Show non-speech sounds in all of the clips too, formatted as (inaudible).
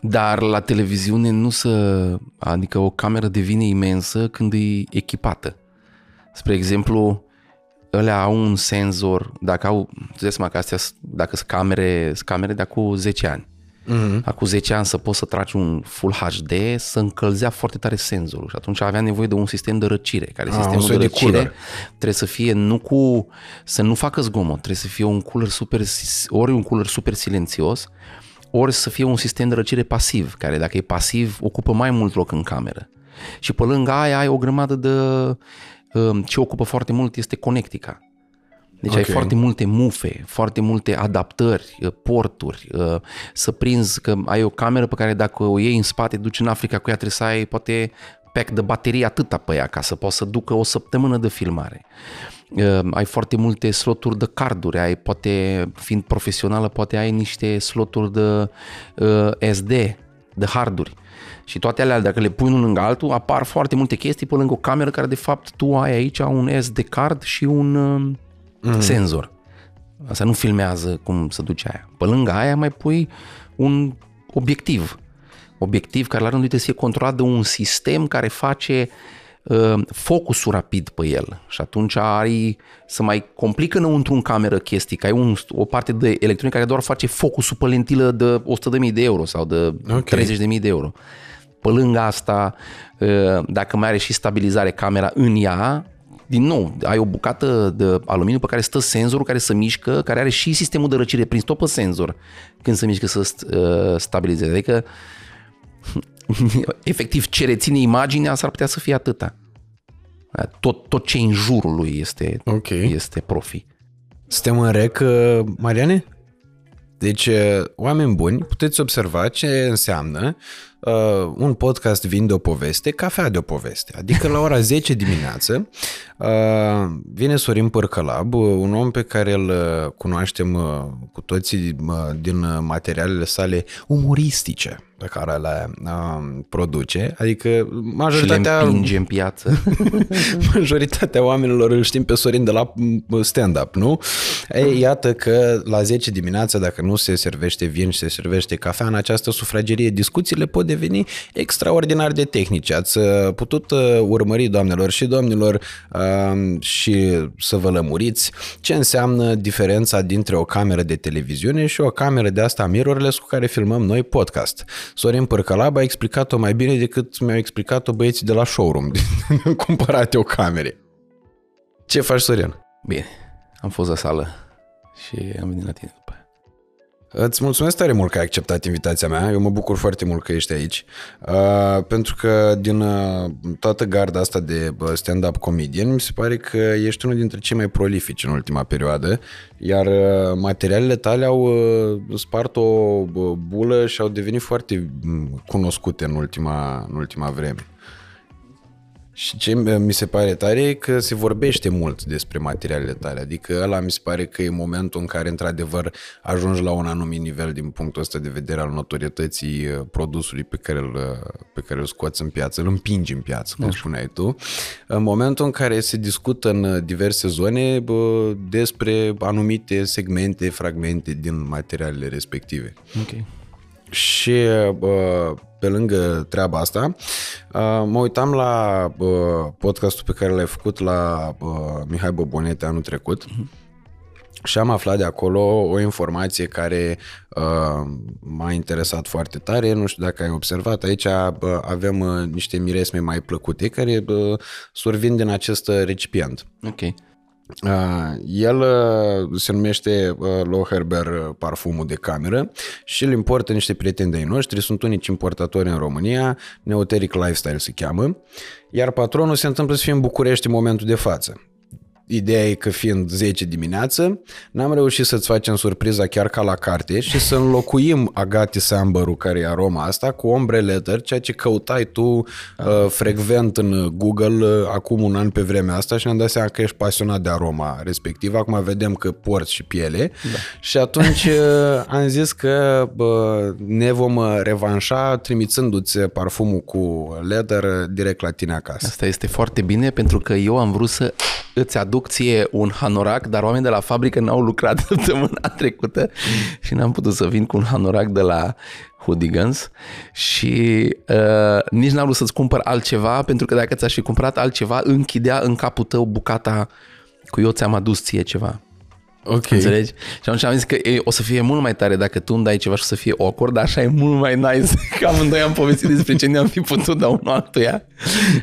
Dar la televiziune nu să... Adică o cameră devine imensă când e echipată. Spre exemplu, ălea au un senzor, dacă au, îți seama că astea, dacă sunt camere, sunt camere de acum 10 ani. Mm-hmm. Acum 10 ani să poți să tragi un Full HD, să încălzea foarte tare senzorul și atunci avea nevoie de un sistem de răcire, care A, ah, sistemul de răcire de trebuie să fie nu cu, să nu facă zgomot, trebuie să fie un cooler super, ori un cooler super silențios, ori să fie un sistem de răcire pasiv, care dacă e pasiv ocupă mai mult loc în cameră. Și pe lângă aia ai o grămadă de... Um, ce ocupă foarte mult este conectica. Deci okay. ai foarte multe mufe, foarte multe adaptări, uh, porturi, uh, să prinzi că ai o cameră pe care dacă o iei în spate, duci în Africa cu ea, trebuie să ai poate pack de baterie atâta pe ea ca să poți să ducă o săptămână de filmare. Uh, ai foarte multe sloturi de carduri, ai poate, fiind profesională, poate ai niște sloturi de SD, de harduri. Și toate alea, dacă le pui unul lângă altul, apar foarte multe chestii pe lângă o cameră care de fapt tu ai aici un SD card și un mm. senzor. Asta nu filmează cum să duce aia. Pe lângă aia mai pui un obiectiv. Obiectiv care la rândul trebuie să fie controlat de un sistem care face uh, focusul rapid pe el și atunci ai să mai complică înăuntru în cameră chestii, că ai un, o parte de electronică care doar face focusul pe lentilă de 100.000 de euro sau de okay. 30.000 de euro. Pe lângă asta, uh, dacă mai are și stabilizare camera în ea, din nou, ai o bucată de aluminiu pe care stă senzorul care se mișcă, care are și sistemul de răcire prins tot pe senzor când se mișcă să uh, stabilizeze. Adică, (laughs) efectiv, ce reține imaginea s-ar putea să fie atâta. Tot, tot ce în jurul lui este, okay. este profi. Suntem în rec, uh, Mariane? Deci, uh, oameni buni, puteți observa ce înseamnă uh, un podcast vin de o poveste, cafea de o poveste. Adică la ora 10 dimineață uh, vine Sorin Părcălab, un om pe care îl uh, cunoaștem uh, cu toții uh, din materialele sale umoristice pe care le uh, produce, adică majoritatea... Și le împinge în piață. (laughs) majoritatea oamenilor îl știm pe Sorin de la stand-up, nu? Ei, iată că la 10 dimineața, dacă nu se servește vin și se servește cafea în această sufragerie, discuțiile pot deveni extraordinar de tehnice. Ați uh, putut uh, urmări, doamnelor și domnilor, uh, și să vă lămuriți ce înseamnă diferența dintre o cameră de televiziune și o cameră de asta mirrorless cu care filmăm noi podcast. Sorin Părcălab a explicat-o mai bine decât mi-au explicat-o băieții de la showroom, (laughs) cumpărate o camere. Ce faci, Sorin? Bine, am fost la sală și am venit la tine după aia. Îți mulțumesc tare mult că ai acceptat invitația mea. Eu mă bucur foarte mult că ești aici. Uh, pentru că din uh, toată garda asta de uh, stand-up comedian, mi se pare că ești unul dintre cei mai prolifici în ultima perioadă, iar uh, materialele tale au uh, spart o uh, bulă și au devenit foarte mm, cunoscute în ultima, în ultima vreme. Și ce mi se pare tare e că se vorbește mult despre materialele tale, adică ăla mi se pare că e momentul în care într-adevăr ajungi la un anumit nivel din punctul ăsta de vedere al notorietății uh, produsului pe care îl, uh, pe care îl scoți în piață, îl împingi în piață, cum spuneai tu, în momentul în care se discută în diverse zone bă, despre anumite segmente, fragmente din materialele respective. Ok. Și bă, pe lângă treaba asta, mă uitam la podcastul pe care l-ai făcut la Mihai Bobonete anul trecut uh-huh. și am aflat de acolo o informație care m-a interesat foarte tare. Nu știu dacă ai observat, aici avem niște miresme mai plăcute care survin din acest recipient. Ok. Uh, el uh, se numește uh, Loherber parfumul de cameră și îl importă niște prieteni de-ai noștri, sunt unici importatori în România, Neoteric Lifestyle se cheamă, iar patronul se întâmplă să fie în București în momentul de față. Ideea e că fiind 10 dimineață, n-am reușit să-ți facem surpriza chiar ca la carte și să înlocuim Agati Sambaru, care e aroma asta, cu Ombre Leather, ceea ce căutai tu uh, frecvent în Google uh, acum un an pe vremea asta și ne-am dat seama că ești pasionat de aroma respectiv. Acum vedem că porți și piele da. și atunci uh, am zis că uh, ne vom revanșa trimițându-ți parfumul cu leather direct la tine acasă. Asta este foarte bine pentru că eu am vrut să îți aduc ție un hanorac, dar oamenii de la fabrică n-au lucrat (laughs) săptămâna trecută și n-am putut să vin cu un hanorac de la Hoodigans și uh, nici n-am vrut să-ți cumpăr altceva, pentru că dacă ți-aș fi cumpărat altceva, închidea în capul tău bucata cu eu ți-am adus ție ceva. Ok. Înțelegi? Și atunci am zis că e, o să fie mult mai tare dacă tu îmi dai ceva și o să fie awkward, dar așa e mult mai nice (laughs) că amândoi am povestit despre ce ne-am fi putut da unul altuia.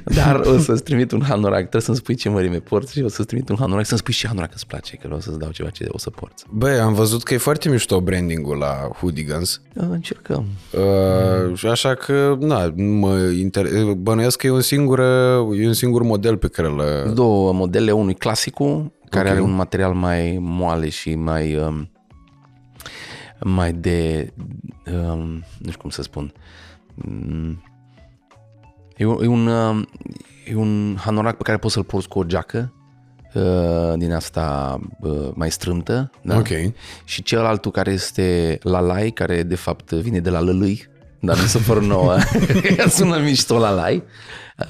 Dar o să-ți trimit un hanorac, trebuie să-mi spui ce mărime porți și o să-ți trimit un hanorac, să-mi spui și hanorac îți place, că o să-ți dau ceva ce o să porți. Băi, am văzut că e foarte mișto branding-ul la Hoodigans. Încercăm. Uh, așa că, na, mă inter... bănuiesc că e un singur, e un singur model pe care îl... Două modele, unul clasicul, care Ok. are un material mai moale și mai um, mai de um, nu știu cum să spun Mm, e un, e un, um, e un hanorac pe care poți să-l porți cu o geacă uh, din asta uh, mai strâmtă da? Ok. și cealaltul care este lalai care de fapt vine de la lălâi dar nu se pără nouă (laughs) (laughs) sună mișto lalai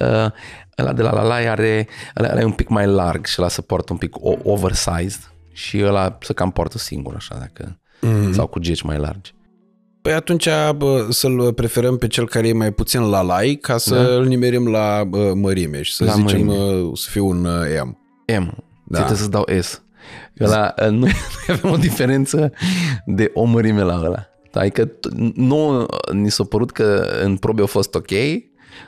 uh, ăla de la lalai are ăla, ăla e un pic mai larg și ăla se poartă un pic o- oversized și ăla se cam poartă singur așa dacă mm-hmm. sau cu geci mai largi Păi atunci bă, să-l preferăm pe cel care e mai puțin la lai ca să Da. îl nimerim la bă, mărime și să La zicem mărime. uh, să fie un uh, M. M. Da. Trebuie să-ți dau S. Ăla, (laughs) uh, noi (laughs) avem o diferență de o mărime la ăla. Adică t- nu ni s-a părut că în probe a fost ok,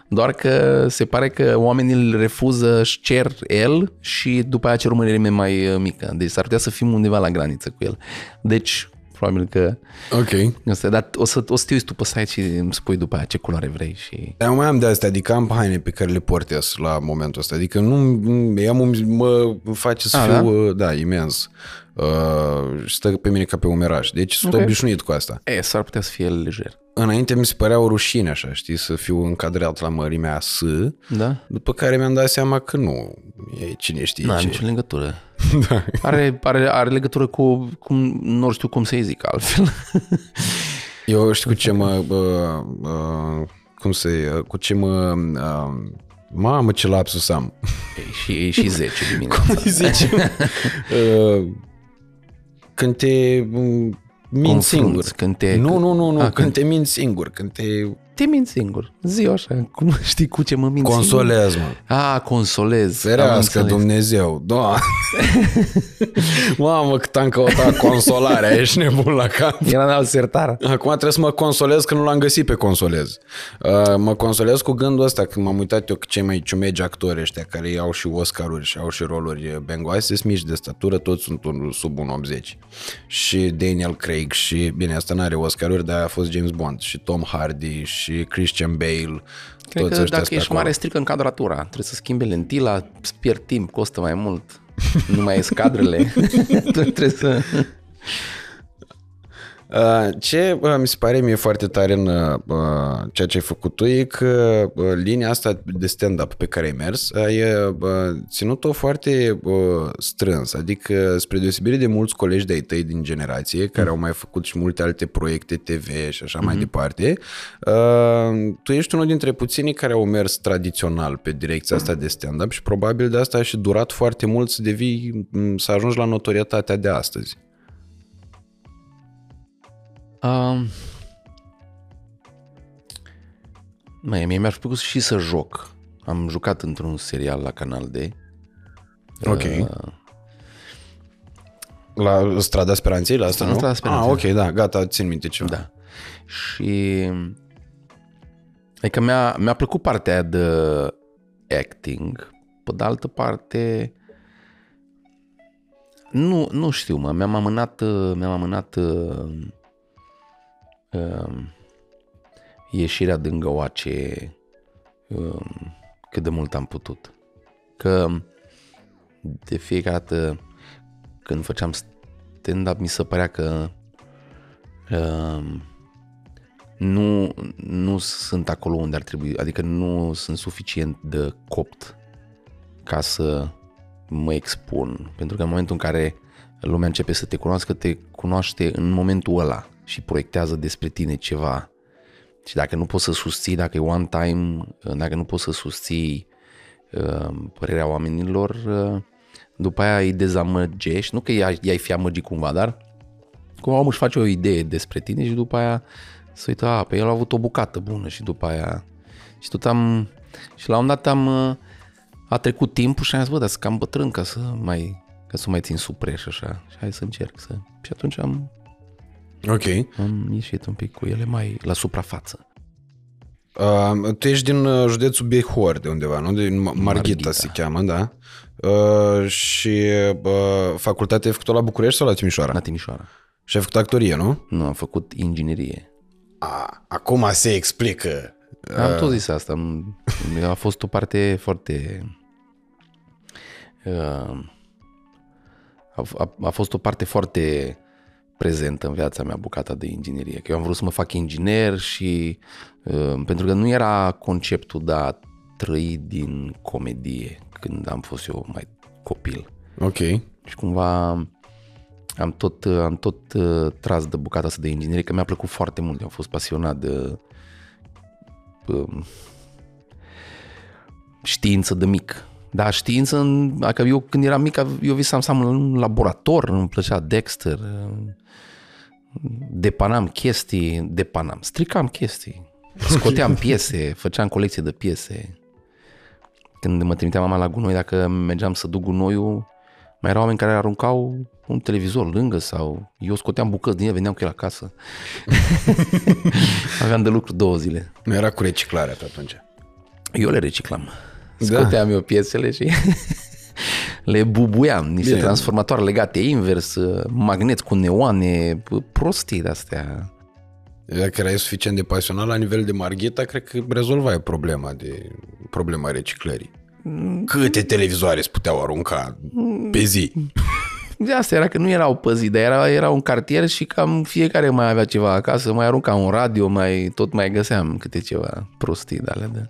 doar că se pare că oamenii îl refuză, își cer el și după aia cer o mărime mai uh, mică. Deci s-ar putea să fim undeva la graniță cu el. Deci, probabil că Ok. asta, dar o să, o să te uiți tu pe site și îmi spui după aia ce culoare vrei și... Eu mai am de astea, adică am haine pe care le portez la momentul ăsta. Adică nu, ea mă, mă face să A, fiu, da? da, imens. Uh, și stă pe mine ca pe un meraș. Deci sunt Ok. obișnuit cu asta. E, s-ar putea să fie lejer. Înainte mi se părea o rușine așa, știi, să fiu încadrat la mărimea S, Da? după care mi-am dat seama că nu e cine știe Nu are ce. nicio legătură. (laughs) Are, are, are legătură cu, cum, nu știu cum să-i zic altfel. (laughs) Eu știu cu ce mă... Uh, uh, cum să cu ce mă... Uh, mamă, ce lapsus am. E, și, e și 10 (laughs) dimineața. Zice, uh, când te mm, minți Confrunți, singur. când te- Nu, nu, nu, nu, Ah, când te minți singur, când te Te minți singur. Zi așa, cum (laughs) știi cu ce mă minți consolezi, mă. singur? Ah, consolez. Am Ferească înțeles. Dumnezeu, da. (laughs) Mamă, cât am căutat consolarea, ești nebun la cap. Era în alt sertar. Acum trebuie să mă consolez că nu l-am găsit pe consolez. Uh, mă consolez cu gândul ăsta când m-am uitat eu că cei mai ciumegi actori ăștia care au și Oscaruri și au și roluri bengoase, sunt mici de statură, toți sunt un, sub 1,80. Și Daniel Craig și, bine, asta n-are Oscaruri, dar a fost James Bond și Tom Hardy și Christian Bale. Cred toți că ăștia dacă sunt ești acolo. mare, strică încadratura. Trebuie să schimbe lentila, îți pierd timp, costă mai mult. Nu mai e cadrele. (laughs) (laughs) Trebuie să... Uh, Ce uh, mi se pare mie foarte tare în uh, ceea ce ai făcut tu e că uh, linia asta de stand-up pe care ai mers, ai uh, ținut-o foarte uh, strâns, adică spre deosebire de mulți colegi de-ai tăi din generație, care au mai făcut și multe alte proiecte TV și așa mai departe, uh, tu ești unul dintre puținii care au mers tradițional pe direcția asta de stand-up și probabil de asta a și durat foarte mult să devii, m, să ajungi la notorietatea de astăzi. Um, mai, mie mi-ar fi plăcut și să joc. Am jucat într-un serial la Canal D. Ok. La Strada Speranței, la asta, La nu? Strada Speranței. Ah, ok, da, gata, țin minte ceva. Da. Și adică mi-a, mi-a plăcut partea aia de acting. Pe de altă parte nu, nu știu, mă, mi-am amânat, uh, mi-am amânat uh, uh, ieșirea din găoace uh, cât de mult am putut. Că de fiecare dată când făceam stand-up mi se părea că uh, nu, nu sunt acolo unde ar trebui, adică nu sunt suficient de copt ca să mă expun. Pentru că în momentul în care lumea începe să te cunoască, te cunoaște în momentul ăla și proiectează despre tine ceva. Și dacă nu poți să susții, dacă e one time, dacă nu poți să susții uh, părerea oamenilor, uh, după aia îi dezamăgești, nu că i-ai, i-ai fi amăgit cumva, dar cumva omul își face o idee despre tine și după aia să uită, a, pe el a avut o bucată bună și după aia și tot am, și la un dat am, uh, a trecut timpul și am zis, bă, dar sunt cam bătrân ca să mai, ca să mai țin supreș așa și hai să încerc să, și atunci am, Ok. am ieșit un pic cu ele mai la suprafață. Uh, tu ești din uh, județul Bihor de undeva, nu? Din Ma- Marghita, Marghita. se cheamă, da? Uh, și uh, facultatea ai făcut-o la București sau la Timișoara? La Timișoara. Și ai făcut actorie, nu? Nu, am făcut inginerie. A, acum se explică. Am tot zis asta. Am- A fost o parte foarte... uh, A, a, a fost o parte foarte prezentă în viața mea, bucata de inginerie. Că eu am vrut să mă fac inginer și... uh, Pentru că nu era conceptul de a trăi din comedie când am fost eu mai copil. Ok. Și cumva am tot, am tot uh, tras de bucata asta de inginerie, că mi-a plăcut foarte mult. Eu am fost pasionat de um, știință de mic. Da, știință, în- dacă eu când eram mic, eu visam să am un laborator, îmi plăcea Dexter, uh, depanam chestii, depanam, stricam chestii, scoteam piese, făceam colecție de piese. Când mă trimitea mama la gunoi, dacă mergeam să duc gunoiul, mai erau oameni care aruncau un televizor lângă sau eu scoteam bucăți din el, veneam cu el acasă. (laughs) Aveam de lucru două zile. Nu era cu reciclarea pe atunci. Eu le reciclam. Da. Scoteam eu piesele și (laughs) le bubuiam. Niște Bine. transformatoare legate invers, magnet cu neoane, prostii de-astea. Dacă erai suficient de pasionat la nivel de Marghita, cred că rezolvai problema de problema reciclării. Câte televizoare se puteau arunca pe zi? (laughs) De asta era că nu erau păzit, dar era, era un cartier și cam fiecare mai avea ceva acasă, mai arunca un radio, mai tot mai găseam câte ceva prostii de alea, de,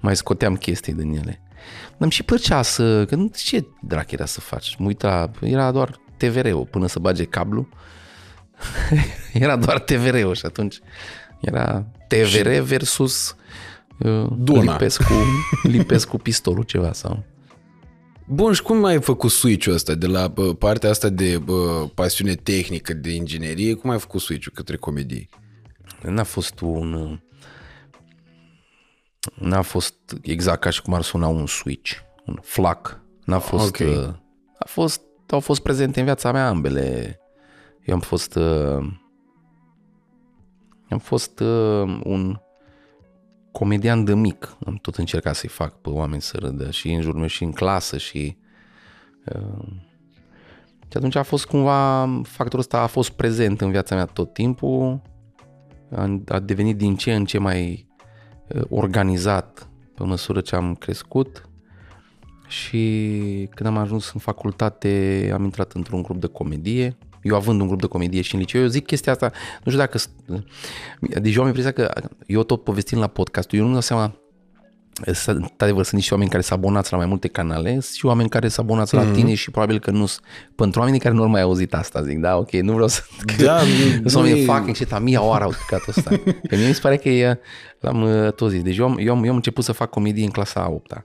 mai scoteam chestii din ele. Dar îmi și plăcea să, că nu ce drac era să faci, mă uita, era doar TVR-ul până să bage cablu, (laughs) era doar TVR-ul și atunci era TVR versus uh, Duna. Lipescu, (laughs) Lipescu pistolul ceva sau... Bun, și cum ai făcut switch-ul ăsta de la bă, partea asta de bă, pasiune tehnică de inginerie, cum ai făcut switch-ul către comedie? N-a fost un... N-a fost exact ca și cum ar suna un switch, un flac. N-a fost... Ok. uh, A fost au fost prezente în viața mea ambele. Eu am fost... uh, Am fost uh, un comedian de mic. Am tot încercat să-i fac pe oameni să râdă și în jurul meu și în clasă și... uh, Și atunci a fost cumva, factorul ăsta a fost prezent în viața mea tot timpul a, a devenit din ce în ce mai uh, organizat pe măsură ce am crescut și când am ajuns în facultate am intrat într-un grup de comedie. Eu având un grup de comedie și în liceu, eu zic chestia asta, nu știu dacă... Deci eu am impresia că eu tot povestind la podcast, eu nu-mi dau seama într-adevăr sunt niște oameni care s-au abonați la mai multe canale sunt și oameni care s-au abonați la tine și probabil că nu sunt pentru oamenii care nu au mai auzit asta zic, da, ok, nu vreau să (laughs) Da, Sunt nu oameni e- fucking shit, a mia oară au căcatul ăsta. Că mie mi se pare că e, l-am uh, tot zis. Deci eu am, eu, am, eu am început să fac comedie în clasa a 8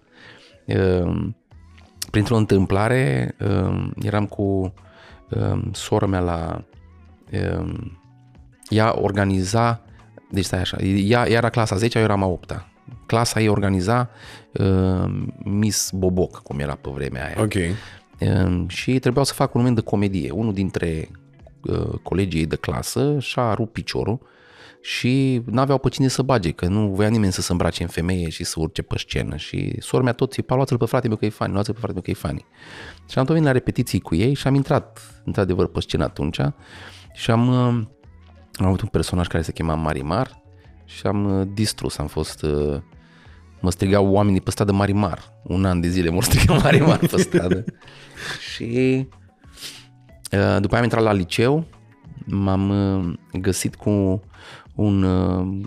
Printr-o întâmplare uh, eram cu uh, sora mea la... Uh, ea organiza... Deci stai așa, ea, ea era clasa 10 eu eram a 8 Clasa ei organiza uh, Miss Boboc, cum era pe vremea aia. Ok. Um, și trebuiau să fac un moment de comedie. Unul dintre uh, colegii ei de clasă și-a rupt piciorul și n-aveau pe cine să bage, că nu voia nimeni să se îmbrace în femeie și să urce pe scenă. Și sora mea tot țipa, luați-l pe frate meu că e funny, luați-l pe frate meu că e funny. Și am tot venit la repetiții cu ei și am intrat într-adevăr pe scenă atunci și am, uh, am avut un personaj care se chema Marimar și am uh, distrus, am fost... Uh, mă strigau oamenii pe stradă Marimar. Un an de zile mă strigau Marimar pe (laughs) stradă. și uh, după aia am intrat la liceu, m-am uh, găsit cu un uh,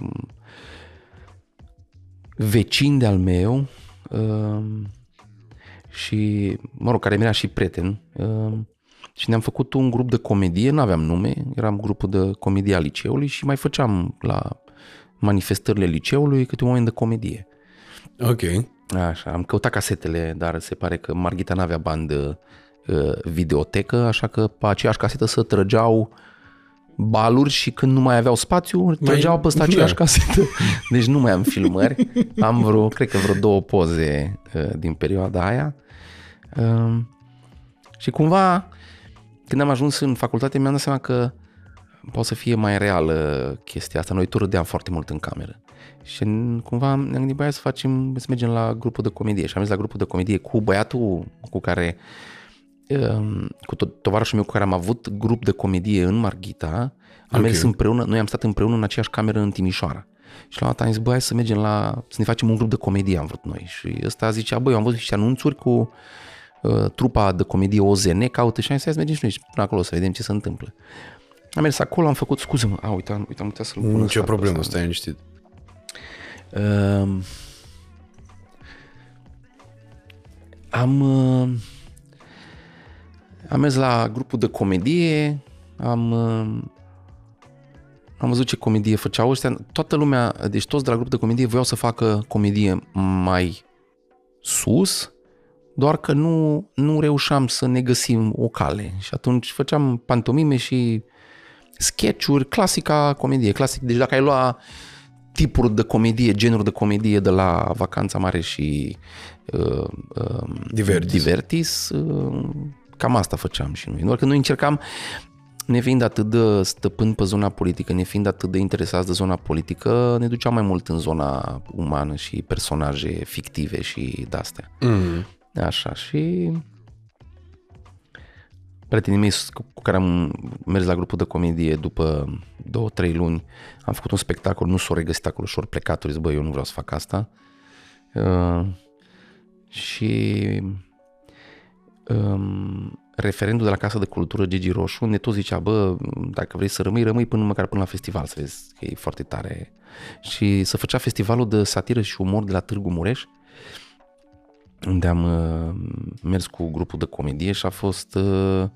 vecin de-al meu uh, și, mă rog, care mi era și prieten uh, și ne-am făcut un grup de comedie, nu aveam nume, eram grupul de comedie al liceului și mai făceam la manifestările liceului câte un moment de comedie. Ok. Așa, am căutat casetele, dar se pare că Marghita n-avea bani de uh, videotecă, așa că pe aceeași casetă să trăgeau baluri și când nu mai aveau spațiu, trăgeau pe aceeași da. casetă. (laughs) Deci nu mai am filmări. Am vreo, cred că vreo două poze uh, din perioada aia. Uh, și cumva, când am ajuns în facultate, mi-am dat seama că poate să fie mai reală chestia asta. Noi tot râdeam foarte mult în cameră. Și cumva ne-am gândit, băi, să facem, să mergem la grupul de comedie. Și am mers la grupul de comedie cu băiatul cu care, um, cu tot, tovarășul meu cu care am avut grup de comedie în Marghita. Am Ok. mers împreună, noi am stat împreună în aceeași cameră în Timișoara. Și la un dat am zis, băi, hai să mergem la, să ne facem un grup de comedie, am vrut noi. Și ăsta zicea, băi, eu am văzut niște anunțuri cu uh, trupa de comedie OZN, caută și am zis, hai să mergem și noi până acolo să vedem ce se întâmplă. Am mers acolo, am făcut, scuze-mă, a, uite, am, uite, am uitat să-l pun în Nicio startul problemă, ăsta. stai liniștit. Um, am, uh, am mers la grupul de comedie, am, uh, am văzut ce comedie făceau ăștia. Toată lumea, deci toți de la grupul de comedie voiau să facă comedie mai sus, doar că nu, nu reușeam să ne găsim o cale. Și atunci făceam pantomime și sketch-uri, clasica comedie, clasic. Deci dacă ai lua tipuri de comedie, genuri de comedie de la Vacanța Mare și uh, uh, Divertis. Divertis uh, cam asta făceam și noi. Doar că noi încercam, ne fiind atât de stăpân pe zona politică, ne fiind atât de interesați de zona politică, ne duceam mai mult în zona umană și personaje fictive și de-astea. Mm. Așa, și prietenii mei cu cu care am mers la grupul de comedie după două, trei luni, am făcut un spectacol, nu s-o regăsit acolo și ori plecat, ori zis, bă, eu nu vreau să fac asta. Uh, și um, referendul de la Casa de Cultură Gigi Roșu ne tot zicea, bă, dacă vrei să rămâi, rămâi până măcar până la festival, să vezi că e foarte tare. Și să făcea festivalul de satiră și umor de la Târgu Mureș, unde am uh, mers cu grupul de comedie și a fost uh,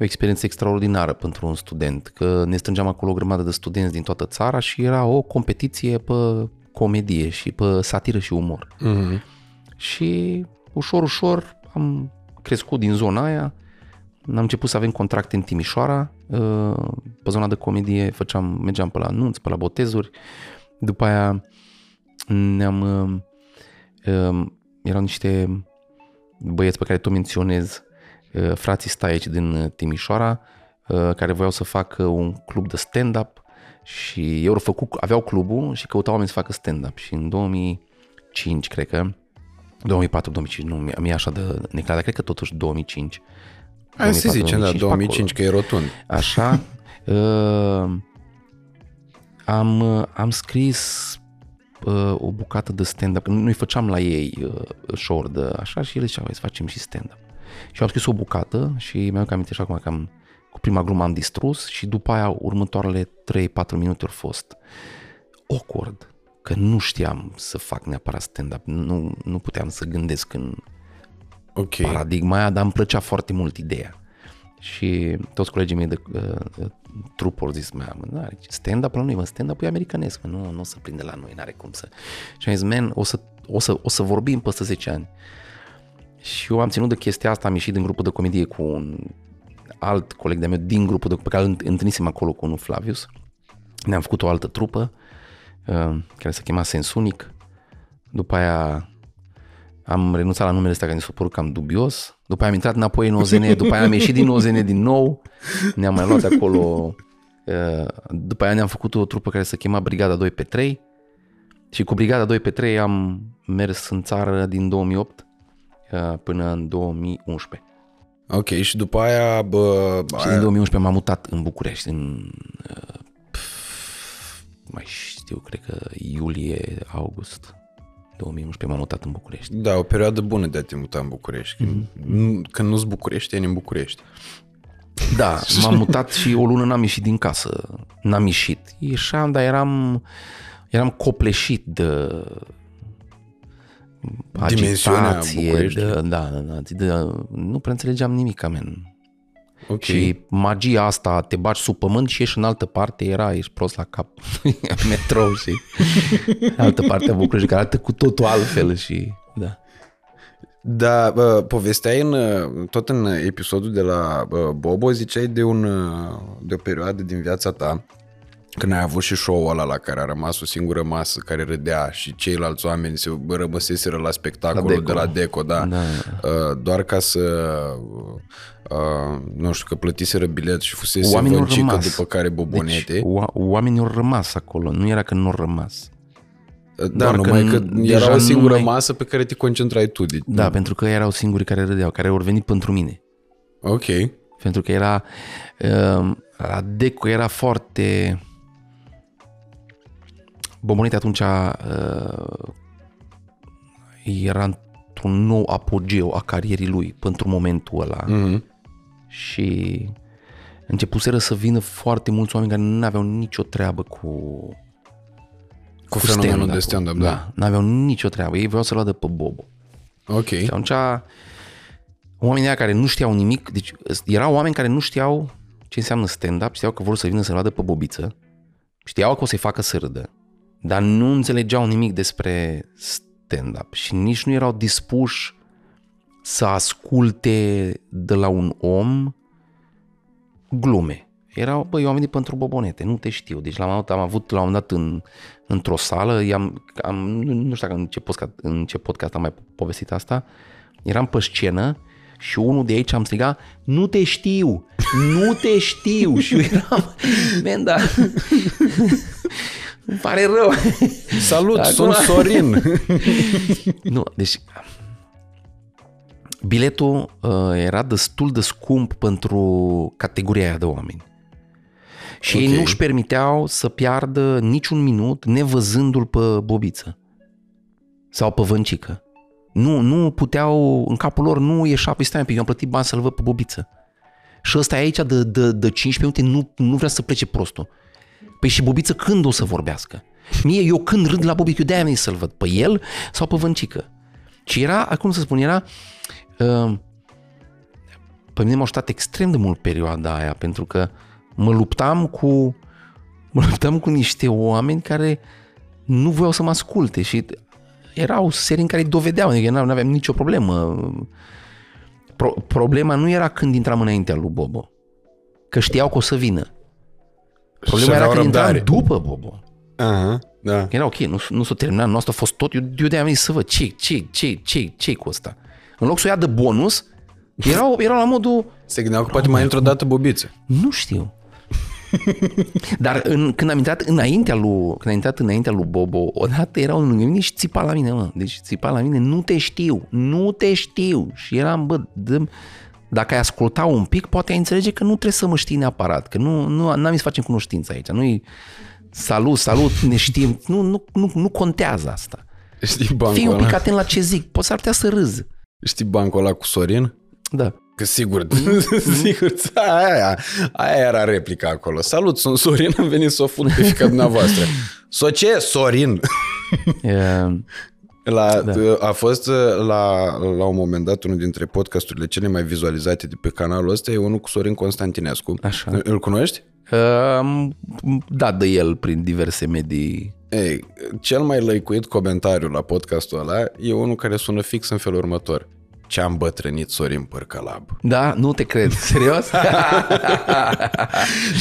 o experiență extraordinară pentru un student, că ne strângeam acolo o grămadă de studenți din toată țara și era o competiție pe comedie și pe satiră și umor. Mm. Și ușor, ușor am crescut din zona aia, am început să avem contracte în Timișoara, uh, pe zona de comedie făceam, mergeam pe la anunți, pe la botezuri, după aia ne-am, uh, um, erau niște băieți pe care tu menționez, uh, frații Staieci din uh, Timișoara, uh, care voiau să facă un club de stand-up și eu au făcut, aveau clubul și căutau oameni să facă stand-up și în 2005, cred că, 2004-2005, nu, mi- mi-e așa de neclar, dar cred că totuși 2005. Hai să 2004, zicem, da, 2005, pe 2005, că e rotund. Așa. uh, am, uh, am scris uh, o bucată de stand-up. Noi făceam la ei uh, show de așa și ele ziceau, hai să facem și stand-up. Și am scris o bucată și mi-am aminte și acum că am, cu prima glumă am distrus și după aia următoarele 3-4 minute au fost awkward, că nu știam să fac neapărat stand-up, nu, nu puteam să gândesc în Ok. paradigma aia, dar îmi plăcea foarte mult ideea. Și toți colegii mei de uh, trup au zis, mă, mă, stand-up la noi, mă, stand-up e americanesc, mă, nu, nu o să prinde la noi, n-are cum să... Și am zis, man, o să, o să, o să vorbim peste 10 ani. Și eu am ținut de chestia asta, am ieșit din grupul de comedie cu un alt coleg de-a meu din grupul de, pe care îl întâlnisem acolo cu unul Flavius. Ne-am făcut o altă trupă uh, care se chema Sensunic. După aia am renunțat la numele ăsta care mi s-a părut cam dubios. După aia am intrat înapoi în OZN, după aia am ieșit din OZN din nou. Ne-am mai luat de acolo. uh, După aia ne-am făcut o trupă care se chema Brigada 2 pe 3 și cu Brigada 2 pe 3 am mers în țară din 2008 uh, până în 2011. Ok, și după aia, bă, Și din aia, 2011 m-am mutat în București, în uh, pf, mai știu, cred că iulie, august 2011 m-am mutat în București. da, o perioadă bună de a te muta în București. Când, mm-hmm. când nu-ți bucureșteni în București. Da, m-am mutat și o lună n-am ieșit din casă. N-am ieșit. Ieșeam, dar eram, eram copleșit de Dimensiunea agitație, Bucureștiului. de, da, da, da, de, nu prea înțelegeam nimic, amen. Ok. Și magia asta, te bagi sub pământ și ești în altă parte, era, ești prost la cap, (laughs) metrou și altă parte a București, care arată cu totul altfel și, da. Da, bă, povesteai în, tot în episodul de la bă, Bobo, ziceai de, un, de o perioadă din viața ta când ai avut și show-ul ăla la care a rămas o singură masă care râdea și ceilalți oameni se rămăseseră la spectacolul la Deco. de la Deco, da, da. Uh, doar ca să uh, nu știu, că plătiseră bilet și fusese oamenii vâncică după care bobonete. Deci, oamenii au rămas acolo, nu era că nu au rămas. Da, Doar numai că, că era o singură mai... masă pe care te concentrai tu. Deci, da, nu. pentru că erau singurii care râdeau, care au venit pentru mine. Ok. Pentru că era... Uh, la Deco era foarte... Bombonete atunci uh, era într-un nou apogeu a carierii lui pentru momentul ăla. Mm-hmm. Și începuseră să vină foarte mulți oameni care nu aveau nicio treabă cu cu, cu fenomenul stand-up. de stand-up, da. da. N-aveau nicio treabă. Ei vreau să-l de pe Bobo. Ok. Și atunci oamenii care nu știau nimic, deci erau oameni care nu știau ce înseamnă stand-up, știau că vor să vină să-l vadă pe Bobiță, știau că o să-i facă să râdă, dar nu înțelegeau nimic despre stand-up și nici nu erau dispuși să asculte de la un om glume. Erau, băi, oamenii pentru bobonete, nu te știu. Deci la am avut la un moment dat în, într-o sală, i-am, am, nu, nu știu dacă în ce, podcast, în ce podcast am mai povestit asta, eram pe scenă și unul de aici am strigat, nu te știu, nu te știu. (laughs) și eu eram, men, da, îmi pare rău. Salut, Acum... sunt Sorin. (laughs) nu, deci biletul uh, era destul de scump pentru categoria aia de oameni. Și okay. ei nu-și permiteau să piardă niciun minut nevăzându-l pe Bobiță sau pe Vâncică. Nu, nu puteau, în capul lor nu ieșea, păi stai un pic, eu am plătit bani să-l văd pe Bobiță. Și ăsta e aici de, de, de 15 minute, nu, nu vrea să plece prostul. Păi și Bobiță când o să vorbească? Mie, eu când râd la Bobiță, eu de-aia venit să-l văd, pe el sau pe Vâncică. Și era, acum să spun, era... Uh, pe mine m-a ajutat extrem de mult perioada aia, pentru că uh, mă luptam cu mă luptam cu niște oameni care nu voiau să mă asculte și erau serii în care îi dovedeau, adică nu aveam nicio problemă. Pro- problema nu era când intram înaintea lui Bobo, că știau că o să vină. Problema era când intram după Bobo. Aha, da. Era ok, nu, nu s-a terminat, nu asta a fost tot, eu, eu de-aia am venit să văd ce, ce, ce, ce, ce cu asta. În loc să o ia de bonus, erau, (laughs) erau la modul... Se gândeau că poate mai într-o dată bobiță. Nu știu. (laughs) Dar în, când am intrat înaintea lui, când am intrat înaintea lui Bobo, odată era unul lângă mine și țipa la mine, mă. Deci țipa la mine, nu te știu, nu te știu. Și eram, bă, dă dacă ai asculta un pic, poate ai înțelege că nu trebuie să mă știi neapărat, că nu, nu am să facem cunoștință aici. Nu-i salut, salut, ne știm. Nu, nu, nu, nu contează asta. Știi bancul Fii un pic atent la ce zic, poți ar putea să râzi. Știi bancul ăla cu Sorin? Da. Că sigur, (laughs) sigur, aia, aia era replica acolo. Salut, sunt Sorin, am venit să o fut pe fica dumneavoastră. (laughs) So ce? Sorin. Yeah. La, da. A fost la, la un moment dat unul dintre podcasturile cele mai vizualizate de pe canalul ăsta e unul cu Sorin Constantinescu. Așa. Îl cunoști? Uh, da, de el prin diverse medii. Ei, cel mai lăicuit comentariu la podcastul ăla e unul care sună fix în felul următor ce am bătrânit Sorin Părcălab. Da? Nu te cred. (laughs) Serios?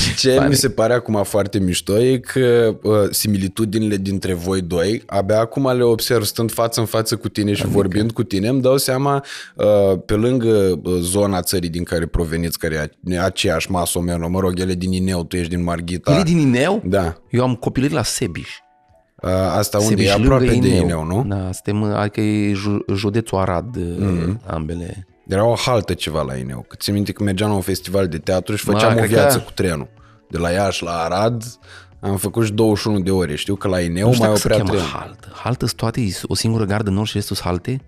și ce pare. mi se pare acum foarte mișto e că uh, similitudinile dintre voi doi, abia acum le observ stând față în față cu tine și adică... vorbind cu tine, îmi dau seama uh, pe lângă uh, zona țării din care proveniți, care e aceeași masă mă rog, ele din Ineu, tu ești din Marghita. Ele din Ineu? Da. Eu am copilărit la Sebiș. Asta unde e aproape de Ineu, Ineu nu? Da, suntem, adică e județul Arad, mm-hmm. ambele. Era o haltă ceva la Ineu. Că ți minte că mergeam la un festival de teatru și făceam Ma, o viață că... cu trenul. De la Iași la Arad am făcut și 21 de ore. Știu că la Ineu mai oprea trenul. haltă. Haltă toate, o singură gardă nord și restul halte?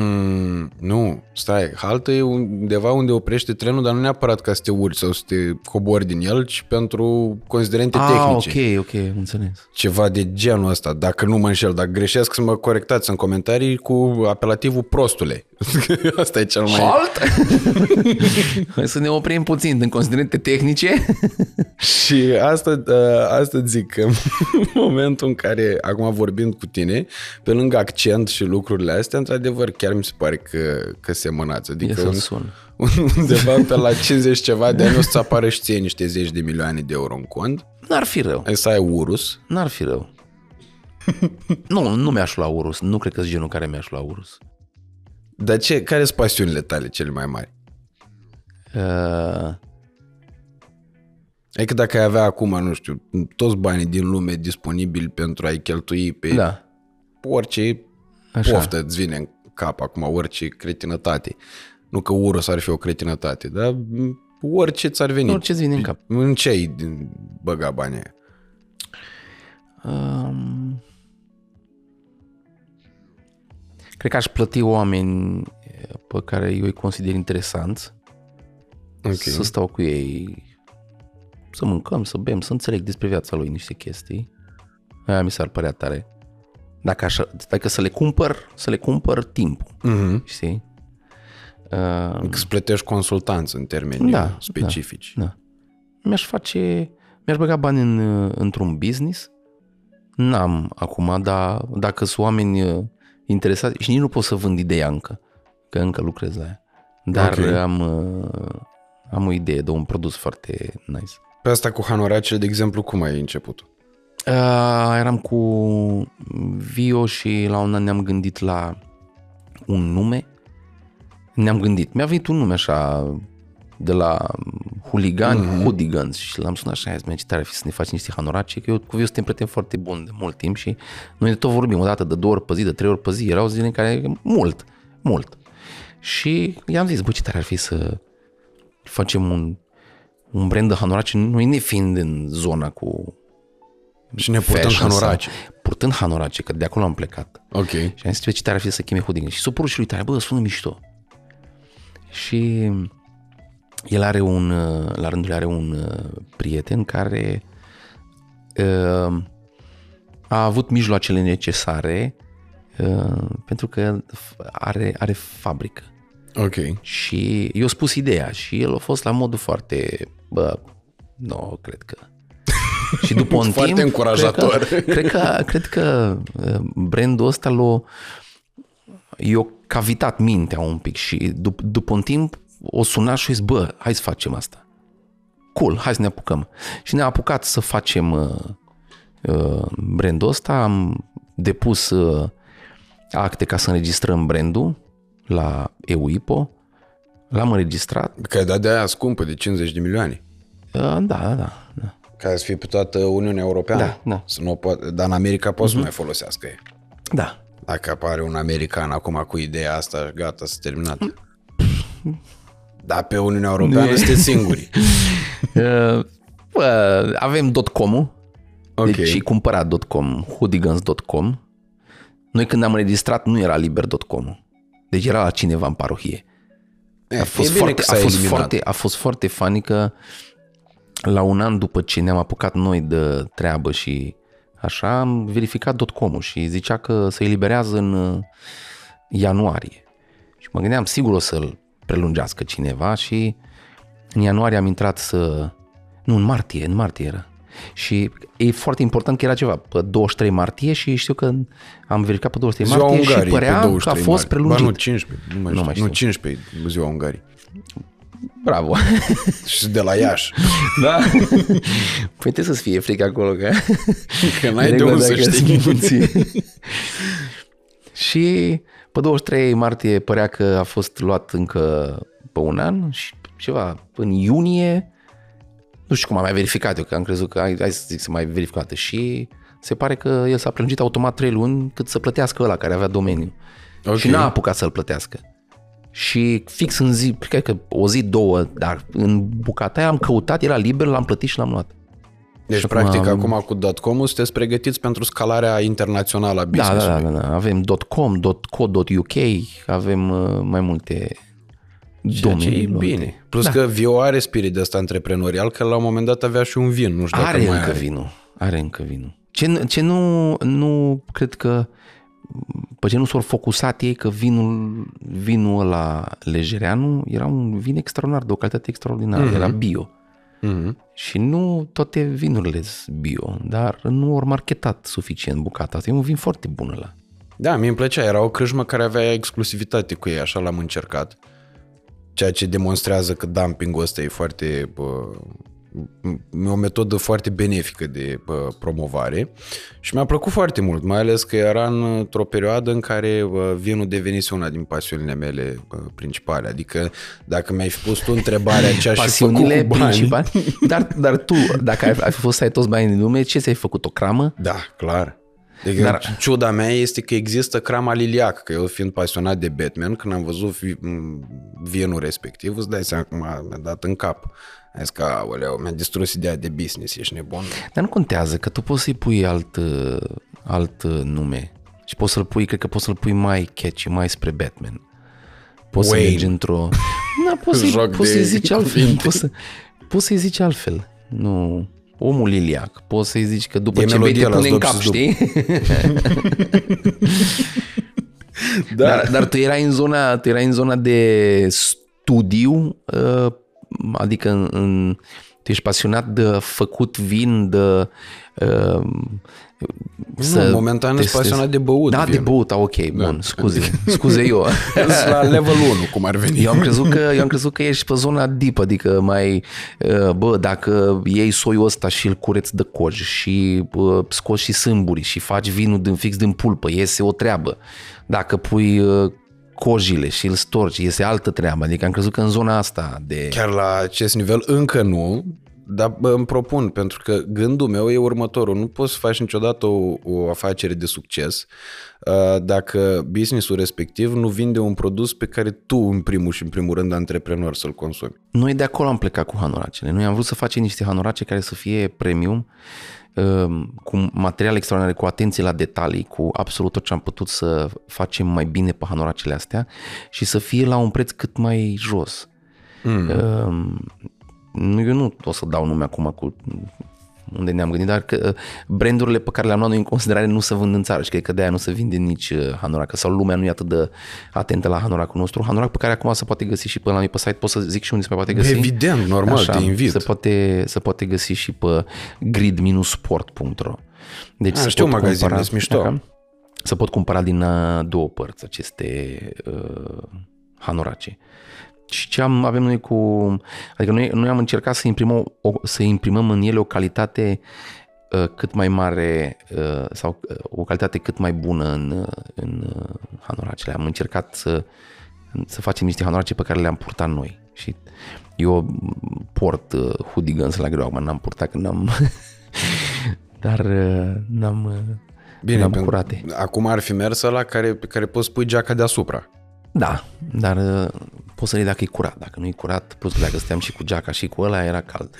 Mm, nu, stai, haltă e undeva unde oprește trenul, dar nu neapărat ca să te urci sau să te cobori din el, ci pentru considerente ah, tehnice. ok, ok, înțeles. Ceva de genul ăsta, dacă nu mă înșel, dacă greșesc să mă corectați în comentarii cu apelativul prostule. (laughs) Asta e cel mai... Halt? Hai (laughs) să ne oprim puțin în considerente tehnice. și asta, ă, asta zic că în (laughs) momentul în care, acum vorbind cu tine, pe lângă accent și lucrurile astea, într-adevăr, chiar chiar mi se pare că, că semănați. E Adică să un, sun. undeva pe la 50 ceva de ani o să apară și ție niște zeci de milioane de euro în cont. N-ar fi rău. Ai să ai urus. N-ar fi rău. nu, nu mi-aș lua urus. Nu cred că sunt genul care mi-aș lua urus. Dar ce, care sunt pasiunile tale cele mai mari? Uh, Adică dacă ai avea acum, nu știu, toți banii din lume disponibili pentru a-i cheltui pe da. orice Așa. poftă îți vine în cap acum, orice cretinătate. Nu că urus ar fi o cretinătate, dar m, orice ți-ar veni. Orice-ți vine în cap. În ce ai din băga banii aia? Um, cred că aș plăti oameni pe care eu îi consider interesanți Ok. să stau cu ei, să mâncăm, să bem, să înțeleg despre viața lui niște chestii. Aia mi s-ar părea tare. Dacă așa, dacă să le cumpăr, să le cumpăr timpul, Mhm. știi? Uh, Adică Îți plătești consultanță în termeni Da, specifici. da. Mi-aș face, mi-aș băga bani în, într-un business. N-am acum, dar dacă sunt oameni uh, interesați, și nici nu pot să vând ideea încă, că încă lucrez la ea. Dar Ok. am, uh, am o idee de un produs foarte nice. Pe asta cu hanoracele, de exemplu, cum ai început? Uh, eram cu Vio și la un an ne-am gândit la un nume. Ne-am gândit. Mi-a venit un nume așa de la huligani, mm-hmm. hooligans și l-am sunat așa, zis, ce tare ar fi să ne faci niște hanorace, că eu cu Vio suntem prieteni foarte buni de mult timp și noi de tot vorbim o dată, de două ori pe zi, de trei ori pe zi, erau zile în care mult, mult. Și i-am zis, bă, ce tare ar fi să facem un, un brand de hanorace, noi ne fiind în zona cu Și ne purtăm fashion hanorace. Sau, purtând hanorace, că de acolo am plecat. Ok. Și am zis, ce tare ar fi să cheme hoodie. Și supărul și lui tare, bă, sună mișto. Și el are un, uh, la rândul lui are un uh, prieten care uh, a avut mijloacele necesare uh, pentru că are, are fabrică. Ok. Și eu spus ideea și el a fost la modul foarte, bă, nu, cred că... (laughs) Și după un Foarte timp, încurajator. Cred că, cred că, cred că uh, brandul ăsta l-a, i-a cavitat mintea un pic și dup- după un timp o suna și a zis, bă, hai să facem asta. Cool, hai să ne apucăm. Și ne-am apucat să facem uh, uh, brandul ăsta, am depus uh, acte ca să înregistrăm brandul la EUIPO, l-am înregistrat. Că ai dat de aia scumpă, de 50 de milioane. Uh, da, da, da, da. Ca să fie pe toată Uniunea Europeană. Da, da. Să nu o poate, dar în America poți uh-huh. să mai folosească ei. Da. Dacă apare un american acum cu ideea asta, gata, s-a terminat. Dar pe Uniunea Europeană e. sunteți singuri. (laughs) Uh, bă, avem .com-ul, Ok. deci și cumpărat .com, hooligans.com. Noi când am înregistrat nu era liber.com. Deci era la cineva în parohie. E, A fost, e bine foarte, că a, s-a fost eliminat. foarte, a fost foarte funny că la un an după ce ne-am apucat noi de treabă și așa, am verificat .com-ul și zicea că se eliberează în uh, ianuarie. Și mă gândeam, sigur o să-l prelungească cineva și în ianuarie am intrat să... Nu, în martie, în martie era. Și e foarte important că era ceva pe 23 martie și știu că am verificat pe 23 Ziua martie Ungariei și părea pe că a 23 fost martie. prelungit. Ba nu, 15. Nu, mai Nu știu. mai nu știu. 15 ziua Ungariei. Bravo! (laughs) Și de la Iași. Da? (laughs) Păi trebuie să-ți fie frică acolo, că... Că n-ai (laughs) de Regulă unde să dacă știi. sunt puțini. și pe 23 martie părea că a fost luat încă pe un an și ceva, în iunie, nu știu cum am mai verificat eu, că am crezut că hai, hai să zic să mai verific o dată și se pare că el s-a prelungit automat 3 luni cât să plătească ăla care avea domeniu. Ok. Și n-a apucat să-l plătească. Și fix în zi, cred că o zi, două, dar în bucata aia am căutat, era liber, l-am plătit și l-am luat. Deci, Și practic, acum- acum cu .com sunteți pregătiți pentru scalarea internațională a Da, da, business-ului. da, da, da. Avem .com, .co.uk, avem uh, mai multe Ceea ce e domenii. luate. bine. Plus da. că Vio are spirit de ăsta antreprenorial, că la un moment dat avea și un vin, nu știu dacă Are mai încă are. vinul. Are încă vinul. Ce, n- ce nu, nu cred că pe ce nu s-au focusat ei că vinul, vinul ăla lejereanu era un vin extraordinar, de o calitate extraordinară, mm-hmm. era bio. Mhm. Și nu toate vinurile sunt bio, dar nu au marketat suficient bucata asta. E un vin foarte bun ăla. Da, mi îmi plăcea. Era o crâșmă care avea exclusivitate cu ei, așa l-am încercat. Ceea ce demonstrează că dumpingul ăsta e foarte... Bă, o metodă foarte benefică de bă, promovare și mi-a plăcut foarte mult, mai ales că era într-o perioadă în care bă, vinul devenise una din pasiunile mele bă, principale. Adică dacă mi-ai pus tu întrebarea ce aș fi făcut cu bani... Principale? Dar, dar tu, dacă ai, ai fost să ai toți banii din lume, ce ți-ai făcut? O cramă? Da, clar. Deci Dar... ciuda mea este că există crama liliac, că eu fiind pasionat de Batman, când am văzut vienul respectiv, îți dai seama cum mi-a dat în cap. Ai zis că, aoleu, mi-a distrus ideea de business, ești nebun. Dar nu contează, că tu poți să-i pui alt, alt nume. Și poți să-l pui, cred că poți să-l pui mai catchy, mai spre Batman. Poți Wayne. să mergi într-o... (laughs) Da, poți, să-i, poți să-i zici altfel. Poți, să, poți să-i zici altfel. Nu omul liliac. Poți să-i zici că după e ce bei te pune în cap, știi? (laughs) da. dar, dar tu erai în zona, tu erai în zona de studiu, uh, adică în, în, tu ești pasionat de făcut vin, de uh, să nu, momentan ești pasionat de băut. Da, vin. de băut, ok, da. bun, scuze, scuze eu. (laughs) la level 1, cum ar veni. Eu am crezut că, eu am crezut că ești pe zona deep, adică mai, uh, bă, dacă iei soiul ăsta și îl cureți de coji și bă, scoți și sâmburi și faci vinul din fix din pulpă, iese o treabă. Dacă pui uh, cojile și îl storci, iese altă treabă. Adică am crezut că în zona asta de... Chiar la acest nivel încă nu, dar bă, îmi propun, pentru că gândul meu e următorul. Nu poți să faci niciodată o, o afacere de succes uh, dacă businessul respectiv nu vinde un produs pe care tu, în primul și în primul rând, antreprenor să-l consumi. Noi de acolo am plecat cu hanoracele. Noi am vrut să facem niște hanorace care să fie premium, uh, cu material extraordinar, cu atenție la detalii, cu absolut tot ce am putut să facem mai bine pe hanoracele astea și să fie la un preț cât mai jos. Mm. Uh, nu, eu nu o să dau nume acum cu unde ne-am gândit, dar că uh, brandurile pe care le-am luat noi în considerare nu se vând în țară și cred că de-aia nu se vinde nici uh, Hanorac sau lumea nu e atât de atentă la Hanoracul nostru. Hanorac pe care acum se poate găsi și pe la noi pe site, pot să zic și unde se poate găsi. Evident, normal, Așa, te invit. Se poate, se poate găsi și pe grid-sport.ro Deci A, știu un magazin, cumpăra, mișto. Așa, se pot cumpăra din uh, două părți aceste uh, Hanorace. Și ce am, avem noi cu... Adică noi, noi am încercat să imprimăm, o, să imprimăm în ele o calitate uh, cât mai mare uh, sau uh, o calitate cât mai bună în, uh, în uh, hanoracele. Am încercat să, să facem niște hanorace pe care le-am purtat noi. Și eu port uh, hoodigans la greu, acum n-am purtat când am... (laughs) Dar uh, n-am... Uh, Bine, n-am curate. acum ar fi mers la care, pe care poți pui geaca deasupra. Da, dar uh, poți să le dacă e curat. Dacă nu e curat, plus că dacă stăteam și cu geaca și cu ăla, era cald.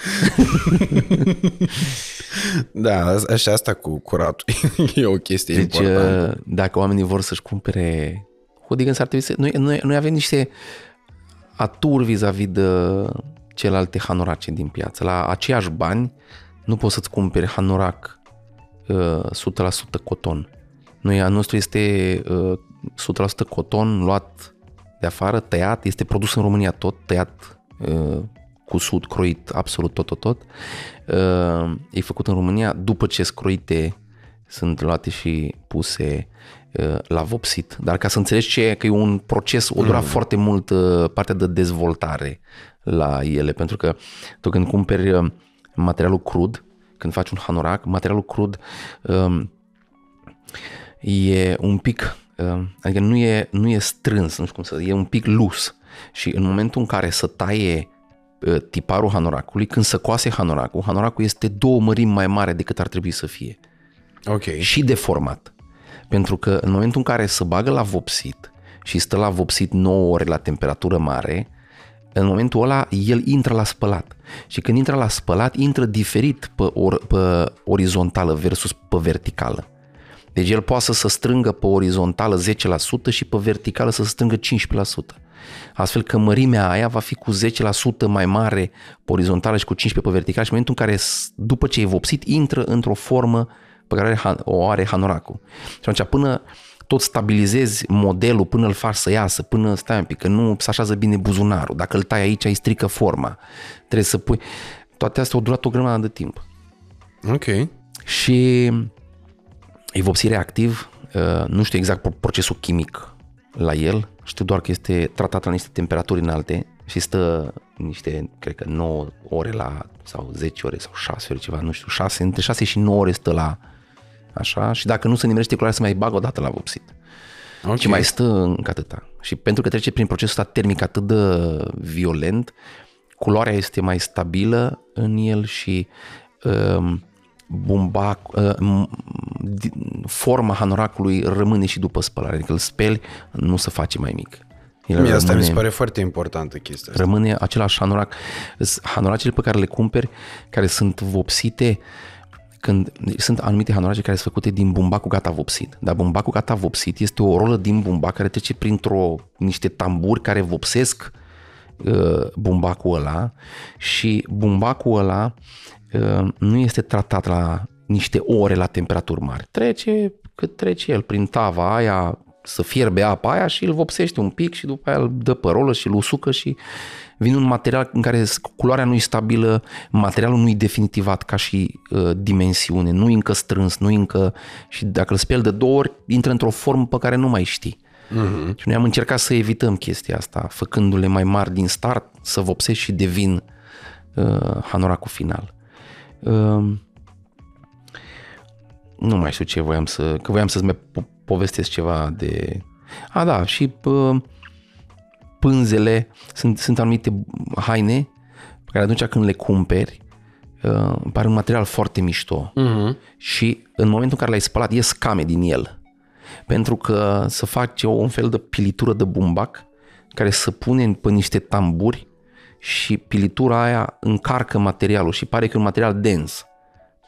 (laughs) da, așa asta cu curatul (laughs) e o chestie deci, importantă. Uh, dacă oamenii vor să-și cumpere hooligans, ar trebui să... Noi, noi, noi avem niște aturi vis-a-vis de celelalte hanorace din piață. La aceiași bani nu poți să-ți cumperi hanorac uh, 100% coton. Noi, a nostru este uh, 100% coton luat de afară, tăiat, este produs în România tot, tăiat, uh, cusut, croit, absolut tot, tot, tot. Uh, e făcut în România după ce scroite sunt luate și puse uh, la vopsit. Dar ca să înțelegi ce că e un proces, o dura mm. foarte mult partea de dezvoltare la ele, pentru că tu când cumperi materialul crud, când faci un hanorac, materialul crud um, e un pic Ehm, adică nu e, nu e strâns, nu știu cum să e un pic lus și în momentul în care să taie tiparul hanoracului, când se coase hanoracul, hanoracul este două mărimi mai mare decât ar trebui să fie. Ok. Și deformat. Pentru că în momentul în care se bagă la vopsit și stă la vopsit 9 ore la temperatură mare, în momentul ăla el intră la spălat. Și când intră la spălat, intră diferit pe, or, pe orizontală versus pe verticală. Deci el poate să se strângă pe orizontală 10% și pe verticală să se strângă 15%. Astfel că mărimea aia va fi cu 10% mai mare pe orizontală și cu 15% pe verticală și în momentul în care, după ce e vopsit, intră într-o formă pe care o are hanoracul. Și atunci până tot stabilizezi modelul, până îl faci să iasă, până stai un pic, că nu se așează bine buzunarul. Dacă îl tai aici, îi strică forma. Trebuie să pui... Toate astea au durat o grămadă de timp. Ok. Și e vopsit reactiv, Uh, nu știu exact pro- procesul chimic la el, știu doar că este tratat la niște temperaturi înalte și stă niște, cred că 9 ore la, sau 10 ore sau 6 ore ceva, nu știu, 6, între 6 și 9 ore stă la așa și dacă nu se nimerește culoarea se mai bagă o dată la vopsit. Ok. Și mai stă încă atâta. Și pentru că trece prin procesul ăsta termic atât de violent, culoarea este mai stabilă în el și um, bumbac, um, di- forma hanoracului rămâne și după spălare. Adică îl speli, nu se face mai mic. El Mie asta mi rămâne- se pare foarte importantă chestia asta. rămâne același hanorac. Sunt Hanoracele pe care le cumperi, care sunt vopsite, când sunt anumite hanorace care sunt făcute din bumbacul gata vopsit. Dar bumbacul gata vopsit este o rolă din bumbac care trece printr-o niște tamburi care vopsesc uh, bumbacul ăla și bumbacul ăla uh, nu este tratat la niște ore la temperaturi mari. Trece cât trece el prin tava aia, să fierbe apa aia și îl vopsește un pic și după aia îl dă pe rolă și îl usucă și vine un material în care culoarea nu e stabilă, materialul nu e definitivat ca și uh, dimensiune, nu e încă strâns, nu e încă... și dacă îl speli de două ori, intră într-o formă pe care nu mai știi. Uh-huh. Și noi am încercat să evităm chestia asta, făcându-le mai mari din start, să vopsești și devin uh, hanoracul final. Uh, nu mai știu ce voiam să... Că voiam să-ți mai po- povestesc ceva de... A, da, și uh, pânzele, sunt, sunt anumite haine pe care atunci când le cumperi, uh, îmi pare un material foarte mișto. Uh-huh. Și în momentul în care l-ai spălat, ies scame din el. Pentru că să faci o, un fel de pilitură de bumbac care să pune pe niște tamburi și pilitura aia încarcă materialul și pare că e un material dens.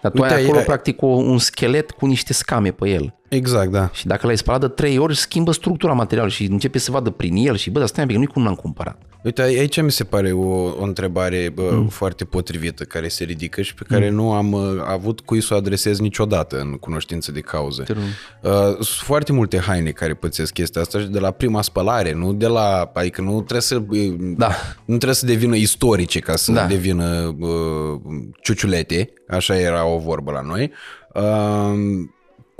Dar tu Uite, ai acolo ai- practic o, un schelet cu niște scame pe el. Exact, da. Și dacă l-ai spălat de trei ori, schimbă structura materialului și începe să vadă prin el și bă, dar stai un pic, nu-i cum l-am cumpărat. Uite, aici mi se pare o, o întrebare bă, mm. foarte potrivită care se ridică și pe care mm. nu am uh, avut cui să o adresez niciodată în cunoștință de cauză. Te rog. Uh, sunt foarte multe haine care pățesc chestia asta și de la prima spălare, nu de la, adică nu trebuie să uh, Da. nu trebuie să devină istorice ca să Da. da. devină uh, ciuciulete, așa era o vorbă la noi. Uh,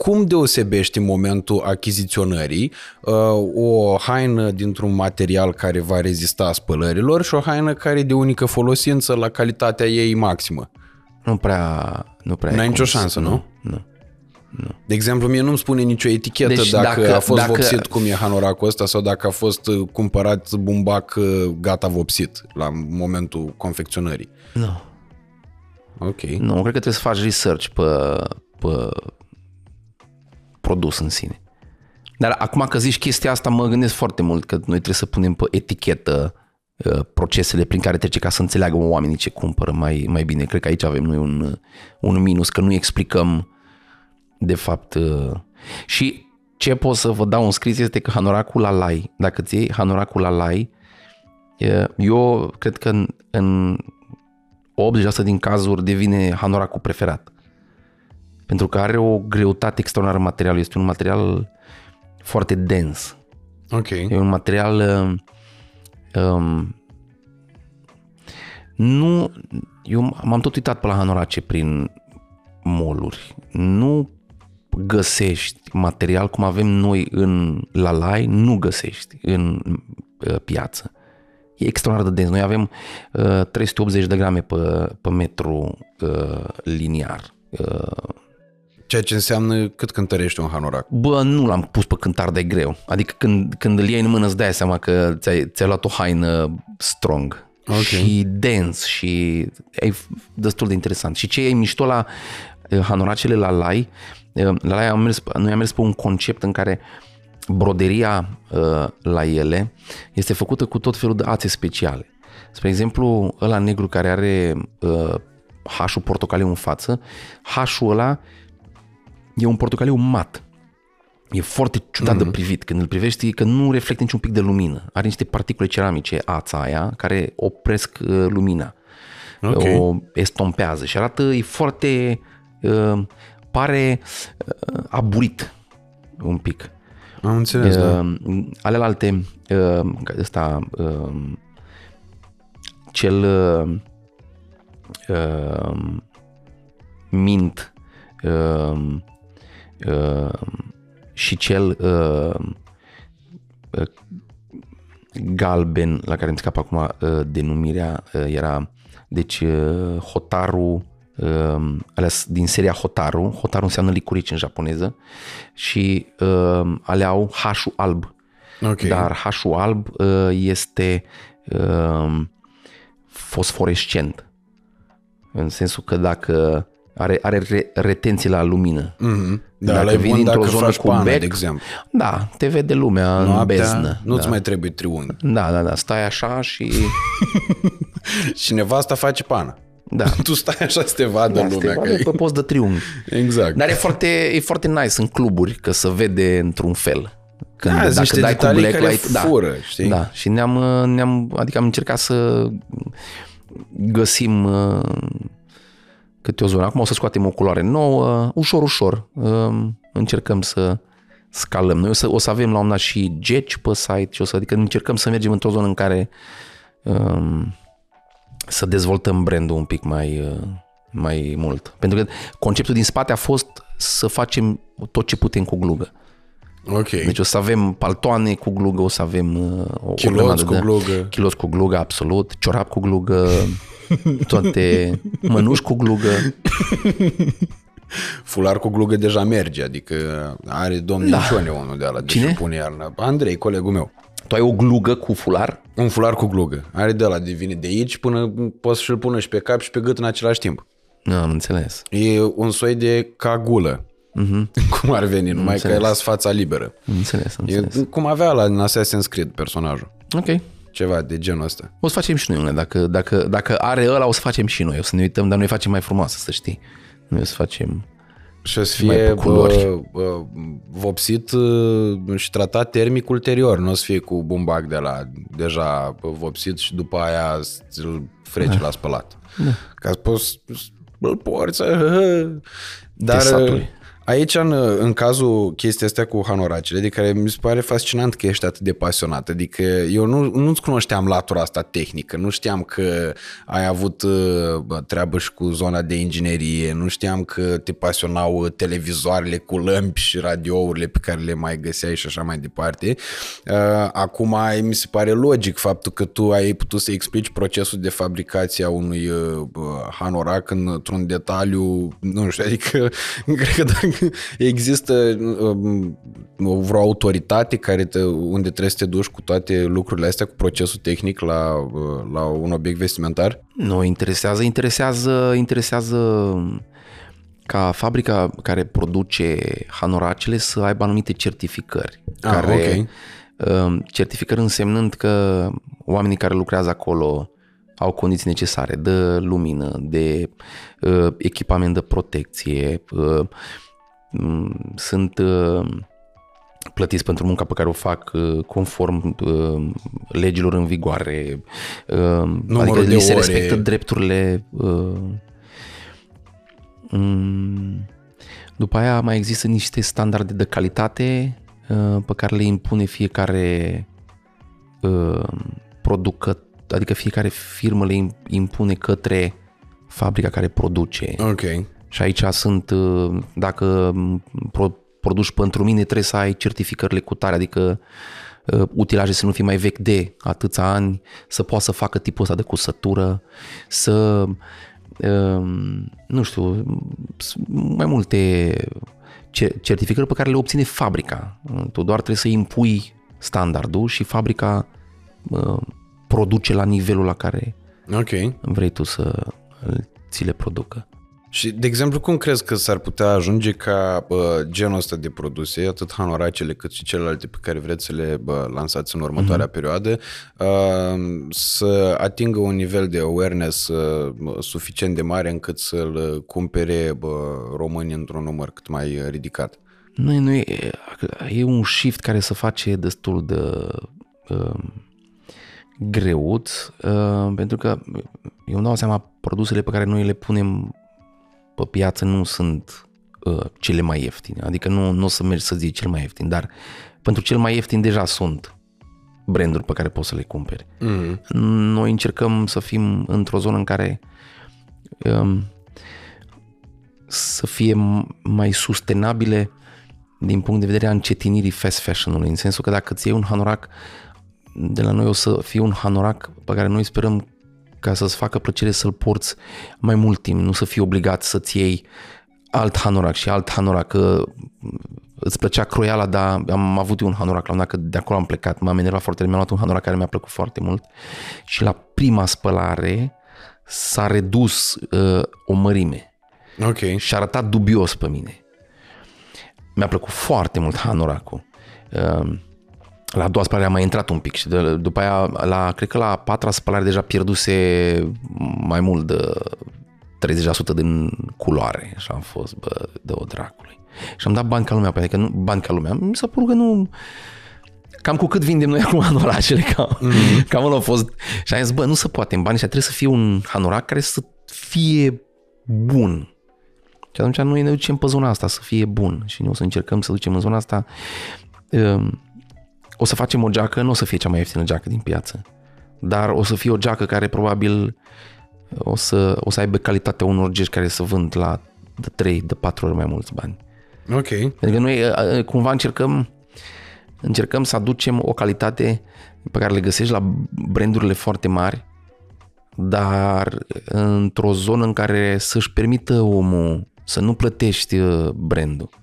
cum deosebești în momentul achiziționării uh, o haină dintr-un material care va rezista spălărilor și o haină care e de unică folosință la calitatea ei maximă? Nu prea... Nu prea N-ai e nicio cum să- șansă, nu? Nu. De exemplu, mie nu-mi spune nicio etichetă Deci deci dacă, dacă- a fost dacă- dacă... vopsit cum e hanoracul ăsta sau dacă a fost uh, cumpărat bumbac uh, gata vopsit la momentul confecționării. Nu. Ok. Nu, cred că trebuie să faci research pe, pe produs în sine. Dar acum că zici chestia asta, mă gândesc foarte mult că noi trebuie să punem pe etichetă uh, procesele prin care trece ca să înțeleagă oamenii ce cumpără mai, mai bine. Cred că aici avem noi un, un minus, că nu explicăm de fapt. uh, Și ce pot să vă dau un scris este că hanoracul alai, dacă ți iei hanoracul alai, uh, eu cred că în, în 80% din cazuri devine hanoracul preferat. Pentru că are o greutate extraordinară materialul. Este un material foarte dens. Ok. E un material um, um, nu, eu m-am tot uitat pe la hanorace prin moluri. Nu găsești material cum avem noi în Lalai, nu găsești în uh, piață. E extraordinar de dens. Noi avem uh, 380 de grame pe, pe metru uh, liniar. Uh, Ceea ce înseamnă cât cântărește un hanorac. Bă, nu l-am pus pe cântar de greu. Adică când, când îl iei în mână îți dai seama că ți-ai, ți-ai luat o haină strong. Ok. Și dens și e destul de interesant. Și ce e mișto la uh, hanoracele la Lai, uh, la Lai am mers, noi am mers pe un concept în care broderia uh, la ele este făcută cu tot felul de ațe speciale. Spre exemplu, ăla negru care are uh, hașul portocaliu în față, hașul ăla e un portocaliu mat. E foarte ciudat mm-hmm. de privit. Când îl privești, că nu reflectă niciun pic de lumină. Are niște particule ceramice, ața aia, care opresc uh, lumina. Ok. O estompează și arată, e foarte, uh, pare uh, aburit un pic. Am înțeles, da. Uh, alelalte, uh, ăsta, uh, cel uh, uh, mint uh, uh, și cel uh, uh, galben, la care îmi scap acum uh, denumirea, uh, era deci uh, Hotaru, uh, alea din seria Hotaru, Hotaru înseamnă licurici în japoneză și uh, alea au H-ul alb. Ok. Dar H-ul alb uh, este uh, fosforescent. În sensul că dacă are, are re, retenție la lumină. Mhm. Da, Dacă ăla e vii bun dintr-o dacă zonă faci cu pană, bec, de exemplu. Da, te vede lumea în Noaptea beznă. nu-ți da. mai trebuie triunghi. da, da, da, stai așa și... (laughs) Și nevasta face pană. Da. (laughs) Tu stai așa să te vadă da, să te lumea. vadă Că pe e... post de triunghi. Exact. Dar e foarte, e foarte nice în cluburi că se vede într-un fel. Când, Da, sunt niște detalii care fură, știi? Da, și ne-am, ne-am, adică am încercat să găsim uh, câte o zonă. Acum o să scoatem o culoare nouă, ușor, ușor. Um, Încercăm să scalăm. Noi o să, o să avem la un dat și geci pe site și o să, adică încercăm să mergem într-o zonă în care um, să dezvoltăm brandul un pic mai, uh, mai mult. Pentru că conceptul din spate a fost să facem tot ce putem cu glugă. Ok. Deci o să avem paltoane cu glugă, o să avem uh, o, o Chiloți grămadă cu de- glugă. Chiloți cu glugă, absolut. Ciorap cu glugă, (laughs) toate mănuși cu glugă. Fular cu glugă deja merge, adică are domn Da. Nicione unul de ala, deci Cine? îl pune iarna. Andrei, colegul meu. Tu ai o glugă cu fular? Un fular cu glugă. Are de la de vine de aici până poți să-l pună și pe cap și pe gât în același timp. Nu, am înțeles. E un soi de cagulă. (laughs) Cum ar veni, numai că îi înțeles. las fața liberă. Am înțeles, am E înțeles. cum avea la în Assassin's Creed personajul. Ok. Ceva de genul ăsta. O să facem și noi una. Dacă, dacă, dacă are ăla, o să facem și noi. O să ne uităm, dar noi facem mai frumoasă, să știi. Noi o să facem... Și o să Mai fie pe culori. bă, bă, vopsit uh, și tratat termic ulterior. Nu o să fie cu bumbac de la deja vopsit și după aia îl freci la spălat. Da. Ca să poți îl porți. Dar uh, saturi. Aici în, în cazul chestia astea cu hanoracele, de care mi se pare fascinant că ești atât de pasionat. Adică eu nu, nu-ți cunoșteam latura asta tehnică, nu știam că ai avut uh, bă, treabă și cu zona de inginerie, nu știam că te pasionau uh, televizoarele cu lămpi și radiourile pe care le mai găseai și așa mai departe. Uh, Acum mi se pare logic faptul că tu ai putut să explici procesul de fabricație a unui uh, bă, hanorac într-un detaliu, nu știu, adică (laughs) cred că dacă (laughs) există um, vreo autoritate care te, unde trebuie să te duci cu toate lucrurile astea, cu procesul tehnic la, uh, la un obiect vestimentar? Nu interesează, interesează, interesează ca fabrica care produce hanoracele să aibă anumite certificări. Ah, care, ok. um, Certificări însemnând că oamenii care lucrează acolo au condiții necesare de lumină, de uh, echipament de protecție, uh, m, sunt uh, plătiți pentru munca pe care o fac uh, conform uh, legilor în vigoare, uh, adică de li se ore. respectă drepturile. uh, mm, După aia mai există niște standarde de calitate uh, pe care le impune fiecare uh, producător, adică fiecare firmă le im- impune către fabrica care produce. Ok. Și aici sunt, uh, dacă pro- produci pentru mine, trebuie să ai certificările cu tare, adică uh, utilaje să nu fie mai vechi de atâția ani, să poată să facă tipul ăsta de cusătură, să, um, nu știu, s- mai multe ce- certificări pe care le obține fabrica. Tu doar trebuie să impui standardul și fabrica uh, produce la nivelul la care Ok. vrei tu să ți le producă. Și, de exemplu, cum crezi că s-ar putea ajunge ca bă, genul ăsta de produse, atât hanoracele cât și celelalte pe care vreți să le bă, lansați în următoarea Mhm. perioadă, uh, să atingă un nivel de awareness uh, suficient de mare încât să-l cumpere bă, românii într-un număr cât mai ridicat? Nu, e- nu e, e un shift care se face destul de uh, greuț, uh, pentru că eu îmi dau seama, produsele pe care noi le punem pe piață nu sunt uh, cele mai ieftine. Adică nu, nu o să mergi să zici cel mai ieftin, dar pentru cel mai ieftin deja sunt branduri pe care poți să le cumperi. Mm. Noi încercăm să fim într-o zonă în care um, să fie m- mai sustenabile din punct de vedere a încetinirii fast fashion-ului, în sensul că dacă ți iei un hanorac, de la noi o să fie un hanorac pe care noi sperăm ca să-ți facă plăcere să-l porți mai mult timp, nu să fii obligat să-ți iei alt hanorac și alt hanorac, că îți plăcea croiala, dar am avut eu un hanorac la un dat, că de acolo am plecat, m-am enervat foarte mi-am luat un hanorac care mi-a plăcut foarte mult și la prima spălare s-a redus uh, o mărime Ok. și a arătat dubios pe mine. Mi-a plăcut foarte mult hanoracul. Uh, la a doua spălare a mai intrat un pic și de, după aia, la, cred că la a patra spălare deja pierduse mai mult de 30% din culoare și am fost, bă, de o dracului. Și am dat bani ca lumea, adică nu, bani ca lumea. Mi s-a părut că nu... Cam cu cât vindem noi (laughs) acum în orașele, cam, mm-hmm. cam ăla a fost. Și am zis, bă, nu se poate, în banii ăștia trebuie să fie un hanorac care să fie bun. Și atunci noi ne ducem pe zona asta, să fie bun. Și noi o să încercăm să ducem în zona asta. Um, o să facem o geacă, nu o să fie cea mai ieftină geacă din piață, dar o să fie o geacă care probabil o să, o să aibă calitatea unor gești care să vând la de 3, de 4 ori mai mulți bani. Ok. Adică noi uh, cumva încercăm încercăm să aducem o calitate pe care le găsești la brandurile foarte mari, dar într-o zonă în care să-și permită omul să nu plătești uh, brandul.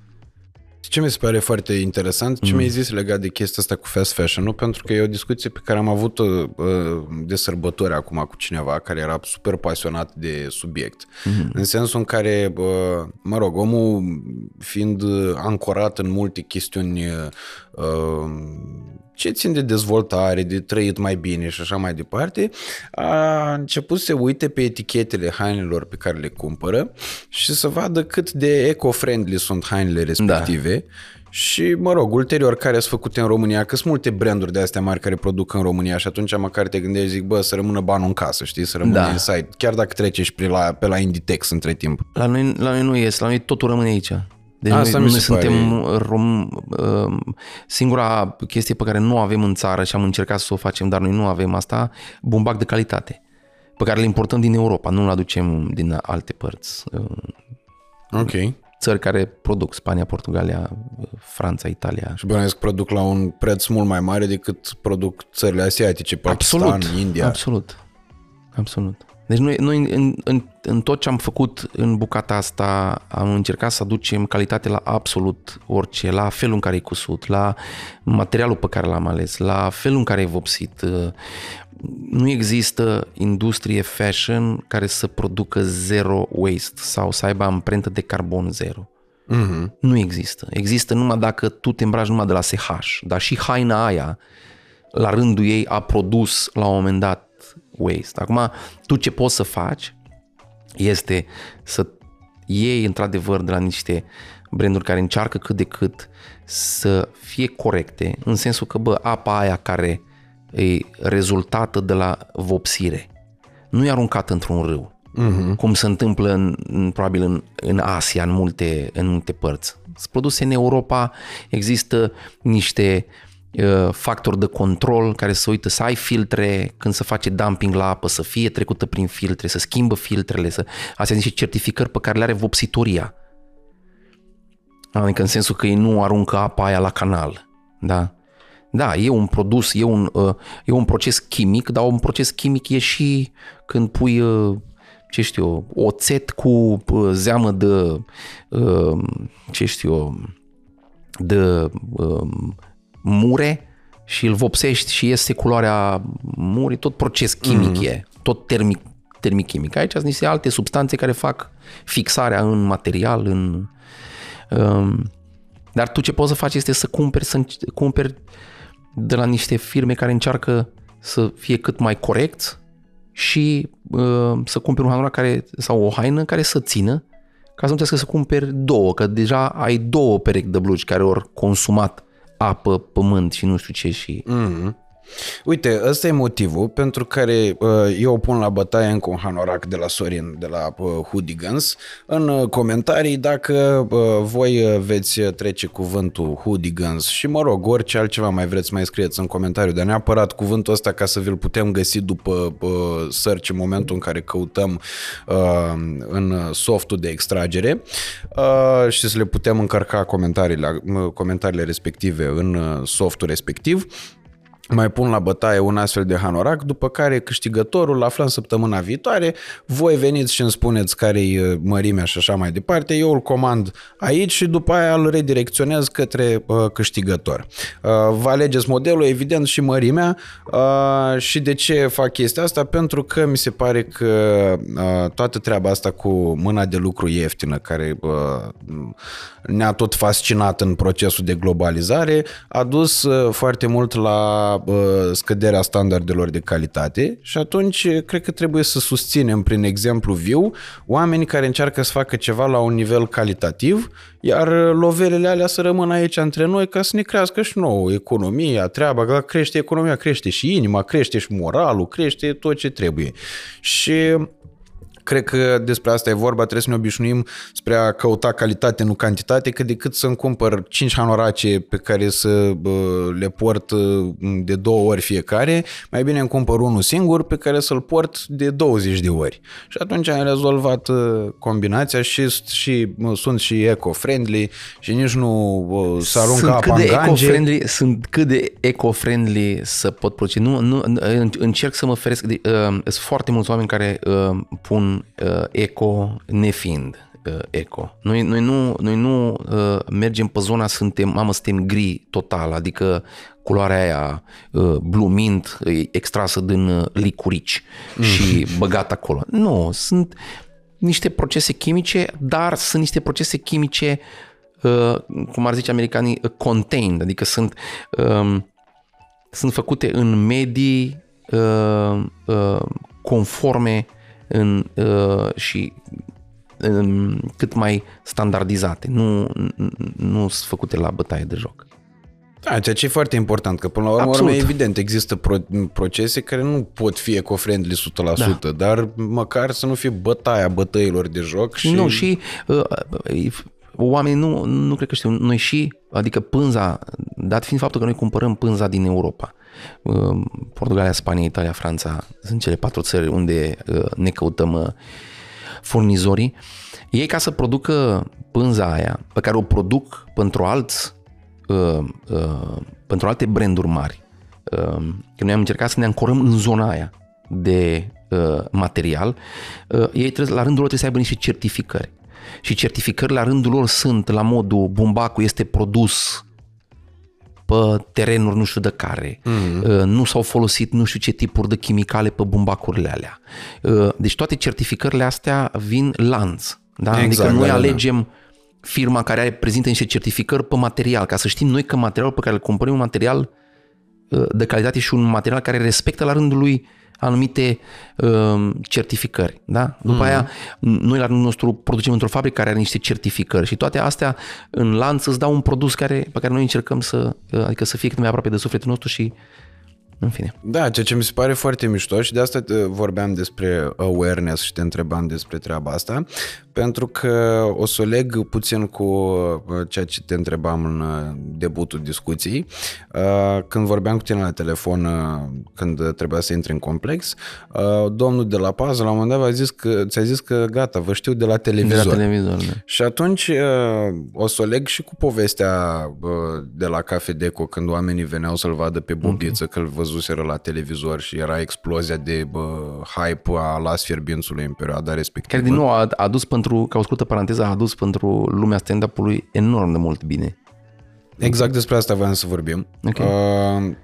Ce mi se pare foarte interesant, ce mm. mi-ai zis legat de chestia asta cu fast fashion-ul, pentru că e o discuție pe care am avut-o uh, de sărbători acum cu cineva care era super pasionat de subiect. Mm. În sensul în care, uh, mă rog, omul fiind ancorat în multe chestiuni uh, ce țin de dezvoltare, de trăit mai bine și așa mai departe, a început să se uite pe etichetele hainelor pe care le cumpără și să vadă cât de eco-friendly sunt hainele respective da. și, mă rog, ulterior care sunt făcute în România, că sunt multe branduri de astea mari care produc în România și atunci măcar te gândești, zic, bă, să rămână banul în casă, știi, să rămână da. în site, chiar dacă treci pe la, pe la Inditex între timp. La noi, la noi nu ies, la noi totul rămâne aici. Deci Asta noi, mi noi se suntem rom, uh, singura chestie pe care nu avem în țară și am încercat să o facem, dar noi nu avem asta, bumbac de calitate, pe care le importăm din Europa, nu-l aducem din alte părți. Uh, Ok. Țări care produc, Spania, Portugalia, uh, Franța, Italia. Și bănuiesc că produc la un preț mult mai mare decât produc țările asiatice, Pakistan, Absolut, India. absolut, absolut. Deci noi, noi în, în, în tot ce am făcut în bucata asta am încercat să aducem calitate la absolut orice, la felul în care e cusut, la materialul pe care l-am ales, la felul în care e vopsit. Nu există industrie fashion care să producă zero waste sau să aibă amprentă de carbon zero. Mm-hmm. Nu există. Există numai dacă tu te îmbraci numai de la SH, dar și haina aia, la rândul ei, a produs la un moment dat waste. Acum, tu ce poți să faci este să iei într-adevăr de la niște branduri care încearcă cât de cât să fie corecte, în sensul că, bă, apa aia care e rezultată de la vopsire, nu e aruncată într-un râu, uh-huh. cum se întâmplă în, în, probabil în, în Asia, în multe, în multe părți. Sunt produse în Europa, există niște uh, factori de control care să uită să ai filtre când se face dumping la apă, să fie trecută prin filtre, să schimbă filtrele, să... astea sunt niște certificări pe care le are vopsitoria. Adică în sensul că ei nu aruncă apa aia la canal. Da? Da, e un produs, e un, uh, e un proces chimic, dar un proces chimic e și când pui, uh, ce știu eu, oțet cu uh, zeamă de, uh, ce știu eu, de uh, mure și îl vopsești și iese culoarea murii, tot proces chimic mm-hmm. e, tot termic, termic-chimic. Aici sunt niște alte substanțe care fac fixarea în material, în... Um, dar tu ce poți să faci este să cumperi, să cumperi de la niște firme care încearcă să fie cât mai corect și uh, să cumperi un hanorac care, sau o haină care să țină ca să nu trebuie să cumperi două, că deja ai două perechi de blugi care au consumat apă, pământ și nu știu ce și... Mm-hmm. Uite, ăsta e motivul pentru care uh, eu pun la bătaie încă un hanorac de la Sorin, de la uh, Hoodigans, în uh, comentarii dacă uh, voi uh, veți trece cuvântul Hoodigans și mă rog, orice altceva mai vreți mai scrieți în comentariu, dar neapărat cuvântul ăsta ca să vi-l putem găsi după uh, search în momentul în care căutăm uh, în softul de extragere uh, și să le putem încărca comentariile, uh, comentariile respective în uh, softul respectiv mai pun la bătaie un astfel de hanorac, după care câștigătorul aflăm săptămâna viitoare, voi veniți și îmi spuneți care e mărimea și așa mai departe, eu îl comand aici și după aia îl redirecționez către uh, câștigător. Uh, vă alegeți modelul, evident și mărimea uh, și de ce fac chestia asta? Pentru că mi se pare că uh, toată treaba asta cu mâna de lucru ieftină, care uh, ne-a tot fascinat în procesul de globalizare, a dus uh, foarte mult la scăderea standardelor de calitate și atunci cred că trebuie să susținem prin exemplu viu oamenii care încearcă să facă ceva la un nivel calitativ, iar lovelele alea să rămână aici între noi ca să ne crească și nouă economia, treaba, că crește economia, crește și inima, crește și moralul, crește tot ce trebuie. Și cred că despre asta e vorba, trebuie să ne obișnuim spre a căuta calitate, nu cantitate, că decât să-mi cumpăr 5 hanorace pe care să bă, le port de două ori fiecare, mai bine îmi cumpăr unul singur pe care să-l port de 20 de ori. Și atunci am rezolvat combinația și, și sunt și eco-friendly și nici nu bă, să aruncă sunt apa cât de eco-friendly, Sunt cât de eco-friendly să pot produce. Nu, nu, încerc să mă feresc. De, uh, sunt foarte mulți oameni care uh, pun uh, eco nefiind uh, eco. Noi, noi nu, noi nu uh, mergem pe zona, suntem, mamă, suntem gri total, adică culoarea aia uh, blue mint, extrasă din uh, licurici mm. și băgat acolo. Nu, sunt niște procese chimice, dar sunt niște procese chimice, uh, cum ar zice americanii, uh, contained, adică sunt, uh, sunt făcute în medii uh, uh, conforme în, uh, și în, cât mai standardizate, nu, nu sunt făcute la bătaie de joc. Da, ceea ce e foarte important, că până la urmă, urmă evident, există pro- procese care nu pot fi eco-friendly 100%, da. dar măcar să nu fie bătaia bătăilor de joc. Și... Nu, și uh, oamenii nu, nu cred că știu, noi și, adică pânza, dat fiind faptul că noi cumpărăm pânza din Europa, uh, Portugalia, Spania, Italia, Franța, sunt cele patru țări unde uh, ne căutăm uh, furnizorii, ei ca să producă pânza aia, pe care o produc pentru alți, pentru alte branduri mari, că noi am încercat să ne ancorăm în zona aia de material, ei trebuie, la rândul lor trebuie să aibă niște certificări. Și certificările la rândul lor sunt la modul bumbacul este produs pe terenuri nu știu de care, mm-hmm. nu s-au folosit nu știu ce tipuri de chimicale pe bumbacurile alea. Uh, deci toate certificările astea vin lanț. Da? Exact, adică noi da, da, da. alegem da. firma care are, prezintă niște certificări pe material, ca să știm noi că materialul pe care îl cumpărăm un material uh, de calitate și un material care respectă la rândul lui anumite uh, certificări. Da? După mm-hmm. aia, noi la rândul nostru producem într-o fabrică care are niște certificări și toate astea în lanț îți dau un produs care, pe care noi încercăm să, uh, adică să fie cât mai aproape de sufletul nostru și în fine. Da, ceea ce mi se pare foarte mișto și de asta vorbeam despre awareness și te întrebam despre treaba asta, pentru că o să o leg puțin cu uh, ceea ce te întrebam în uh, debutul discuției. Uh, când vorbeam cu tine la telefon, când trebuia să intri în complex, domnul de la pază la un moment dat a zis că, ți-a zis că gata, vă știu de la televizor. De la televizor, da. Și atunci o să o leg și cu povestea de la Cafe Deco, când oamenii veneau să-l vadă pe bubiță, okay. că îl văzuseră la televizor și era explozia de bă, hype a las fierbințului în perioada respectivă. Care din nou a adus pentru, ca o scurtă paranteză, a adus pentru lumea stand-up-ului enorm de mult bine. Exact despre asta voiam să vorbim. Okay. Uh,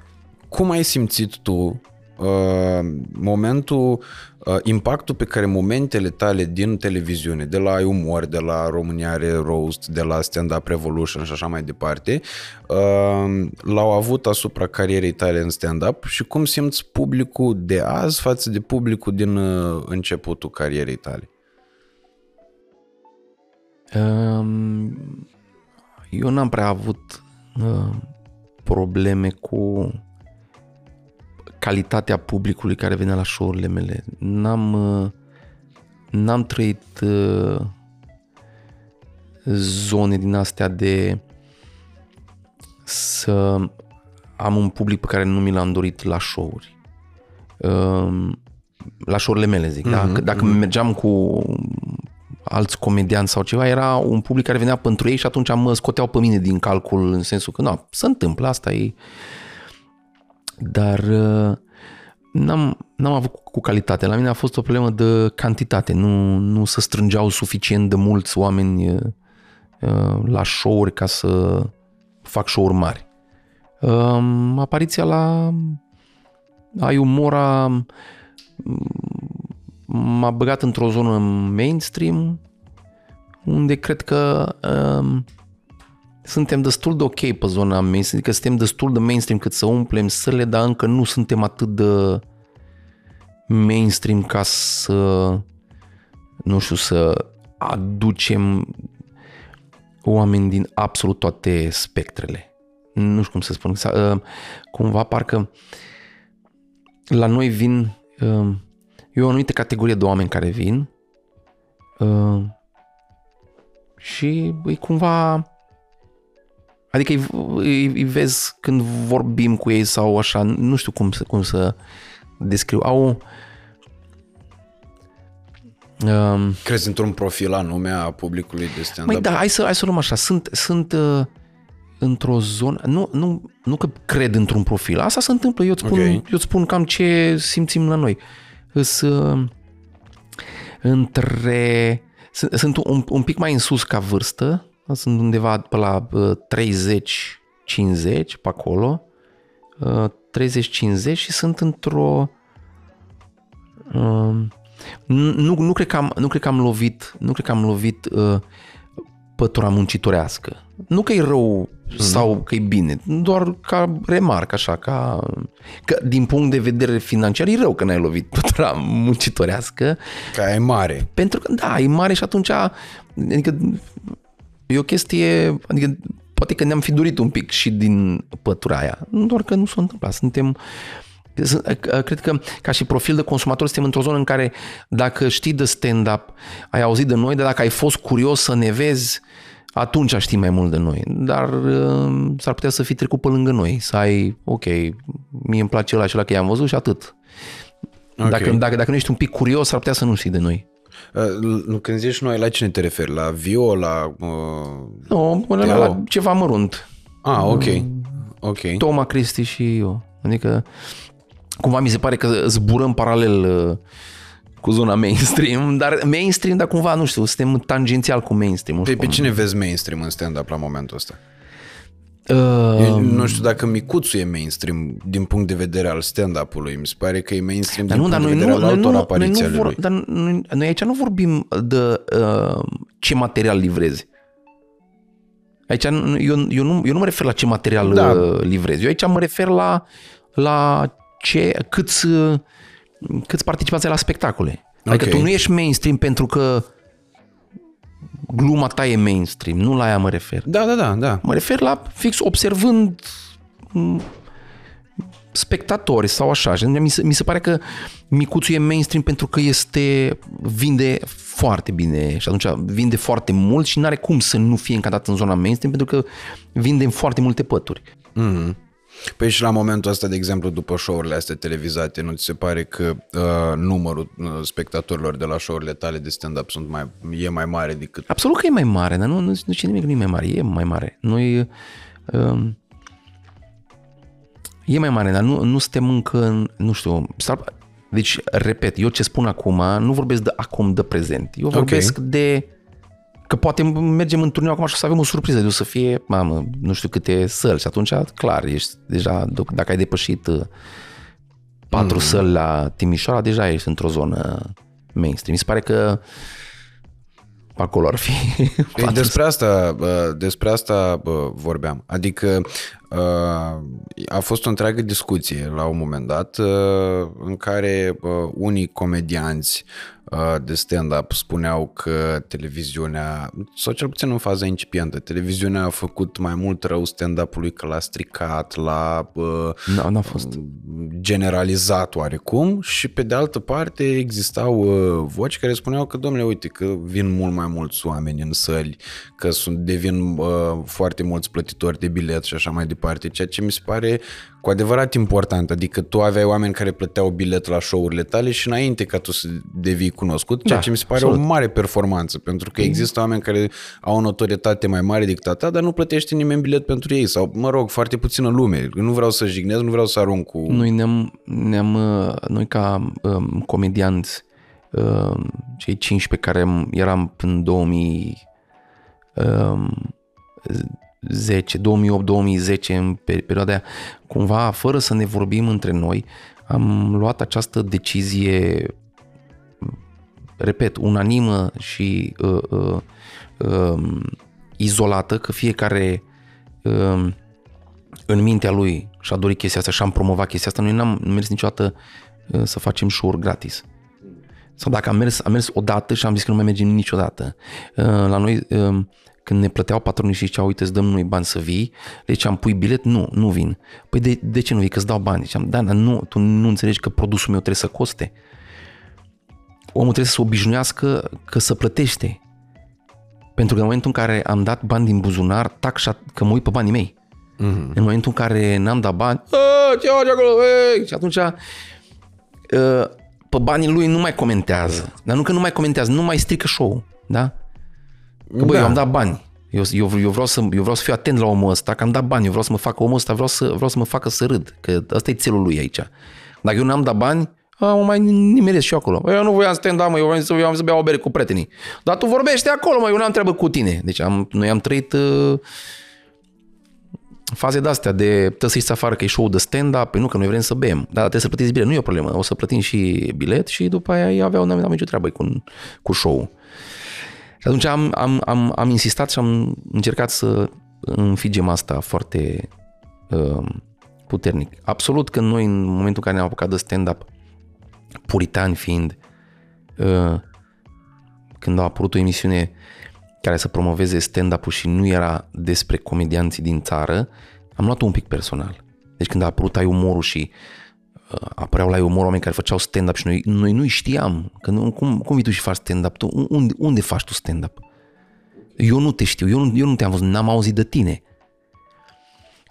cum ai simțit tu uh, momentul, uh, impactul pe care momentele tale din televiziune, de la umor, de la România are roast, de la Stand Up Revolution și așa mai departe, uh, l-au avut asupra carierei tale în stand-up și cum simți publicul de azi față de publicul din uh, începutul carierei tale? Um, eu n-am prea avut uh, probleme cu calitatea publicului care venea la show-urile mele. N-am, uh, n-am trăit uh, zone din astea de să am un public pe care nu mi l-am dorit la show-uri. Um, la show-urile mele, zic. Mm-hmm, da? Mhm, Dacă mergeam cu alți comedianți sau ceva, era un public care venea pentru ei și atunci mă scoteau pe mine din calcul în sensul că, nu, se întâmplă, asta e... Dar uh, n-am, n-am avut cu calitate. La mine a fost o problemă de cantitate. Nu, nu se strângeau suficient de mulți oameni uh, la show-uri ca să fac show-uri mari. Um, apariția la Ai Umora m-a băgat într-o zonă mainstream unde cred că um, suntem destul de ok pe zona mainstream, adică suntem destul de mainstream cât să umplem săle, dar încă nu suntem atât de mainstream ca să nu știu, să aducem oameni din absolut toate spectrele. Nu știu cum să spun. Uh, cumva parcă la noi vin uh, e o anumită categorie de oameni care vin uh, și e cumva adică îi, îi, îi vezi când vorbim cu ei sau așa, nu știu cum să, cum să descriu. Au Um, Crezi într-un profil anume a publicului de stand-up? Mai da, hai să, hai să luăm așa. Sunt, sunt uh, într-o zonă... Nu, nu, nu că cred într-un profil. Asta se întâmplă. Eu îți spun, okay. eu îți spun cam ce simțim la noi. Sunt uh, între... Sunt, sunt un, un pic mai în sus ca vârstă. Sunt undeva pe la uh, 30-50 pe acolo. Uh, 30-50 și sunt într-o... Uh, nu, nu, cred că am, nu cred că am lovit, nu cred că am lovit uh, pătura muncitorească. Nu că e rău mm-hmm. sau că e bine, doar ca remarc așa, ca că din punct de vedere financiar e rău că n-ai lovit pătura muncitorească. Ca e mare. Pentru că, da, e mare și atunci, adică e o chestie, adică poate că ne-am fi dorit un pic și din pătura aia, doar că nu s-a întâmplat. Suntem, Cred că ca și profil de consumator suntem într-o zonă în care dacă știi de stand-up, ai auzit de noi, dar dacă ai fost curios să ne vezi, atunci știi mai mult de noi. Dar s-ar putea să fi trecut pe lângă noi, să ai, ok, mie îmi place ăla și ăla că i-am văzut și atât. Okay. Dacă, dacă, dacă nu ești un pic curios, s-ar putea să nu știi de noi. Uh, când zici noi, la cine te referi? La Vio, la... Uh, nu, la, la ceva mărunt. Ah, ok. ok. Toma, Cristi și eu. Adică cumva mi se pare că zburăm paralel uh, cu zona mainstream, dar mainstream, dar cumva, nu știu, suntem tangențial cu mainstream. Pe, pe cine vezi mainstream în stand-up la momentul ăsta? Uh, Eu nu știu dacă Micuțu e mainstream din punct de vedere al stand-up-ului. Mi se pare că e mainstream din nu, punct de vedere nu, al altor nu, apariții ale lui. Dar noi, noi aici nu vorbim de uh, ce material livrezi. Aici eu, eu, nu, eu nu mă refer la ce material da. Uh, livrezi. Eu aici mă refer la, la ce, câți, câți participanți ai la spectacole. Okay. Adică tu nu ești mainstream pentru că gluma ta e mainstream, nu la aia mă refer. Da, da, da. da. Mă refer la fix observând spectatori sau așa. Mi se, mi se pare că Micuțul e mainstream pentru că este vinde foarte bine și atunci vinde foarte mult și nu are cum să nu fie încadrat în zona mainstream pentru că vinde în foarte multe pături. Mm-hmm. Păi și la momentul ăsta, de exemplu, după show-urile astea televizate, nu ți se pare că uh, numărul uh, spectatorilor de la show-urile tale de stand-up sunt mai, e mai mare decât... Absolut că e mai mare, dar nu, nu, nu ce nimic nu e mai mare, e mai mare. Noi... Uh, e mai mare, dar nu, nu suntem încă, în, nu știu, deci, repet, eu ce spun acum, nu vorbesc de acum, de prezent. Eu vorbesc okay. de Că poate mergem în turneu acum și să avem o surpriză, de o să fie, mamă, nu știu câte săli și atunci, clar, ești deja, dacă ai depășit uh, patru mm. săli la Timișoara, deja ești într-o zonă mainstream. Mi se pare că acolo ar fi. (laughs) Ei, despre asta, despre asta vorbeam. Adică Uh, a fost o întreagă discuție la un moment dat uh, în care uh, unii comedianți de stand-up spuneau că televiziunea, sau cel puțin în faza incipientă, televiziunea a făcut mai mult rău stand-up-ului că l-a stricat, l-a n-a, n-a fost. generalizat oarecum și pe de altă parte existau voci care spuneau că, domnule, uite că vin mult mai mulți oameni în săli, că sunt, devin foarte mulți plătitori de bilet și așa mai departe, ceea ce mi se pare cu adevărat important. Adică tu aveai oameni care plăteau bilet la show-urile tale și înainte ca tu să devii cunoscut, ceea da, ce mi se pare absolut. o mare performanță, pentru că există oameni care au o notorietate mai mare decât a ta, dar nu plătește nimeni bilet pentru ei sau, mă rog, foarte puțină lume. Nu vreau să jignez, nu vreau să arunc cu... Noi ne-am, ne-am noi ca um, comedianți, um, cei cinci pe care eram în 2000 um, 2010, 2008-2010, în perioada aia, cumva, fără să ne vorbim între noi, am luat această decizie, repet, unanimă și uh, uh, uh, izolată, că fiecare uh, în mintea lui și-a dorit chestia asta și am promovat chestia asta. Noi n-am mers niciodată uh, să facem show gratis. Sau dacă am mers, am mers odată și am zis că nu mai mergem niciodată. Uh, la noi uh, când ne plăteau patronii și ziceau, uite, îți dăm noi bani să vii, le ziceam, pui bilet? Nu, nu vin. Păi de, de ce nu vii? Că îți dau bani. Ziceam, da, dar nu, tu nu înțelegi că produsul meu trebuie să coste. Omul trebuie să se obișnuiască că să plătește. Pentru că în momentul în care am dat bani din buzunar, taxa că mă uit pe banii mei. Mm-hmm. În momentul în care n-am dat bani, ce acolo, ei! și atunci pe banii lui nu mai comentează. Dar nu că nu mai comentează, nu mai strică show da? Că băi, da. eu am dat bani. Eu, eu, eu, vreau să, eu vreau să fiu atent la omul ăsta, că am dat bani, eu vreau să mă facă omul ăsta, vreau să, vreau să mă facă să râd, că ăsta e țelul lui aici. Dacă eu n-am dat bani, a, mă mai nimeresc și eu acolo. Eu nu voiam să te da, mă, eu voiam să, eu am să beau o bere cu prietenii. Dar tu vorbești acolo, mă, eu n-am treabă cu tine. Deci am, noi am trăit uh, faze de-astea de trebuie să ieși afară că e show de stand-up, păi nu, că noi vrem să bem. Da, trebuie să plătiți bilet, nu e o problemă. O să plătim și bilet și după aia ei aveau, n-am nicio treabă cu, cu show și atunci am, am, am, am insistat și am încercat să înfigem asta foarte uh, puternic. Absolut că noi în momentul în care ne-am apucat de stand-up, puritani fiind, uh, când a apărut o emisiune care să promoveze stand-up-ul și nu era despre comedianții din țară, am luat-o un pic personal. Deci când a apărut ai umorul și apăreau la umor oameni care făceau stand-up și noi, noi nu știam. Că nu, cum, cum vii tu și faci stand-up? Tu, unde, unde faci tu stand-up? Eu nu te știu, eu nu, eu nu te-am văzut, n-am auzit de tine.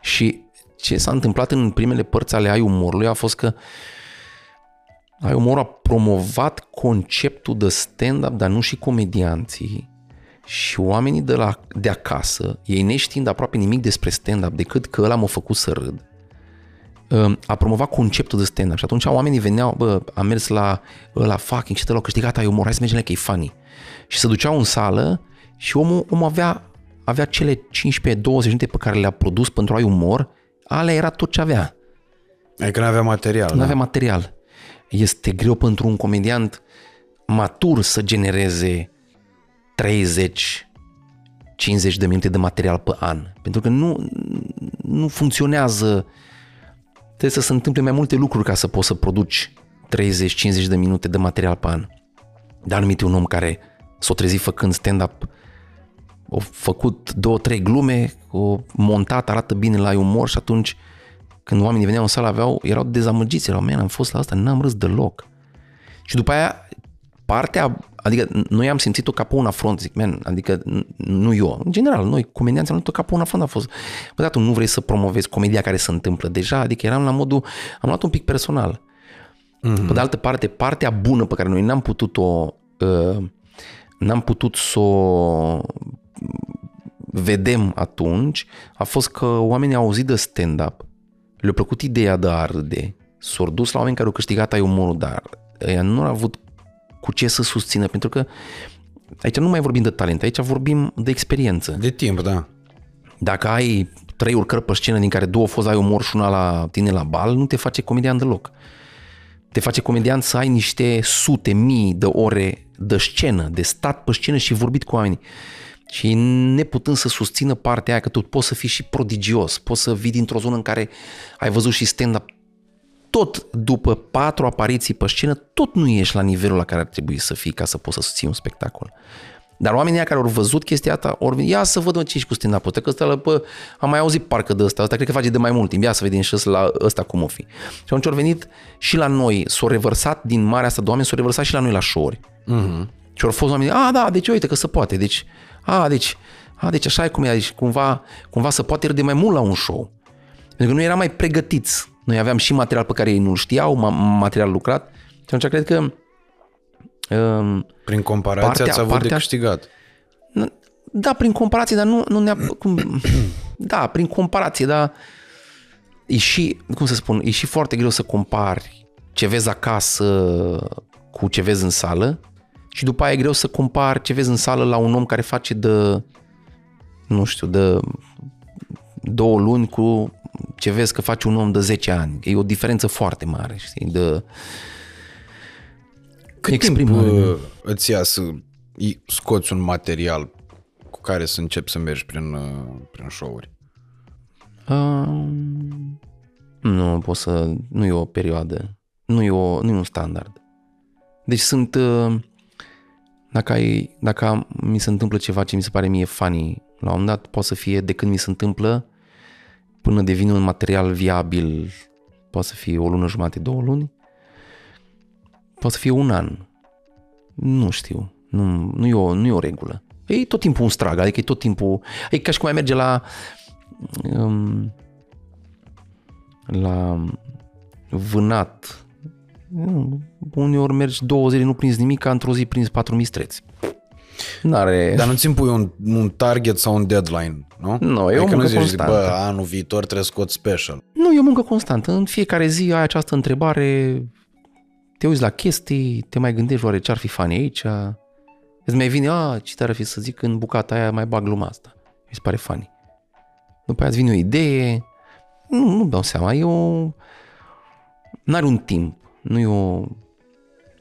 Și ce s-a întâmplat în primele părți ale ai umorului a fost că ai umor a promovat conceptul de stand-up, dar nu și comedianții. Și oamenii de, la, de acasă, ei neștiind aproape nimic despre stand-up decât că ăla m-a făcut să râd, Ehm, a promovat conceptul de stand-up și atunci oamenii veneau, bă, am mers la, la fucking și te l-au câștigat, ai umor, hai să mergem la că e funny. Și se duceau în sală și omul, omul avea, avea cele 15-20 minute pe care le-a produs pentru ai umor, alea era tot ce avea. Adică nu avea material. Nu da? avea material. Este greu pentru un comediant matur să genereze 30 50 de minute de material pe an. Pentru că nu, nu funcționează uh, trebuie să se întâmple mai multe lucruri ca să poți să produci 30-50 de minute de material pe an. Dar anumite un om care s-a trezit făcând stand-up, a făcut două, trei glume, o montat, arată bine la umor și atunci când oamenii veneau în sală aveau, erau dezamăgiți, erau, man, am fost la asta, n-am râs deloc. Și după aia, partea, adică noi am simțit-o ca pe un afront, zic, man, adică nu eu, în general, noi, comedianții, am luat-o ca pe un afront, a fost, bă, da, tu nu vrei să promovezi comedia care se întâmplă deja, adică eram la modul, am luat un pic personal. Mm-hmm. Pe de altă parte, partea bună pe care noi n-am putut-o, uh, n-am putut să o vedem atunci, a fost că oamenii au auzit de stand-up, le-a plăcut ideea de a râde, s-au dus la oameni care au câștigat ai umorul, dar ea nu au avut cu ce să susțină, pentru că aici nu mai vorbim de talent, aici vorbim de experiență. De timp, da. Dacă ai trei urcări pe scenă din care două fost ai umor și una la tine la bal, nu te face comedian deloc. Te face comedian să ai niște sute, mii de ore de scenă, de stat pe scenă și vorbit cu oamenii. și neputând să susțină partea aia că tu poți să fii și prodigios, poți să vii dintr-o zonă în care ai văzut și stand-up tot după patru apariții pe scenă, tot nu ești la nivelul la care ar trebui să fii ca să poți să susții un spectacol. Dar oamenii care au văzut chestia asta, ori vin, ia să văd ce ești cu stand up că ăsta, bă, am mai auzit parcă de ăsta, ăsta cred că face de mai mult timp, ia să vedem și la ăsta cum o fi. Și atunci au venit și la noi, s-au revărsat din marea asta de oameni, s-au revărsat și la noi la show uh-huh. Și au fost oameni, a, da, deci uite că se poate, deci, a, deci, a, deci așa e cum e, deci cumva, cumva se poate râde mai mult la un show. Pentru că noi eram mai pregătiți. Noi aveam și material pe care ei nu știau, material lucrat. Și atunci cred că Um, prin comparație partea, ați avut partea, de câștigat. Da, prin comparație, dar nu, nu ne (clears throat) cum, Da, prin comparație, dar e și, cum să spun, e și foarte greu să compari ce vezi acasă cu ce vezi în sală și după aia e greu să compari ce vezi în sală la un om care face de, nu știu, de două luni cu ce vezi că face un om de 10 ani. E o diferență foarte mare, știi, de, cât exprimare. timp uh, îți ia să scoți un material cu care să începi să mergi prin, uh, prin show-uri? Uh, nu pot să... Nu e o perioadă. Nu e, o, nu e un standard. Deci sunt... Uh, dacă, ai, dacă mi se întâmplă ceva ce mi se pare mie funny, la un moment dat poate să fie de când mi se întâmplă până devine un material viabil, poate să fie o lună jumate, două luni, Poate să fie un an. Nu știu. Nu, nu, e, o, nu e o regulă. E tot timpul un strag, adică e tot timpul... E ca și cum ai merge la... Um, la vânat. Uneori mergi două zile, nu prinzi nimic, ca într-o zi prinzi patru mistreți. N-are... Dar nu-ți impui un, un target sau un deadline, nu? Nu, e adică o muncă nu zici, constantă. bă, anul viitor trebuie scot special. Nu, e o muncă constantă. În fiecare zi ai această întrebare, te uiți la chestii, te mai gândești oare ce ar fi fani aici, îți mai vine, a, ce tare fi să zic în bucata aia mai bag gluma asta. Mi se pare funny. După aia îți vine o idee, nu, nu dau seama, e o... N-are un timp, nu e o...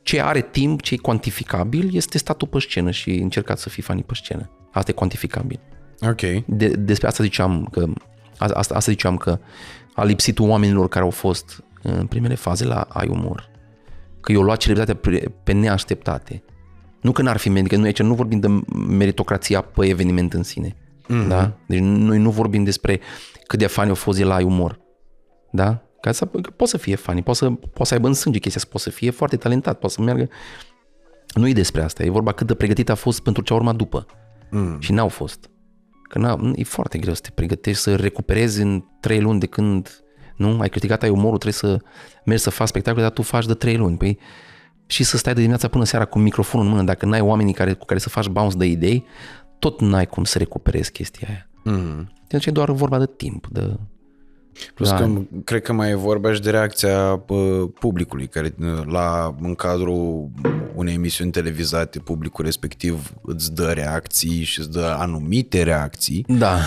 Ce are timp, ce e cuantificabil, este statul pe scenă și încercați să fii fani pe scenă. Asta e cuantificabil. Ok. De, despre asta ziceam că asta, asta ziceam că a lipsit oamenilor care au fost în primele faze la ai umor că eu luat celebritatea pe neașteptate. Nu că n-ar fi medică, nu aici nu vorbim de meritocrația pe eveniment în sine. Mm-hmm. Da? Deci noi nu vorbim despre cât de fani au fost el la umor. Da? Ca să, că poate să fie fani, poate să, poate să aibă în sânge chestia poate să fie foarte talentat, poate să meargă... Nu e despre asta, e vorba cât de pregătit a fost pentru ce a urmat după. Mm. Și n-au fost. Că n e foarte greu să te pregătești, să recuperezi în trei luni de când nu? Ai câștigat, ai umorul, trebuie să mergi să faci spectacole, dar tu faci de trei luni. Păi, și să stai de dimineața până seara cu microfonul în mână, dacă n-ai oamenii care, cu care să faci bounce de idei, tot n-ai cum să recuperezi chestia aia. Mm. Deci e doar vorba de timp, de... Plus da. că cred că mai e vorba și de reacția publicului, care la, în cadrul unei emisiuni televizate, publicul respectiv îți dă reacții și îți dă anumite reacții. Da.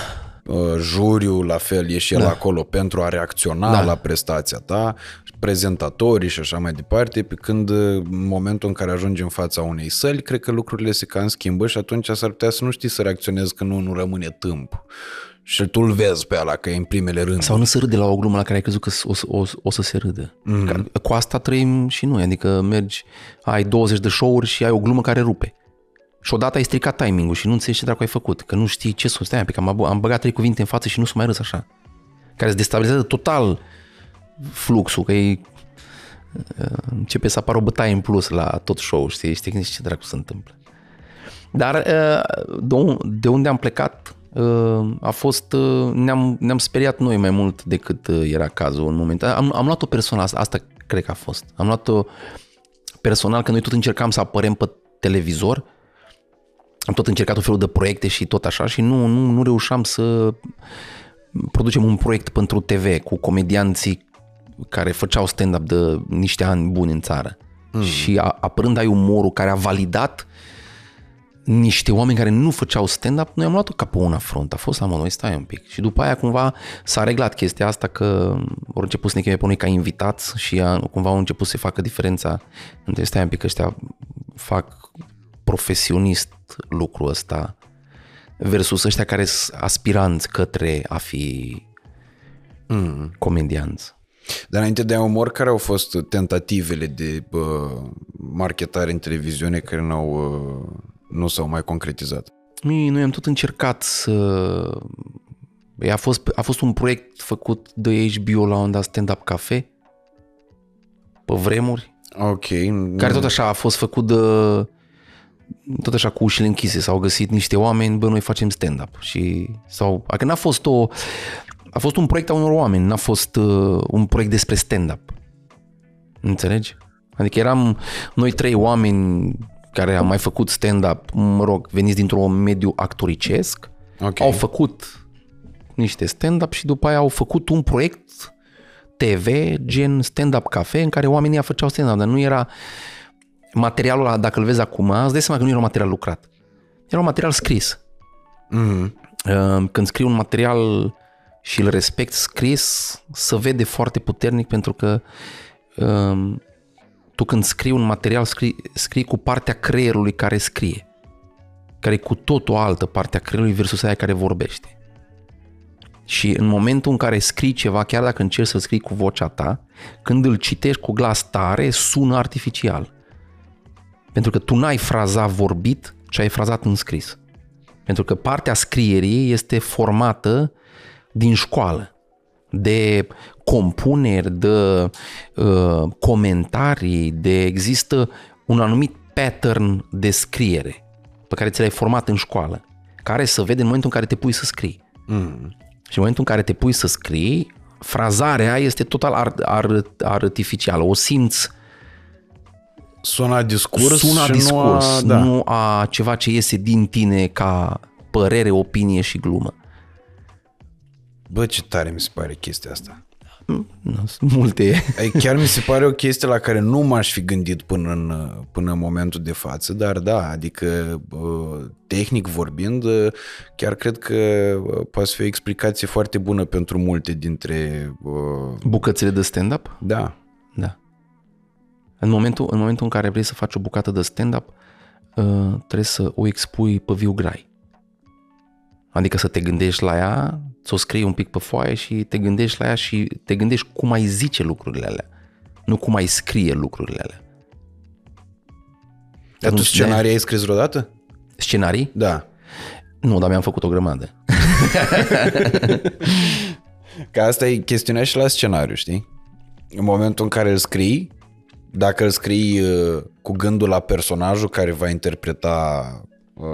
Uh, juriu la fel e și el da. acolo pentru a reacționa da. la prestația ta, prezentatorii și așa mai departe, pe când uh, în momentul în care ajungi în fața unei săli, cred că lucrurile se cam schimbă și atunci s-ar putea să nu știi să reacționezi că nu, nu rămâne timp. Și tu îl vezi pe ăla că e în primele rânduri. Sau nu se râde la o glumă la care ai crezut că o, o, o să se râdă. Mm-hmm. Cu asta trăim și noi, adică mergi, ai 20 de show-uri și ai o glumă care rupe. Și odată ai stricat timingul și nu înțelegi ce dracu ai făcut, că nu știi ce să stai, că am, am băgat trei cuvinte în față și nu s-o mai râs așa. Care îți destabilizează total fluxul, că e, uh, începe să apară o bătaie în plus la tot show, știi, știi ce dracu se întâmplă. Dar uh, de unde am plecat uh, a fost, ne-am, ne-am speriat noi mai mult decât era cazul în moment. Am, am luat-o personal, asta cred că a fost. Am luat-o personal că noi tot încercam să apărem pe televizor am tot încercat o felul de proiecte și tot așa și nu, nu, nu reușeam să producem un proiect pentru TV cu comedianții care făceau stand-up de niște ani buni în țară. Mm. Și a, apărând ai umorul care a validat niște oameni care nu făceau stand-up, noi am luat-o ca pe una front. A fost la noi, stai un pic. Și după aia cumva s-a reglat chestia asta că au început să ne cheme pe noi ca invitați și a, cumva au început să facă diferența între stai un pic ăștia fac profesionist lucrul ăsta versus ăștia care sunt aspiranți către a fi mm. comedianți. Dar înainte de umor, care au fost tentativele de bă, marketare în televiziune care n-au, nu s-au mai concretizat? Noi am tot încercat să... A fost, a fost un proiect făcut de HBO la un dat stand-up cafe, pe vremuri. Ok. Care tot așa a fost făcut de tot așa cu ușile închise, s-au găsit niște oameni, bă, noi facem stand-up. Și, sau, că n-a fost o, a fost un proiect a unor oameni, n-a fost uh, un proiect despre stand-up. Înțelegi? Adică eram noi trei oameni care am mai făcut stand-up, mă rog, veniți dintr-un mediu actoricesc, okay. au făcut niște stand-up și după aia au făcut un proiect TV, gen stand-up cafe, în care oamenii făceau stand-up, dar nu era materialul ăla, dacă îl vezi acum, îți dai seama că nu era un material lucrat. Era un material scris. Mm-hmm. Când scrii un material și îl respect scris, se vede foarte puternic pentru că um, tu când scrii un material, scrii, scrii cu partea creierului care scrie, care e cu tot o altă parte a creierului versus aia care vorbește. Și în momentul în care scrii ceva, chiar dacă încerci să scrii cu vocea ta, când îl citești cu glas tare, sună artificial. Pentru că tu n-ai frazat vorbit, ci ai frazat în scris. Pentru că partea scrierii este formată din școală, de compuneri, de uh, comentarii, de există un anumit pattern de scriere pe care ți l-ai format în școală, care să vede în momentul în care te pui să scrii. Mm. Și în momentul în care te pui să scrii, frazarea este total art, art, artificială, o simți Suna discurs Suna și discurs, nu a, da. nu a ceva ce iese din tine ca părere, opinie și glumă. Bă, ce tare mi se pare chestia asta. Nu, sunt multe. Chiar mi se pare o chestie la care nu m-aș fi gândit până în, până în momentul de față, dar da, adică tehnic vorbind, chiar cred că poate fi o explicație foarte bună pentru multe dintre... Bucățile de stand-up? Da. Da. În momentul, în momentul în care vrei să faci o bucată de stand-up, trebuie să o expui pe viu grai. Adică să te gândești la ea, să o scrii un pic pe foaie și te gândești la ea și te gândești cum ai zice lucrurile alea, nu cum ai scrie lucrurile alea. Dar tu scenarii ai scris vreodată? Scenarii? Da. Nu, dar mi-am făcut o grămadă. (laughs) Că asta e chestiunea și la scenariu, știi? În momentul în care îl scrii, dacă îl scrii uh, cu gândul la personajul care va interpreta uh,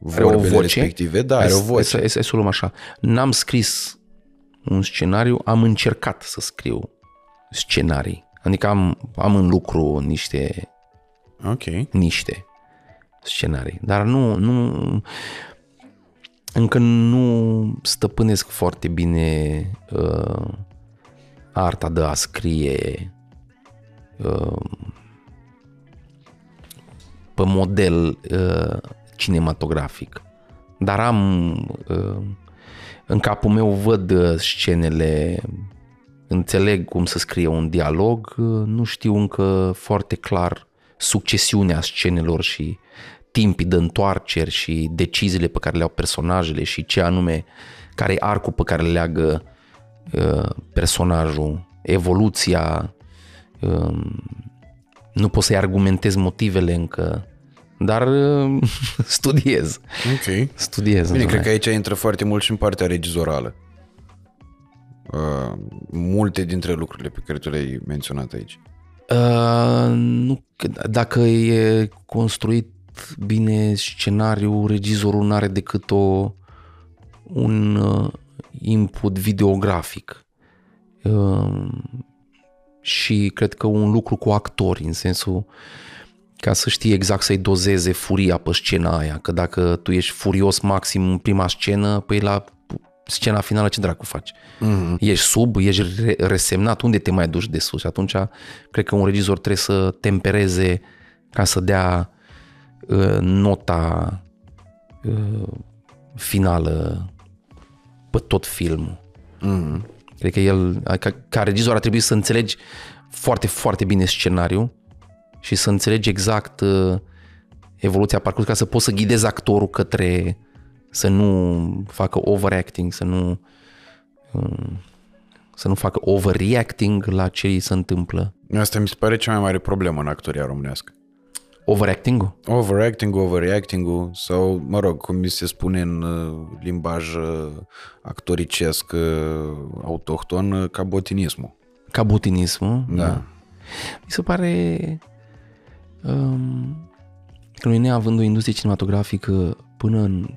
vorbele o voce? respective. Da, are o voce. Să, să, să luăm așa. N-am scris un scenariu, am încercat să scriu scenarii. Adică am, am în lucru niște okay. niște scenarii. Dar nu, nu încă nu stăpânesc foarte bine uh, arta de a scrie uh, pe model uh, cinematografic. Dar am uh, în capul meu văd uh, scenele, înțeleg cum să scrie un dialog, uh, nu știu încă foarte clar succesiunea scenelor și timpii de întoarceri și deciziile pe care le au personajele și ce anume, care e arcul pe care le leagă uh, personajul, evoluția, uh, nu pot să-i argumentez motivele încă, dar uh, (laughs) studiez. Ok. Studiez. Bine, cred că aici intră foarte mult și în partea regizorală. Uh, multe dintre lucrurile pe care tu le-ai menționat aici. Uh, nu, dacă e construit bine scenariul, regizorul nu are decât o, un uh, input videografic. Uh, și cred că un lucru cu actori, în sensul ca să știi exact să-i dozeze furia pe scena aia, că dacă tu ești furios maxim în prima scenă, păi la scena finală ce dracu faci? Mm-hmm. Ești sub, ești resemnat, unde te mai duci de sus? Și atunci cred că un regizor trebuie să tempereze ca să dea uh, nota uh, finală pe tot filmul. Mm-hmm. Cred că el, ca, ca regizor, ar trebui să înțelegi foarte, foarte bine scenariul și să înțelegi exact uh, evoluția parcursului ca să poți să ghidezi actorul către să nu facă overacting, să nu um, să nu facă overreacting la ce îi se întâmplă. Asta mi se pare cea mai mare problemă în actoria românească. Overacting-ul? Overacting, overreacting sau, mă rog, cum mi se spune în uh, limbaj uh, actoricesc uh, autohton, uh, cabotinismul. Cabotinismul? Da. Mi se pare um, că noi neavând o industrie cinematografică până în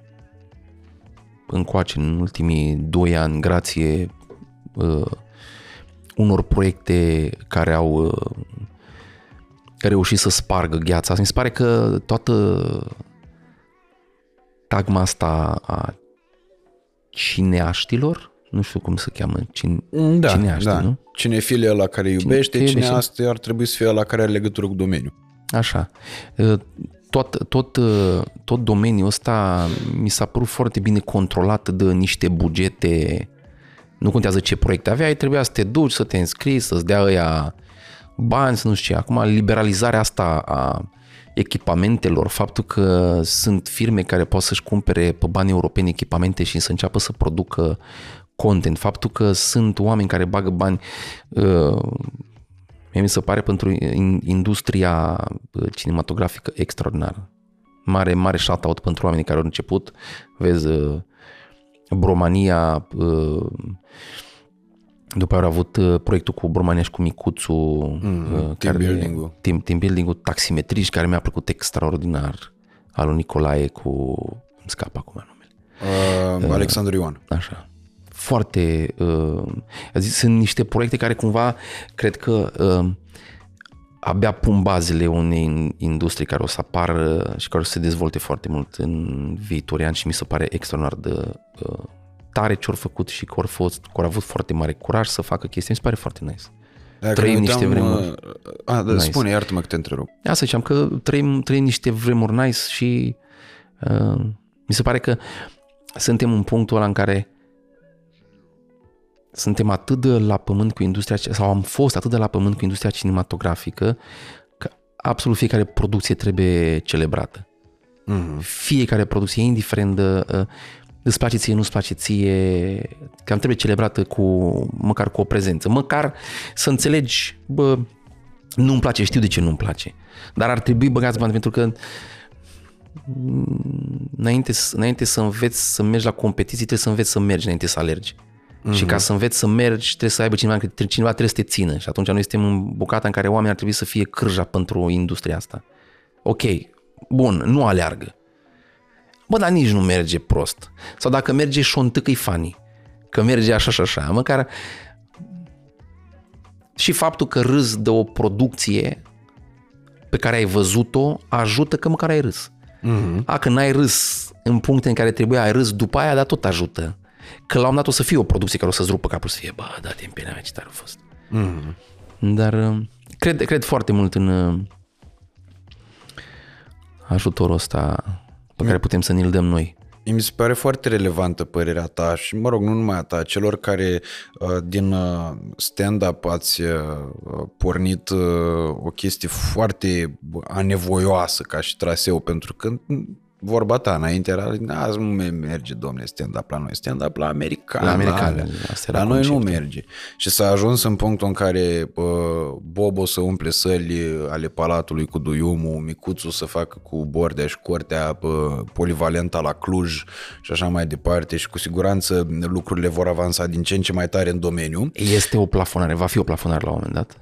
încoace în ultimii doi ani, grație uh, unor proiecte care au uh, reușit să spargă gheața. Mi se pare că toată tagma asta a cineaștilor, nu știu cum se cheamă, cine, Da, cineaști, da. nu? Cinefilia la care iubește, fie cine și- asta ar trebui să fie la care are legătură cu domeniul. Așa. Tot, tot, tot domeniul ăsta mi s-a părut foarte bine controlat de niște bugete. Nu contează ce proiecte aveai, trebuia să te duci, să te înscrii, să-ți dea ăia bani, să nu știu ce. Acum, liberalizarea asta a echipamentelor, faptul că sunt firme care pot să-și cumpere pe bani europeni echipamente și să înceapă să producă content, faptul că sunt oameni care bagă bani uh, Mie mi se pare pentru in- industria uh, cinematografică extraordinară. Mare, mare shout-out pentru oamenii care au început. Vezi, uh, Bromania, uh, după aia au avut uh, proiectul cu Bromania și cu Micuțu, mm, team building-ul. Team, team building-ul, taximetriști, care mi-a plăcut extraordinar, al lui Nicolae cu, îmi scap acum numele. Uh, Alexandru Ioan. Așa. Foarte... Uh, zis, sunt niște proiecte care cumva, cred că uh, abia pun bazele unei industrii care o să apară și care o să se dezvolte foarte mult în viitorii ani și mi se pare extraordinar de uh, tare ce au făcut și că au, fost, că au avut foarte mare curaj să facă chestii. Mi se pare foarte nice. Dacă Trăim ne niște vremuri. uh, A, da, Nice. Spune, iartă-mă că te întrerup. Asta ziceam că trăim, trăim niște vremuri nice și uh, mi se pare că suntem în punctul ăla în care suntem atât de la pământ cu industria, sau am fost atât de la pământ cu industria cinematografică, că absolut fiecare producție trebuie celebrată. Mhm. Fiecare producție, indiferent de uh, îți place ție, nu-ți place ție, cam trebuie celebrată cu, măcar cu o prezență. Măcar să înțelegi, bă, nu-mi place, știu de ce nu-mi place. Dar ar trebui băgați bani pentru că mm, înainte, să- înainte să înveți să mergi la competiții, trebuie să înveți să mergi înainte să alergi. Mm-hmm. Și ca să înveți să mergi, trebuie să aibă cineva, cineva trebuie să te țină. Și atunci noi suntem în bucata în care oamenii ar trebui să fie cârja pentru industria asta. Ok, bun, nu aleargă. Bă, dar nici nu merge prost. Sau dacă merge și o întâcă funny. Că merge așa și așa. Măcar și faptul că râzi de o producție pe care ai văzut-o ajută că măcar ai râs. Mm-hmm. A, că n-ai râs în puncte în care trebuia ai râs după aia, dar tot ajută. Că la un dat o să fie o producție care o să-ți rupă capul să fie, bă, da-te în pielea mea ce tare a fost. Mm-hmm. Dar uh, cred, cred foarte mult în uh, ajutorul ăsta pe care putem să ne-l dăm noi. Mi se pare foarte relevantă părerea ta și, mă rog, nu numai a ta, celor care uh, din uh, stand-up ați uh, pornit uh, o chestie foarte anevoioasă ca și traseu, pentru că mm, vorba ta înainte era, azi nu merge, domne, stand-up la noi, stand-up la american. La americani, alea. asta era La noi nu conceptul. merge. Și s-a ajuns în punctul în care uh, Bob o să umple săli ale palatului cu Duiumul, Micuțu să facă cu Bordea și Cortea uh, polivalenta la Cluj și așa mai departe și cu siguranță lucrurile vor avansa din ce în ce mai tare în domeniu. Este o plafonare, va fi o plafonare la un moment dat.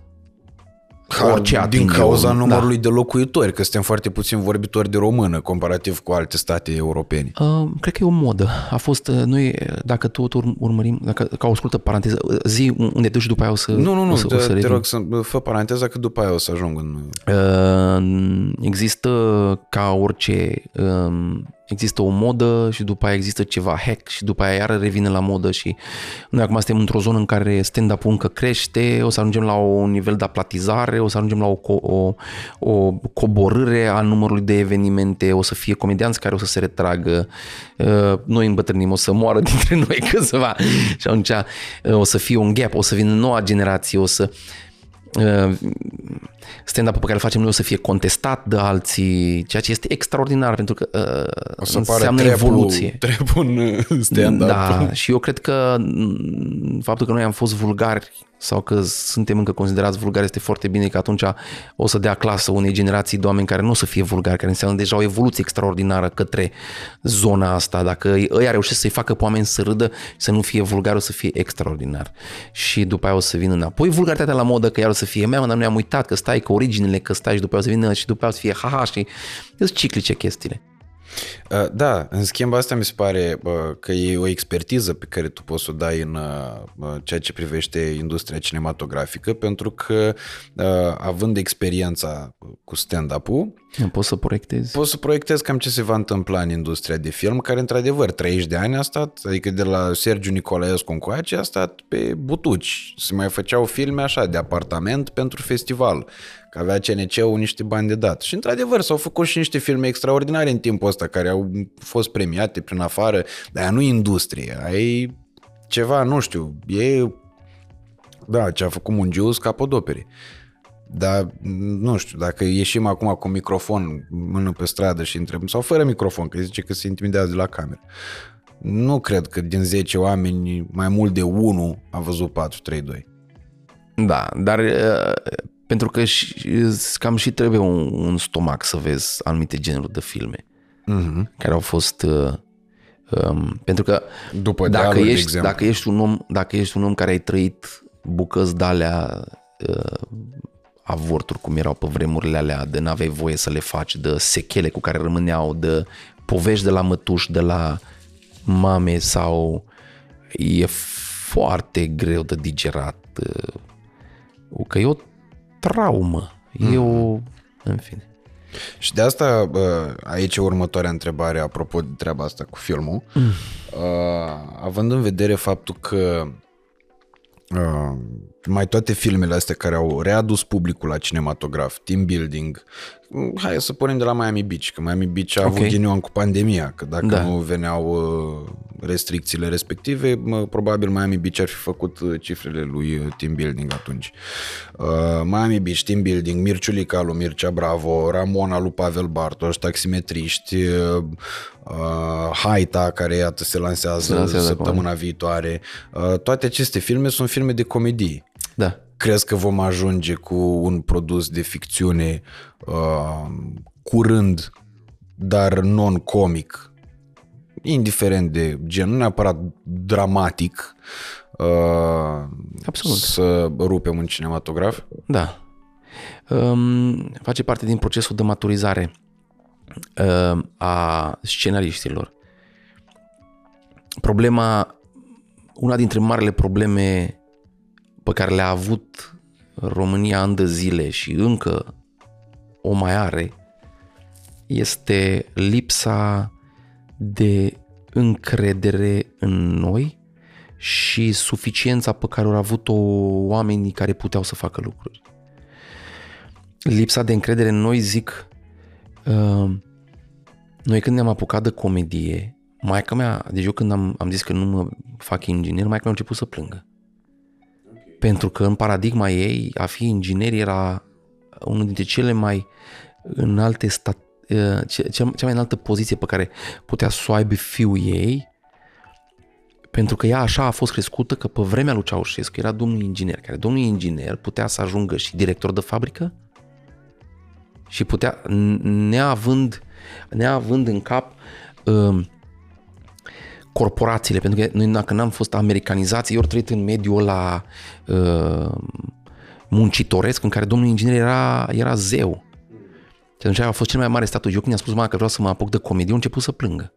Orice din atinge cauza un- numărului de locuitori, că suntem foarte puțin vorbitori de română comparativ cu alte state europene. Uh, cred că e o modă. A fost, uh, noi, dacă tot urm- urmărim, dacă, ca o scurtă paranteză, uh, zi unde te duci după aia o să Nu, nu, nu, o să, o te, să te revin. rog să fă paranteza că după aia o să ajung în... Uh, există ca orice, um, există o modă și după aia există ceva hack și după aia iară revine la modă și noi acum suntem într-o zonă în care stand-up-ul încă crește, o să ajungem la un nivel de aplatizare, o să ajungem la o, co- o, o coborâre a numărului de evenimente, o să fie comedianți care o să se retragă, uh, noi îmbătrânim, o să moară (laughs) dintre noi câțiva. Și atunci uh, o să fie un gap, o să vină noua generație, o să uh, stand-up pe care îl facem noi o să fie contestat de alții, ceea ce este extraordinar pentru că uh, O să înseamnă pare evoluție. Trebul în stand-up. Da, și eu cred că m, faptul că noi am fost vulgari sau că suntem încă considerați vulgari este foarte bine că atunci o să dea clasă unei generații de oameni care nu o să fie vulgari, care înseamnă deja o evoluție extraordinară către zona asta. Dacă ăia reușesc să-i facă pe oameni să râdă și să nu fie vulgar, o să fie extraordinar. Și după aia o să vină înapoi vulgaritatea la modă, că iar o să fie mea, dar nu am uitat că stai, că originele, că stai și după aia o să vină și după aia o să fie haha și sunt ciclice chestiile. Uh, Da, în schimb asta mi se pare uh, că e o expertiză pe care tu poți să o dai în uh, ceea ce privește industria cinematografică, pentru că uh, având experiența cu stand-up-ul, Poți să proiectezi. poți să proiectezi cam ce se va întâmpla în industria de film, care într-adevăr 30 de ani a stat, adică de la Sergiu Nicolaescu încoace a stat pe butuci. Se mai făceau filme așa de apartament pentru festival, că avea CNC-ul niște bani de dat. Și într-adevăr s-au făcut și niște filme extraordinare în timpul ăsta, care au fost premiate prin afară, dar aia nu e industrie, aia e ceva, nu știu, e da, ce a făcut Mungiu, capodoperii. Dar, nu știu, dacă ieșim acum cu microfon mână pe stradă și întrebăm, sau fără microfon, că zice că se intimidează de la cameră. Nu cred că din 10 oameni mai mult de unul a văzut 4-3-2. Da, dar uh, pentru că și, cam și trebuie un, un stomac să vezi anumite genuri de filme Mm-hmm. care au fost uh, um, pentru că După dacă dealuri, de ești, exemplu. dacă ești un om dacă ești un om care ai trăit bucăți de alea uh, avorturi cum erau pe vremurile alea de n-aveai voie să le faci de sechele cu care rămâneau de povești de la mătuși de la mame sau e foarte greu de digerat uh, că e o traumă e o în fine Și de asta bă, aici e următoarea întrebare apropo de treaba asta cu filmul. Mm. Uh, având în vedere faptul că uh, mai toate filmele astea care au readus publicul la cinematograf, team building, mm, hai să pornim de la Miami Beach, că Miami Beach a avut Ok. ghinion cu pandemia, că dacă Da. nu veneau uh, restricțiile respective, mă, probabil Miami Beach ar fi făcut uh, cifrele lui uh, team building atunci. Uh, Miami Beach, team building, Mirciulica lui Mircea Bravo, Ramona lui Pavel Bartos, taximetriști, uh, uh, Haita, care iată se lansează, Se lansează săptămâna viitoare. Uh, toate aceste filme sunt filme de comedie. Da Crezi că vom ajunge cu un produs de ficțiune uh, curând, dar non-comic, indiferent de gen, nu neapărat dramatic, uh, Absolut. să rupem în cinematograf? Da. Um, face parte din procesul de maturizare um, a scenariștilor. Problema, una dintre marile probleme pe care le-a avut România ani de zile și încă o mai are, este lipsa de încredere în noi și suficiența pe care au avut-o oamenii care puteau să facă lucruri. Lipsa de încredere în noi, zic, uh, noi când ne-am apucat de comedie, maica mea, deci eu când am, am zis că nu mă fac inginer, maica mea a început să plângă. Pentru că în paradigma ei, a fi inginer era unul dintre cele mai înalte stat, uh, ce- cea, cea mai înaltă poziție pe care putea să o aibă fiul ei, pentru că ea așa a fost crescută că pe vremea lui Ceaușescu era domnul inginer, care domnul inginer putea să ajungă și director de fabrică și putea, n- neavând, neavând în cap um, corporațiile, pentru că noi dacă n-am fost americanizați, eu am trăit în mediul ăla uh, muncitoresc în care domnul inginer era, era zeu. Și atunci a fost cel mai mare statul. Eu când i-am spus mama că vreau să mă apuc de comedie, a început să plângă.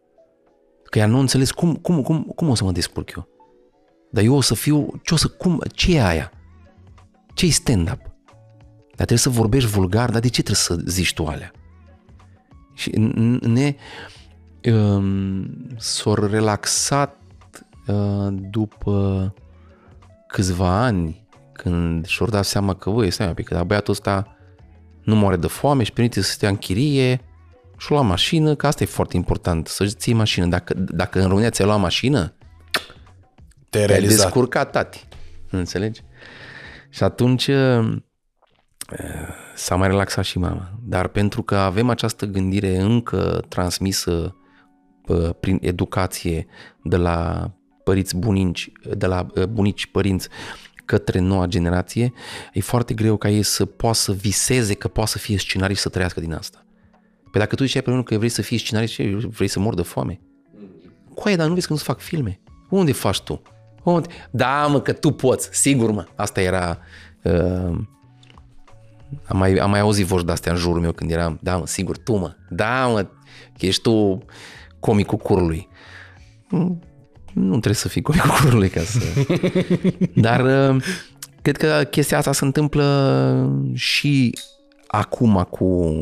Că ea nu a înțeles cum, cum, cum, cum o să mă descurc eu. Dar eu o să fiu, ce o să, cum, ce e aia? ce e stand-up? Dar trebuie să vorbești vulgar, dar de ce trebuie să zici tu alea? Și n- ne um, s-au relaxat uh, după câțiva ani când și-au dat seama că, băi, stai un pic, dar băiatul ăsta nu moare de foame și permite să stea în chirie și-o lua mașină, că asta e foarte important, să-și ții mașină. Dacă, dacă în România ți-ai luat mașină, Te-ai te-ai realizat. descurcat, tati. Înțelegi? Și atunci uh, s-a mai relaxat și mama. Dar pentru că avem această gândire încă transmisă pă, prin educație de la părinți bunici, de la uh, bunici părinți către noua generație, e foarte greu ca ei să poată să viseze că poate să fie scenarii și să trăiască din asta. Păi dacă tu ziceai pe unul că vrei să fii scenarist, ce, vrei să mor de foame? Coaie, dar nu vezi că nu-ți fac filme? Unde faci tu? Unde? Da, mă, că tu poți, sigur, mă. Asta era... Uh, am mai, am mai auzit voci de-astea în jurul meu când eram, da, mă, sigur, tu, mă. Da, mă, că ești tu comicul curului. Nu trebuie să fii comicul curului ca să... (laughs) Dar uh, cred că chestia asta se întâmplă și acum cu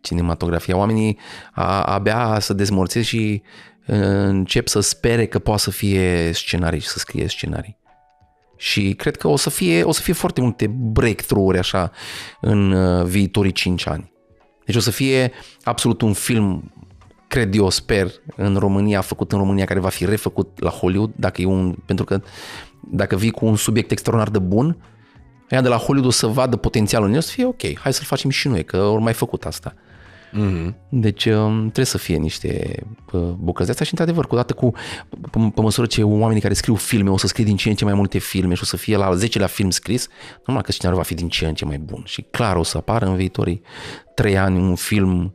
cinematografia. Oamenii a, abia să dezmorțesc și uh, încep să spere că poate să fie scenarii și să scrie scenarii. Și cred că o să fie, o să fie foarte multe breakthrough-uri așa în uh, viitorii 5 ani. Deci o să fie absolut un film, cred eu, sper, în România, făcut în România, care va fi refăcut la Hollywood, dacă e un, pentru că dacă vii cu un subiect extraordinar de bun, aia de la Hollywood o să vadă potențialul în el, să fie ok, hai să-l facem și noi, că ori mai făcut asta. Mm-hmm. Deci um, trebuie să fie niște uh, bucăți de asta și într-adevăr, cu dată cu, pe, pe măsură ce oamenii care scriu filme o să scrie din ce în ce mai multe filme și o să fie la 10 la film scris, numai că scenariul va fi din ce în ce mai bun și clar o să apară în viitorii 3 ani un film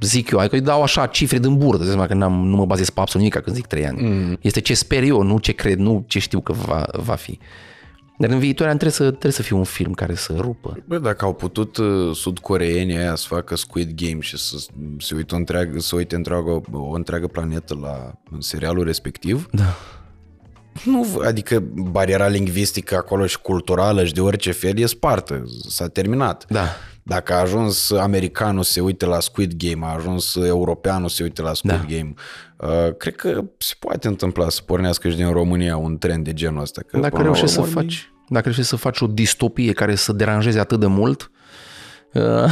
zic eu, adică îi dau așa cifre din burtă, zic că n-am, nu mă bazez pe absolut nimic când zic 3 ani. Mm. Este ce sper eu, nu ce cred, nu ce știu că va, va fi. Dar în viitor trebuie să, trebuie să fie un film care să rupă. Bă, dacă au putut uh, sudcoreenii aia să facă Squid Game și să se uite, întreagă, să uite întreagă, o întreagă planetă la serialul respectiv, da. Nu, adică bariera lingvistică acolo și culturală și de orice fel e spartă, s-a terminat. Da. Dacă a ajuns americanul să se uite la Squid Game, a ajuns europeanul să se uite la Squid da. Game, uh, cred că se poate întâmpla să pornească și din România un trend de genul ăsta. Că Dacă reușești să faci dacă reușești să faci o distopie care să deranjeze atât de mult, uh, (laughs)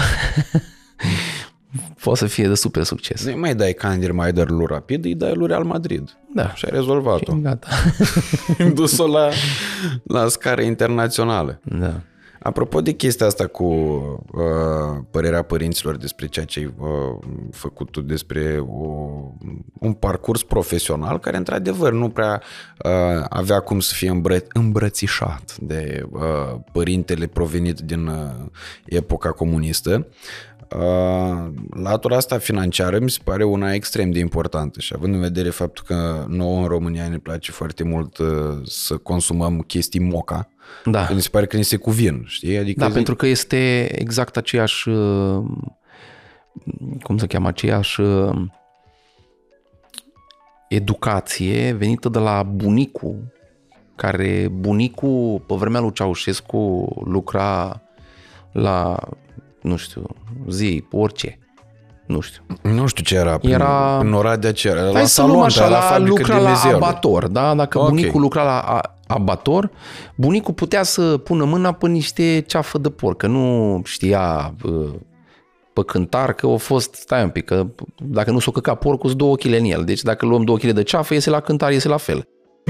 poate să fie de super succes. Nu mai dai Candir mai dar lui rapid, îi dai lui Real Madrid. Da. Și ai rezolvat-o. Și gata. (laughs) Dus-o la, la scară internațională. Da. Apropo de chestia asta cu uh, părerea părinților despre ceea ce ai uh, făcut tu despre o, un parcurs profesional care într-adevăr nu prea uh, avea cum să fie îmbră, îmbrățișat de uh, părintele provenit din uh, epoca comunistă, Uh, latura asta financiară mi se pare una extrem de importantă și având în vedere faptul că nouă în România ne place foarte mult uh, să consumăm chestii moca, da. mi se pare că ni se cuvin, știi? Adică da, zic... pentru că este exact aceeași, uh, cum se cheamă, aceeași educație venită de la bunicul, care bunicul, pe vremea lui Ceaușescu, lucra la nu știu, zi, orice. Nu știu. Nu știu ce era. Era... În Oradea ce era? La salon, așa, la, la lucra de la abator, da? Dacă okay. bunicul lucra la abator, bunicul putea să pună mâna pe niște ceafă de porc, că nu știa pe cântar că a fost, stai un pic, că dacă nu s-o căca porcul, sunt două chile în el. Deci dacă luăm două chile de ceafă, iese la cântar, iese la fel.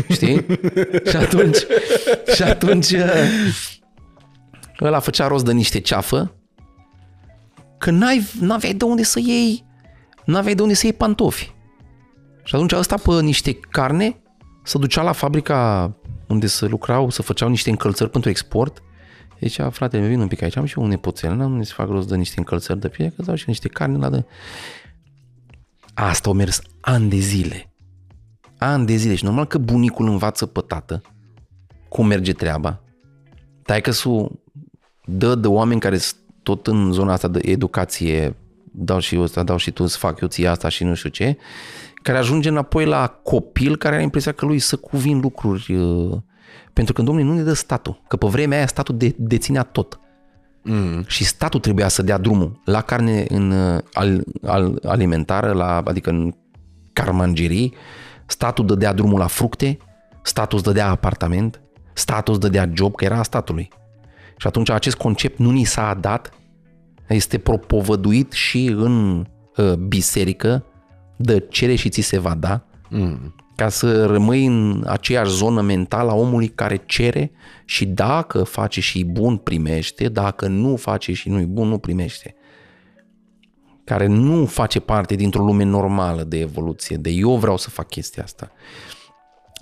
Știi? (laughs) și atunci, și atunci ăla făcea rost de niște ceafă că n-ai, n-aveai de unde să iei, n-aveai de unde să iei pantofi. Și atunci ăsta pe niște carne să ducea la fabrica unde să lucrau, să făceau niște încălțări pentru export. Deci, frate, mi vin un pic aici, am și un nepoțel, n-am unde să fac rost de niște încălțări de piele, că dau și niște carne la de... Asta au mers ani de zile. Ani de zile. Și normal că bunicul învață pe tată cum merge treaba. Taică su dă de oameni care tot în zona asta de educație, dau și eu asta, dau și tu, îți fac eu ție asta și nu știu ce, care ajunge înapoi la copil care are impresia că lui să cuvin lucruri. Uh, pentru că, domnule, nu ne dă statul. Că pe vremea aia statul de, deținea tot. Mm. Și statul trebuia să dea drumul la carne în, uh, al, al, alimentară, la, adică în carmangerii, statul dădea drumul la fructe, statul îți dădea apartament, statul îți dădea job, că era a statului. Și atunci acest concept nu ni s-a dat, este propovăduit și în uh, biserică, de cere și ți se va da, mm. ca să rămâi în aceeași zonă mentală a omului care cere și dacă face și bun, primește, dacă nu face și nu-i bun, nu primește. Care nu face parte dintr-o lume normală de evoluție, de eu vreau să fac chestia asta.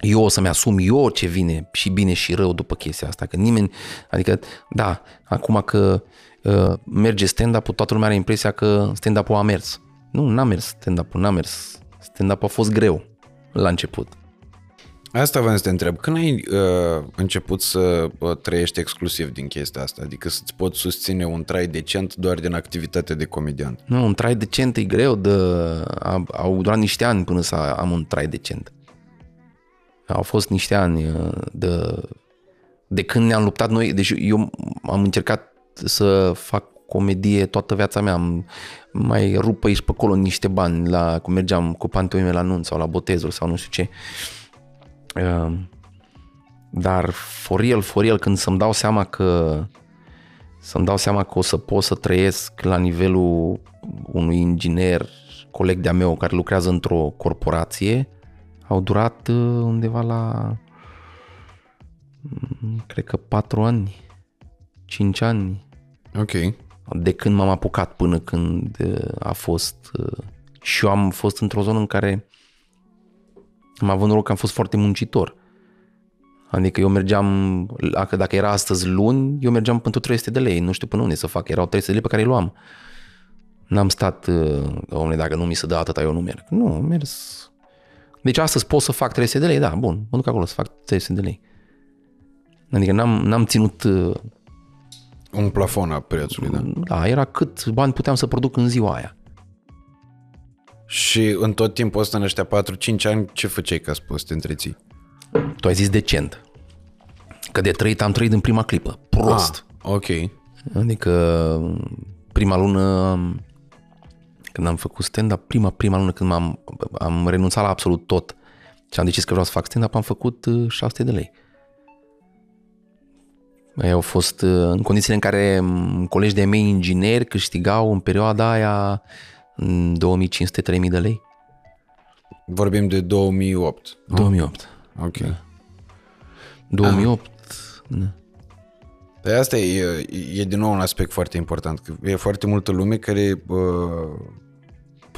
Eu o să-mi asum eu ce vine și bine și rău după chestia asta, că nimeni, adică, da, acum că uh, merge stand-up-ul, toată lumea are impresia că stand-up-ul a mers. Nu, n-a mers stand-up-ul, n-a mers. Stand-up a fost greu la început. Asta vreau să te întreb. Când ai uh, început să uh, trăiești exclusiv din chestia asta? Adică să-ți poți susține un trai decent doar din activitate de comedian? Nu, un trai decent e greu, de, a, au durat niște ani până să am un trai decent. Au fost niște ani uh, de, de când ne-am luptat noi. Deci eu am încercat să fac comedie toată viața mea. Am mai rup pe aici pe acolo niște bani la, cum mergeam cu pantomime la nunți sau la botezuri sau nu știu ce. Ehm, dar for real, for real, când să-mi dau seama că să-mi dau seama că o să pot să trăiesc la nivelul unui inginer, coleg de-a meu care lucrează într-o corporație, au durat uh, undeva la mm, cred că patru ani, cinci ani. Ok. De când m-am apucat până când uh, a fost uh, și eu am fost într-o zonă în care am avut noroc că am fost foarte muncitor. Adică eu mergeam, dacă, dacă era astăzi luni, eu mergeam pentru 300 de lei, nu știu până unde să fac, erau 300 de lei pe care îi luam. N-am stat, uh, omule, dacă nu mi se dă atâta, eu nu merg. Nu, am mers. Deci astăzi pot să fac 300 de lei, da, bun, mă duc acolo să fac 300 de lei. Adică n-am, n-am ținut... Uh, Un plafon a prețului, da? Da, era cât bani puteam să produc în ziua aia. Și în tot timpul ăsta, în ăștia 4-5 ani, ce făceai ca să poți să te întreții? Tu ai zis decent. Că de trăit am trăit în prima clipă. Prost. Ah, ok. Adică prima lună când am făcut stand-up, prima, prima lună când m-am am renunțat la absolut tot și am decis că vreau să fac stand-up, am făcut 600 uh, de lei. Ei au fost uh, în condițiile în care colegi de mei ingineri câștigau în perioada aia 2500-3000 de lei. Vorbim de 2008. 2008. Ok. Da. 2008. Da. Pe asta e, e din nou un aspect foarte important. Că e foarte multă lume care uh,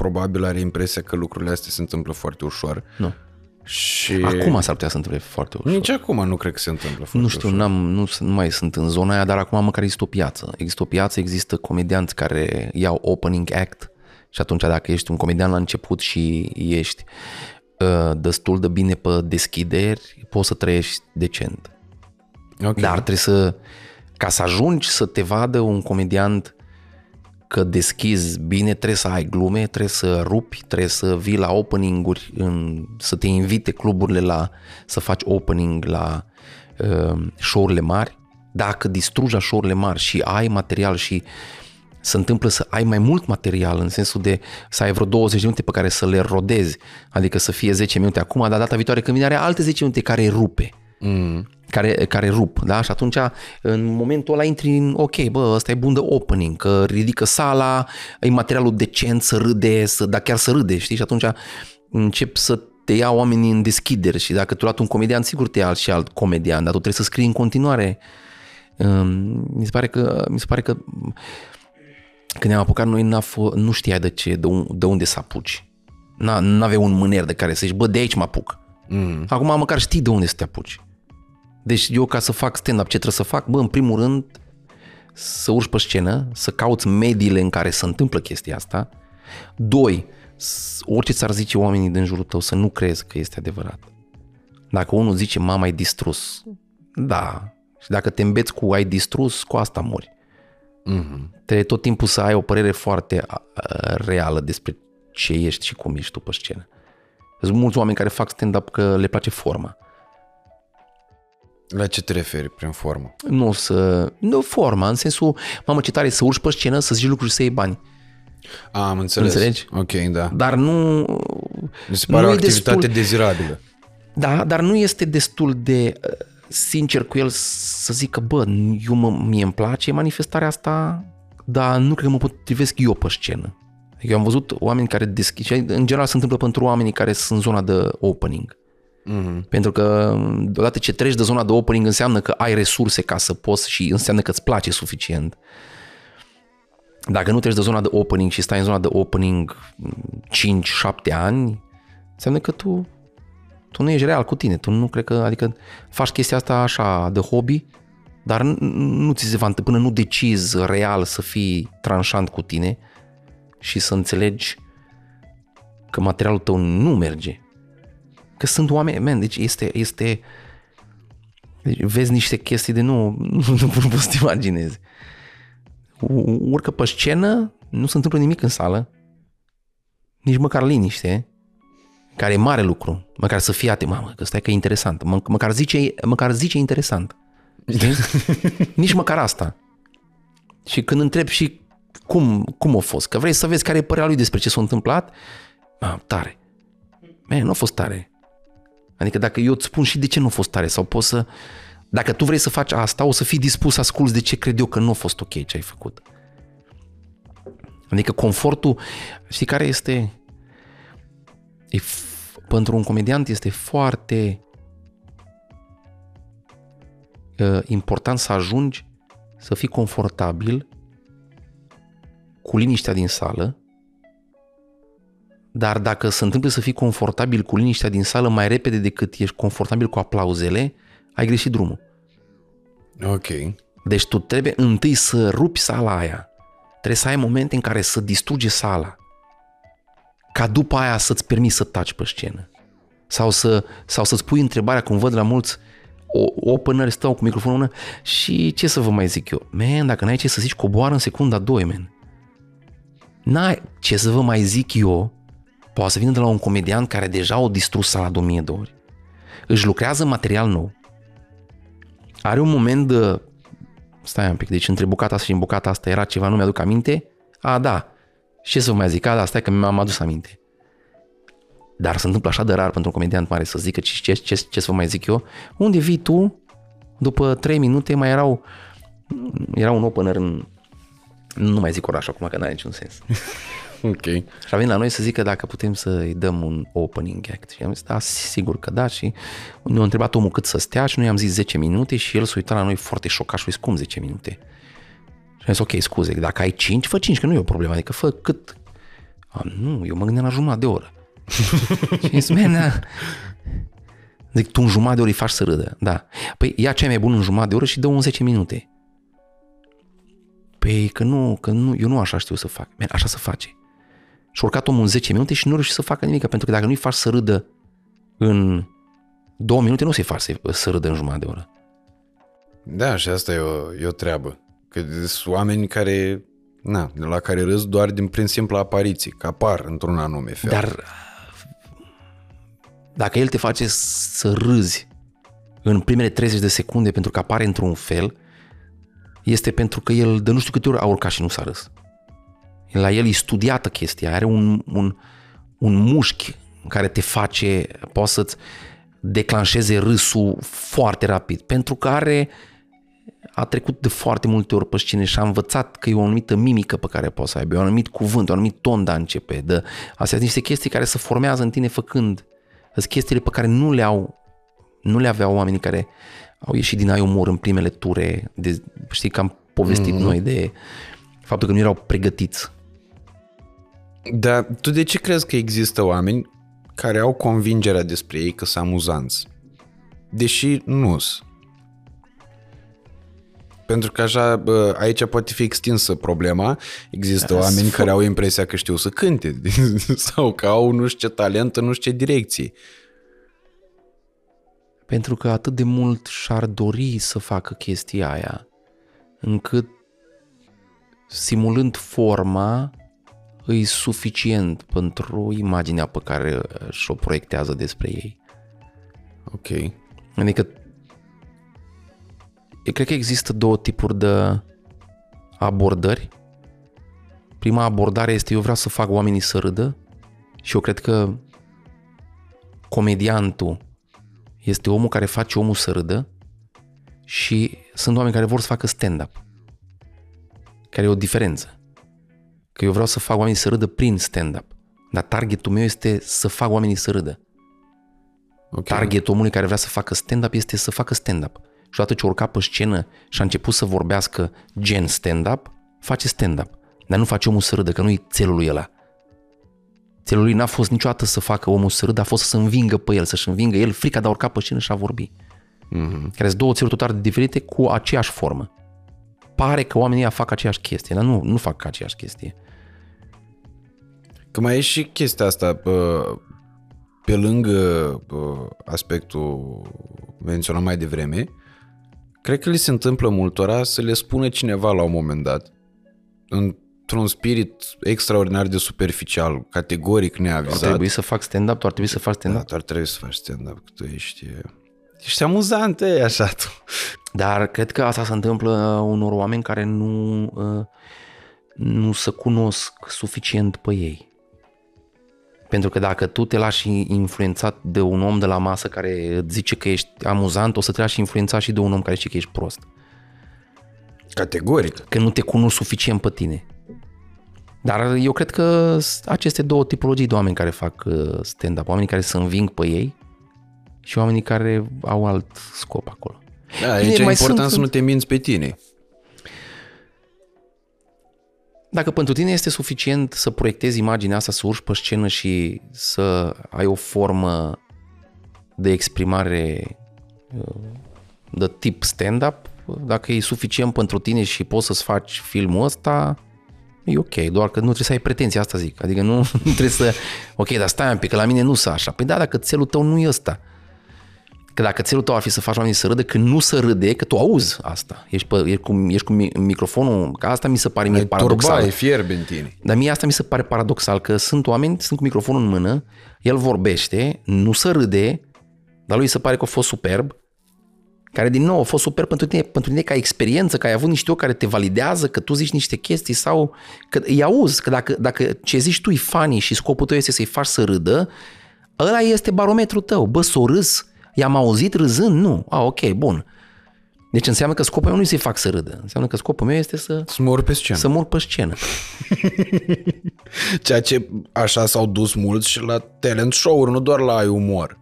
probabil are impresia că lucrurile astea se întâmplă foarte ușor. Nu. Și... Acum s-ar putea să întâmple foarte ușor. Nici acum nu cred că se întâmplă foarte Nu știu, ușor. n-am, nu, nu mai sunt în zona aia, dar acum măcar există o piață. Există o piață, există comedianți care iau opening act și atunci dacă ești un comedian la început și ești uh, destul de bine pe deschideri, poți să trăiești decent. Okay. Dar trebuie să, ca să ajungi să te vadă un comediant că deschizi bine, trebuie să ai glume, trebuie să rupi, trebuie să vii la opening-uri, în, să te invite cluburile la să faci opening la uh, show-urile mari. Dacă distrugi la show-urile mari și ai material și se întâmplă să ai mai mult material în sensul de să ai vreo 20 de minute pe care să le rodezi, adică să fie 10 minute acum, dar data viitoare când vine are alte 10 minute care rupe. Mm. Care, care rup, da? Și atunci în momentul ăla intri în, ok, bă, ăsta e bun de opening, că ridică sala, e materialul decent, să râde, să, dar chiar să râde, știi? Și atunci încep să te ia oamenii în deschidere și dacă tu luat un comedian, sigur te ia alt și alt comedian, dar tu trebuie să scrii în continuare. Mi se pare că, mi se pare că când ne-am apucat noi n-a f- nu știai de ce, de, un, de unde să apuci. Nu aveai un mâner de care să zici, bă, de aici mă apuc. Mm. Acum măcar știi de unde să te apuci. Deci eu ca să fac stand-up ce trebuie să fac? Bă, în primul rând să urci pe scenă, să cauți mediile în care se întâmplă chestia asta. Doi, orice ți-ar zice oamenii din jurul tău să nu crezi că este adevărat. Dacă unul zice, m-am ai distrus, da. Și dacă te îmbeți cu ai distrus, cu asta mori. Mm-hmm. Trebuie tot timpul să ai o părere foarte reală despre ce ești și cum ești tu pe scenă. Sunt mulți oameni care fac stand-up că le place forma. La ce te referi prin formă? Nu să... Nu forma, în sensul, mamă, ce tare să urci pe scenă, să zici lucruri și să iei bani. A, am înțeles. Înțelegi? Ok, da. Dar nu... Mi se pare nu o e activitate destul, dezirabilă. Da, dar nu este destul de sincer cu el să zică, bă, eu mă, mie îmi place manifestarea asta, dar nu cred că mă potrivesc eu pe scenă. Adică eu am văzut oameni care deschid, și în general se întâmplă pentru oamenii care sunt în zona de opening. Mm-hmm. Pentru că odată ce treci de zona de opening înseamnă că ai resurse ca să poți și înseamnă că îți place suficient. Dacă nu treci de zona de opening și stai în zona de opening 5-7 ani, înseamnă că tu, tu nu ești real cu tine. Tu nu cred că, adică faci chestia asta așa de hobby, dar nu ți se va întâmpla până nu decizi real să fii tranșant cu tine și să înțelegi că materialul tău nu merge. Că sunt oameni, man, deci este, este deci vezi niște chestii de nu, (laughs) nu, nu poți să te imaginezi. Urcă pe scenă, nu se întâmplă nimic în sală, nici măcar liniște, care e mare lucru, măcar să fie atent, mamă, că stai că e interesant, Mă, măcar zice, măcar zice interesant. (laughs) Nici măcar asta. Și când întreb și cum, cum a fost, că vrei să vezi care e părerea lui despre ce s-a întâmplat, ah, tare. Man, nu a fost tare. Adică dacă eu îți spun și de ce nu a fost tare sau poți să... Dacă tu vrei să faci asta, o să fii dispus să asculți de ce cred eu că nu a fost ok ce ai făcut. Adică confortul, știi care este? E, pentru un comediant este foarte uh, important să ajungi să fii confortabil cu liniștea din sală, dar dacă se întâmplă să fii confortabil cu liniștea din sală mai repede decât ești confortabil cu aplauzele, ai greșit drumul. Ok. Deci tu trebuie întâi să rupi sala aia. Trebuie să ai momente în care să distruge sala. Ca după aia să-ți permiți să taci pe scenă. Sau, să, sau să-ți pui întrebarea, cum văd la mulți o, opener, stau cu microfonul în mână și ce să vă mai zic eu? Man, dacă n-ai ce să zici, coboară în secunda 2, man. N-ai ce să vă mai zic eu, poate să vină de la un comedian care deja o distrus sala de 1000 de ori. Își lucrează material nou. Are un moment de... Stai un pic, deci între bucata asta și în bucata asta era ceva, nu mi-aduc aminte? A, da. Ce să vă mai zic? A, da, stai că mi-am adus aminte. Dar se întâmplă așa de rar pentru un comediant mare să zică ce, ce, ce, ce să vă mai zic eu. Unde vii tu? După 3 minute mai erau era un opener în nu mai zic oraș acum că n-are niciun sens. (laughs) (laughs) ok. Și a venit la noi să zică dacă putem să-i dăm un opening act. Și am zis, da, sigur că da. Și ne-a întrebat omul cât să stea și noi am zis 10 minute și el s-a uitat la noi foarte șocat și a zis, cum 10 minute? Și am zis, ok, scuze, dacă ai 5, fă 5, că nu e o problemă. Adică fă cât... A, nu, eu mă gândeam la jumătate de oră. (laughs) și zis, man, Zic, tu în jumătate de oră îi faci să râdă. Da. Păi ia ce mai bun în jumătate de oră și dă un 10 minute. Păi că nu, că nu, eu nu așa știu să fac. Man, așa se face. Și urcat omul în 10 minute și nu reușește să facă nimic, pentru că dacă nu-i faci să râdă în două minute, nu se faci să, să râdă în jumătate de oră. Da, și asta e o, e o treabă. Că sunt oameni care, na, la care râs doar din prin simpla apariție, că apar într-un anume fel. Dar dacă el te face să râzi în primele 30 de secunde pentru că apare într-un fel, este pentru că el de nu știu câte ori a urcat și nu s-a râs. La el e studiată chestia, are un, un, un mușchi care te face, poate să-ți declanșeze râsul foarte rapid, pentru că are a trecut de foarte multe ori pe cine și a învățat că e o anumită mimică pe care poți să aibă, un anumit cuvânt, un anumit ton de a începe. De, astea sunt niște chestii care se formează în tine făcând. Sunt chestiile pe care nu le au, nu le aveau oamenii care au ieșit din ai umor în primele ture, de, știi că am povestit mm-hmm. noi de faptul că nu erau pregătiți. Dar tu de ce crezi că există oameni care au convingerea despre ei că sunt amuzanți? Deși nu sunt. Pentru că așa, aici poate fi extinsă problema. Există As oameni f- care au impresia că știu să cânte (laughs) sau că au nu știu ce talent nu știu ce direcție pentru că atât de mult și-ar dori să facă chestia aia, încât simulând forma îi suficient pentru imaginea pe care și-o proiectează despre ei. Ok. Adică eu cred că există două tipuri de abordări. Prima abordare este eu vreau să fac oamenii să râdă și eu cred că comediantul este omul care face omul să râdă și sunt oameni care vor să facă stand-up. Care e o diferență. Că eu vreau să fac oamenii să râdă prin stand-up. Dar targetul meu este să fac oamenii să râdă. Okay. Targetul omului care vrea să facă stand-up este să facă stand-up. Și odată ce urca pe scenă și a început să vorbească gen stand-up, face stand-up. Dar nu face omul să râdă, că nu-i țelul lui ăla. Țelul lui n-a fost niciodată să facă omul să râdă, a fost să se învingă pe el, să-și învingă el frica de a urca pe scenă și a vorbi. Mm-hmm. Care sunt două țeluri total diferite cu aceeași formă. Pare că oamenii ăia fac aceeași chestie, dar nu, nu fac aceeași chestie. Că mai e și chestia asta, pe, pe lângă pe aspectul menționat mai devreme, cred că li se întâmplă multora să le spună cineva la un moment dat, într-un spirit extraordinar de superficial, categoric neavizat. Ar trebui să fac stand-up, tu ar trebui să faci Da, stand-up. tu ar trebui să faci stand-up, că tu ești... Ești amuzant, e, așa tu. Dar cred că asta se întâmplă unor oameni care nu, uh, nu se cunosc suficient pe ei. Pentru că dacă tu te lași influențat de un om de la masă care îți zice că ești amuzant, o să te lași influențat și de un om care zice că ești prost. Categoric. Că nu te cunoști suficient pe tine. Dar eu cred că s- aceste două tipologii de oameni care fac uh, stand-up, oamenii care se înving pe ei și oamenii care au alt scop acolo. Da, Bine, aici e mai important sunt- să nu te minți pe tine. Dacă pentru tine este suficient să proiectezi imaginea asta, să urci pe scenă și să ai o formă de exprimare uh, de tip stand-up, dacă e suficient pentru tine și poți să-ți faci filmul ăsta, e ok, doar că nu trebuie să ai pretenții, asta zic. Adică nu, (laughs) nu trebuie să, ok, dar stai un pic, că la mine nu să așa. Păi da, dacă țelul tău nu e ăsta. Că dacă țelul tău ar fi să faci oamenii să râdă, când nu să râde, că tu auzi asta. Ești, pe, ești, cu, ești cu mi- microfonul, că asta mi se pare mie Ai paradoxal. turba, e fierbe în tine. Dar mie asta mi se pare paradoxal, că sunt oameni, sunt cu microfonul în mână, el vorbește, nu se râde, dar lui se pare că a fost superb, care din nou a fost super pentru tine, pentru tine ca experiență, că ai avut niște ochi care te validează, că tu zici niște chestii sau că îi auzi, că dacă, dacă ce zici tu e funny și scopul tău este să-i faci să râdă, ăla este barometrul tău. Bă, s-o râs, i-am auzit râzând? Nu. A, ok, bun. Deci înseamnă că scopul meu nu e să-i fac să râdă. Înseamnă că scopul meu este să, Să mor pe scenă. să mor pe scenă. (laughs) Ceea ce așa s-au dus mulți și la talent show-uri, nu doar la ai umor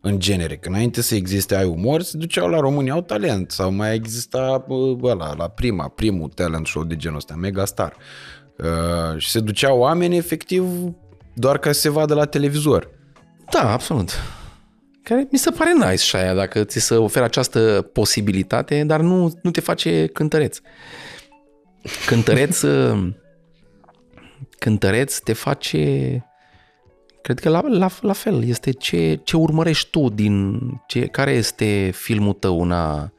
în genere. Că înainte să existe ai umor, se duceau la România au talent sau mai exista bă, ăla, la prima, primul talent show de genul ăsta, Megastar. Uh, și se duceau oameni efectiv doar ca să se vadă la televizor. Da, absolut. Care mi se pare nice și aia dacă ți se oferă această posibilitate, dar nu, nu te face cântăreț. Cântăreț, (laughs) uh, cântăreț te face, cred că la, la, la fel, este ce, ce urmărești tu din, ce, care este filmul tău în a,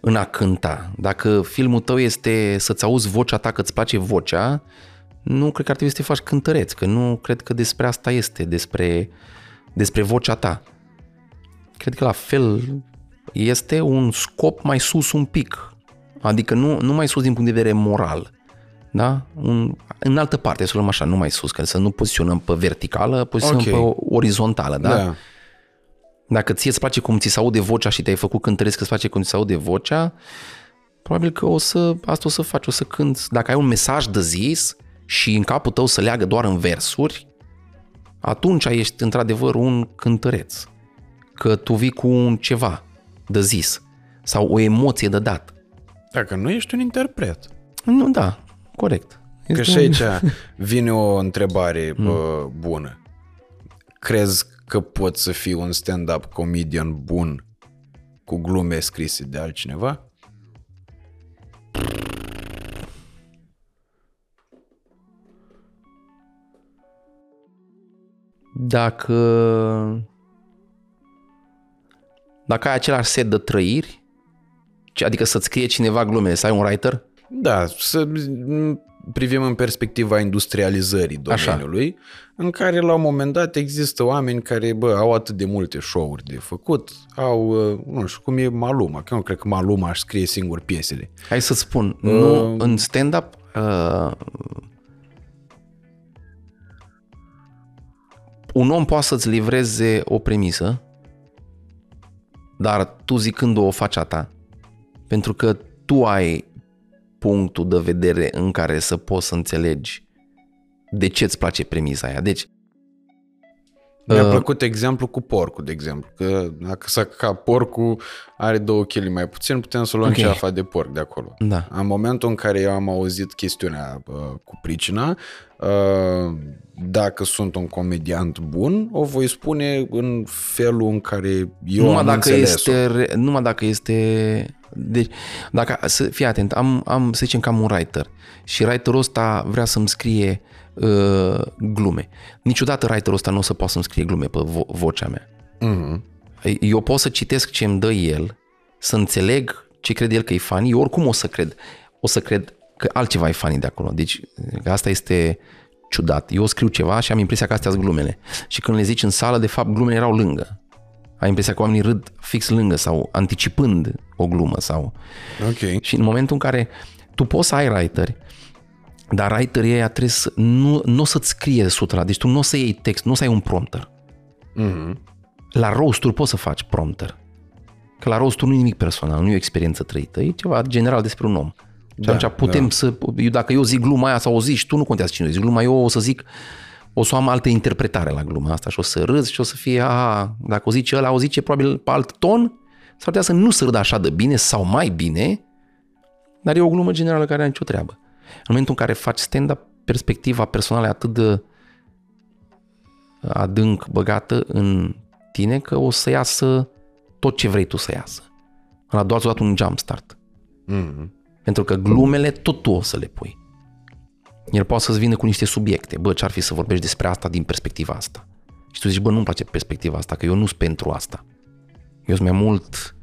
în a cânta. Dacă filmul tău este să-ți auzi vocea ta, că îți place vocea, nu cred că ar trebui să te faci cântăreț, că nu cred că despre asta este, despre, despre vocea ta. Cred că la fel este un scop mai sus un pic, adică nu, nu mai sus din punct de vedere moral, da? Un, în altă parte, să luăm așa, nu mai sus, că să nu poziționăm pe verticală, poziționăm Ok. pe orizontală, da? da. Dacă ție îți place cum ți se aude vocea și te-ai făcut cântăresc că îți place cum ți se aude vocea, probabil că o să, asta o să faci, o să cânti. Dacă ai un mesaj de zis și în capul tău să leagă doar în versuri, atunci ești într-adevăr un cântăreț. Că tu vii cu un ceva de zis sau o emoție de dat. Dacă nu ești un interpret. Nu, da, corect. Că Este și un- aici (laughs) vine o întrebare bă, bună. Crezi că poți să fii un stand-up comedian bun cu glume scrise de altcineva? Dacă dacă ai același set de trăiri, adică să-ți scrie cineva glumele, să ai un writer, Da, să m, privim în perspectiva industrializării domeniului, în care la un moment dat există oameni care bă, au atât de multe show-uri de făcut, au, uh, nu știu, cum e Maluma, că eu nu cred că Maluma își scrie singur piesele. Hai să spun, nu, în stand-up uh, un om poate să-ți livreze o premisă, dar tu zicând-o o faci a ta, pentru că tu ai punctul de vedere în care să poți să înțelegi de ce îți place premisa aia. Deci, Mi-a plăcut exemplu cu porcul, de exemplu. Că dacă să ca porcul are două kg mai puțin, putem să luăm Ok. ceafa de porc de acolo. Da. În momentul în care eu am auzit chestiunea uh, cu pricina, uh, dacă sunt un comediant bun, o voi spune în felul în care eu numai am dacă înțeles este, re- numai dacă este, deci, dacă, să fii atent, am, am, să zicem că am un writer și writerul ăsta vrea să-mi scrie uh, glume. Niciodată writerul ăsta nu o să poată să-mi scrie glume pe vo- vocea mea. Mhm. Eu pot să citesc ce îmi dă el, să înțeleg ce crede el că e funny, eu oricum o să cred. O să cred că altceva e funny de acolo. Deci asta este ciudat. Eu scriu ceva și am impresia că astea sunt glumele. Și când le zici în sală, de fapt, glumele erau lângă. Ai impresia că oamenii râd fix lângă sau anticipând o glumă sau... Ok. Și în momentul în care tu poți să ai writeri, dar writerii ăia trebuie să, nu, nu o să-ți scrie 100%, deci tu nu o să iei text, nu o să ai un prompter. Mhm. La roast poți să faci prompter. Că la roast nu e nimic personal, nu e o experiență trăită, e ceva general despre un om. Și Da, atunci putem să, eu, dacă eu zic gluma aia sau o zici tu, nu contează cine o zici gluma, eu o să zic, o să am altă interpretare la gluma asta și o să râzi și o să fie, a, dacă o zice ăla, o zice probabil pe alt ton, s-ar putea să nu se râdă așa de bine sau mai bine, dar e o glumă generală care are nicio treabă. În momentul în care faci stand-up, perspectiva personală e atât de adânc băgată în tine că o să iasă tot ce vrei tu să iasă. La doar dat un jump start. Mhm. Pentru că glumele tot tu o să le pui. El poate să-ți vină cu niște subiecte. Bă, ce-ar fi să vorbești despre asta din perspectiva asta? Și tu zici, bă, nu-mi place perspectiva asta, că eu nu sunt pentru asta. Eu sunt mai mult,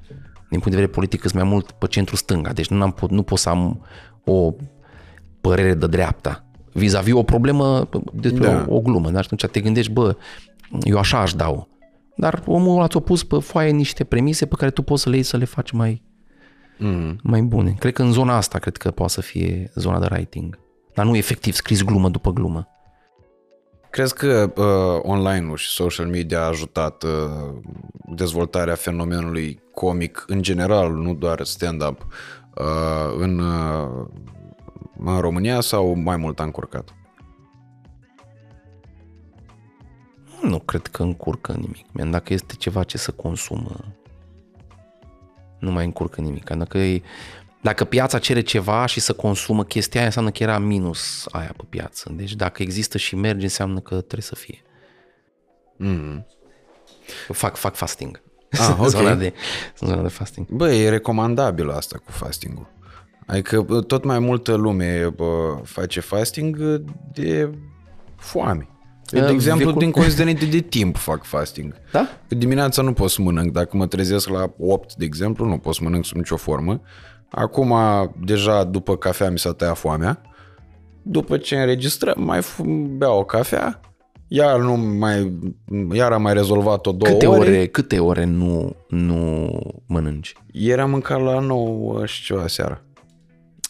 din punct de vedere politic, sunt mai mult pe centru stânga. Deci nu, am, pot- nu pot să am o părere de dreapta. Vis-a-vis o problemă despre Da. da. o, o glumă. Da? Și atunci te gândești, bă, eu așa aș da-o. Dar omul ăla ți-a pus pe foaie niște premise pe care tu poți să le iei să le faci mai, Mhm. mai bune. Cred că în zona asta cred că poate să fie zona de writing. Dar nu efectiv scris glumă după glumă. Crezi că uh, online-ul și social media a ajutat uh, dezvoltarea fenomenului comic în general, nu doar stand-up, uh, în, uh, în România sau mai mult a încurcat? Nu cred că încurcă nimic. Man, Dacă este ceva ce să consumă, nu mai încurcă nimic. Dacă, e, dacă piața cere ceva și să consumă chestia aia, înseamnă că era minus aia pe piață. Deci dacă există și merge, înseamnă că trebuie să fie. Mm. Fac, fac fasting. Ah, (laughs) ok. zona, de, zona de fasting. Bă, e recomandabil asta cu fasting-ul. Adică bă, tot mai multă lume bă, face fasting uh, de foame. Eu, de Uh, exemplu, viecul- din considerente de timp fac fasting. Da? Că dimineața nu pot să mănânc. Dacă mă trezesc la 8, de exemplu, nu pot să mănânc sub nicio formă. Acum, deja după cafea mi s-a tăiat foamea. După ce înregistrăm, mai f- beau o cafea. Iar, nu mai, iar am mai rezolvat-o două Câte ore. ore, câte ore nu, nu mănânci? Ieri am mâncat la 9 și ceva seara.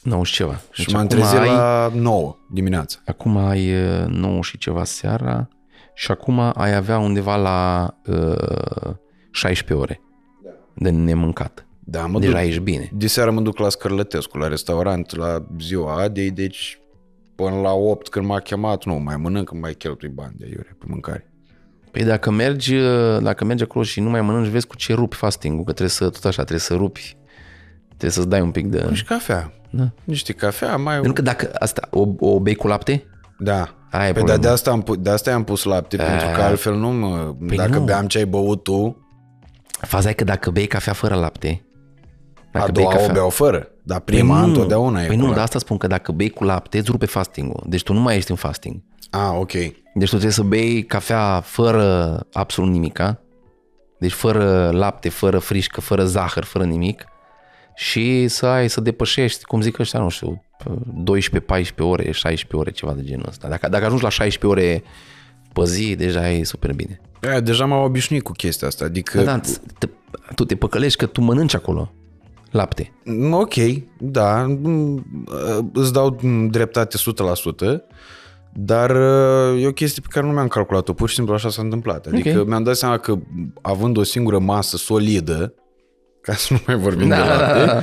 Nu, și ceva. Și Deci m-am acum trezit ai- la 9 dimineața. Acum ai uh, 9 și ceva seara și acum ai avea undeva la uh, 16 ore de nemâncat. Da, mă Deja duc, ești bine. de seară mă duc la Scărlătescu, la restaurant, la ziua Adei, deci până la 8 când m-a chemat, nu mai mănânc, mai cheltui bani de iure pe mâncare. Păi dacă mergi, uh, dacă mergi acolo și nu mai mănânci, vezi cu ce rupi fasting-ul, că trebuie să, tot așa, trebuie să rupi, trebuie să-ți dai un pic de... Și cafea. Da. Niște cafea, mai... Pentru că dacă asta, o, o bei cu lapte, Da. Aia e Păi problema. dar de asta, am, pu- de asta i-am pus lapte, pentru că altfel nu mă... Păi dacă nu. beam ce ai băut tu, faza e că dacă bei cafea fără lapte, a bei doua o beau fără. Dar prima Păi nu. întotdeauna e Păi cu nu, lapte. dar asta spun că dacă bei cu lapte, îți rupe fasting-ul. Deci tu nu mai ești în fasting. Ah, ok. Deci tu trebuie să bei cafea fără absolut nimica, deci fără lapte, fără frișcă, fără zahăr, fără nimic și să ai, să depășești, cum zic ăștia, nu știu, 12, 14 ore, 16 ore, ceva de genul ăsta. Dacă, dacă ajungi la 16 ore pe zi, deja e super bine. Aia, deja m-am obișnuit cu chestia asta, adică... Da, da, te, tu te păcălești că tu mănânci acolo lapte. Mm, Ok, da, mm, îți dau mm, dreptate 100%, dar uh, e o chestie pe care nu mi-am calculat-o, pur și simplu așa s-a întâmplat. Adică Ok. mi-am dat seama că având o singură masă solidă, ca să nu mai vorbim de Da, da, lapte, da.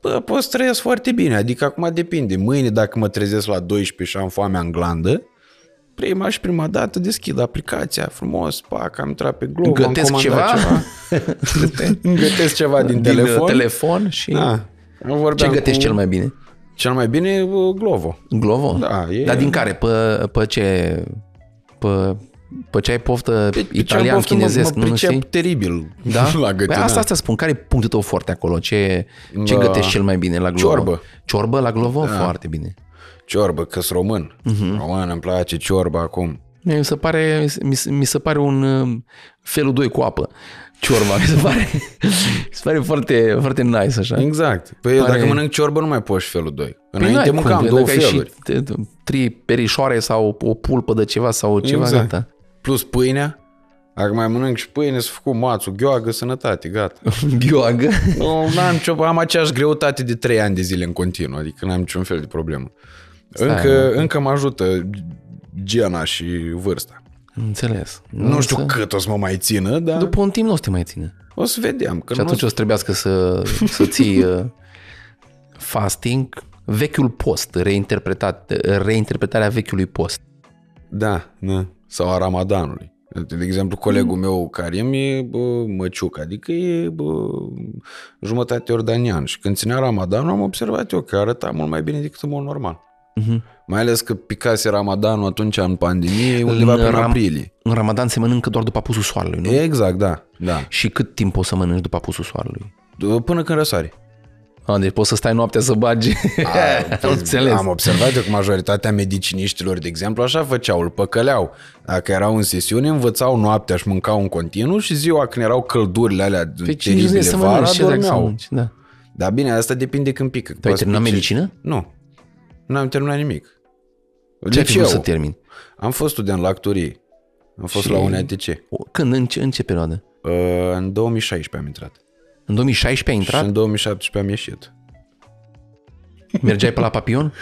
bă, pot să trăiesc foarte bine. Adică acum depinde. Mâine dacă mă trezesc la 12 și am foamea în glandă, prima și prima dată deschid aplicația frumos, pac, am intrat pe Glovo, Gătesc am comandat ceva? ceva. (laughs) Gătesc ceva din, Din telefon. telefon și... Da. Ce Vorbeam gătești cu... cel mai bine? Cel mai bine uh, Glovo. Glovo? Da, e- Dar din care? Pe, pe ce? Pe, pe ce ai poftă Pe- pe ce am italian, poftă, mă- chinezesc, mă, nu, nu pricep știi? teribil Da? (laughs) la Păi gătit. asta, da. asta spun. Care e punctul tău foarte acolo? Ce, ce Da. gătești cel mai bine la Glovo? Ciorbă. Ciorbă la Glovo? Foarte bine. Ciorbă, că sunt român. Mhm. Uh-huh. Român, îmi place ciorba acum. Mi se pare, mi, se- mi se pare un uh, felul 2 cu apă. Ciorba, mi se (laughs) pare, mi se pare foarte, foarte nice așa. Exact. Păi Pare- dacă mănânc ciorbă, nu mai poți și felul 2. Păi Înainte n-ai mâncam cum, două dacă ai feluri. Și te- te- trei perișoare sau o pulpă de ceva sau ceva, Exact. gata. Plus pâinea. Dacă mai mănânc și pâine, să făcut mațul, gheoagă, sănătate, gata. (laughs) Gheoagă. Nu, n-am nicio, am aceeași greutate de 3 ani de zile în continuu, adică n-am niciun fel de problemă. Stai, Încă, încă mă ajută gena și vârsta. Înțeles. Nu știu Să- cât o să mă mai țină, dar După un timp nu o să te mai ține. o să vedem. Că Și nu atunci o o să trebuiască să, să ții (laughs) uh, fasting, vechiul post, reinterpretat, reinterpretarea vechiului post. Da, da. Sau a Ramadanului. De exemplu, colegul meu, Karim, e bă, măciuc, adică e bă, jumătate iordanian. Și când ținea Ramadanul, am observat eu că arăta mult mai bine decât în mod normal. Uh-huh. Mai ales că picase Ramadanul atunci în pandemie, undeva În prin Ram- aprilie. În Ramadan se mănâncă doar după apusul soarelui, nu? Exact, da, da. Și cât timp poți să mănânci după apusul soarelui? Până când răsare. A, deci poți să stai noaptea să bagi. (laughs) Am înțeles. Am observat eu că majoritatea mediciniștilor, de exemplu, așa făceau, îl păcăleau. Dacă erau în sesiune, învățau noaptea și mâncau în continuu și ziua când erau căldurile alea Păi cine își teribile să vara, mănânci? Ce dracu să dormeau. mănânci? Da. Dar bine, asta depinde când pică. Tu ai terminat medicină? Nu. Nu am terminat nimic. Ce ai fi vrut Liceu. să termini? Am fost student la actorie. Am fost Și- la UNATC. O- Când? În ce, în ce perioadă? Uh, În 2016 am intrat. În 2016 ai Și intrat? în 2017 am ieșit. Mergeai pe la Papion? (laughs)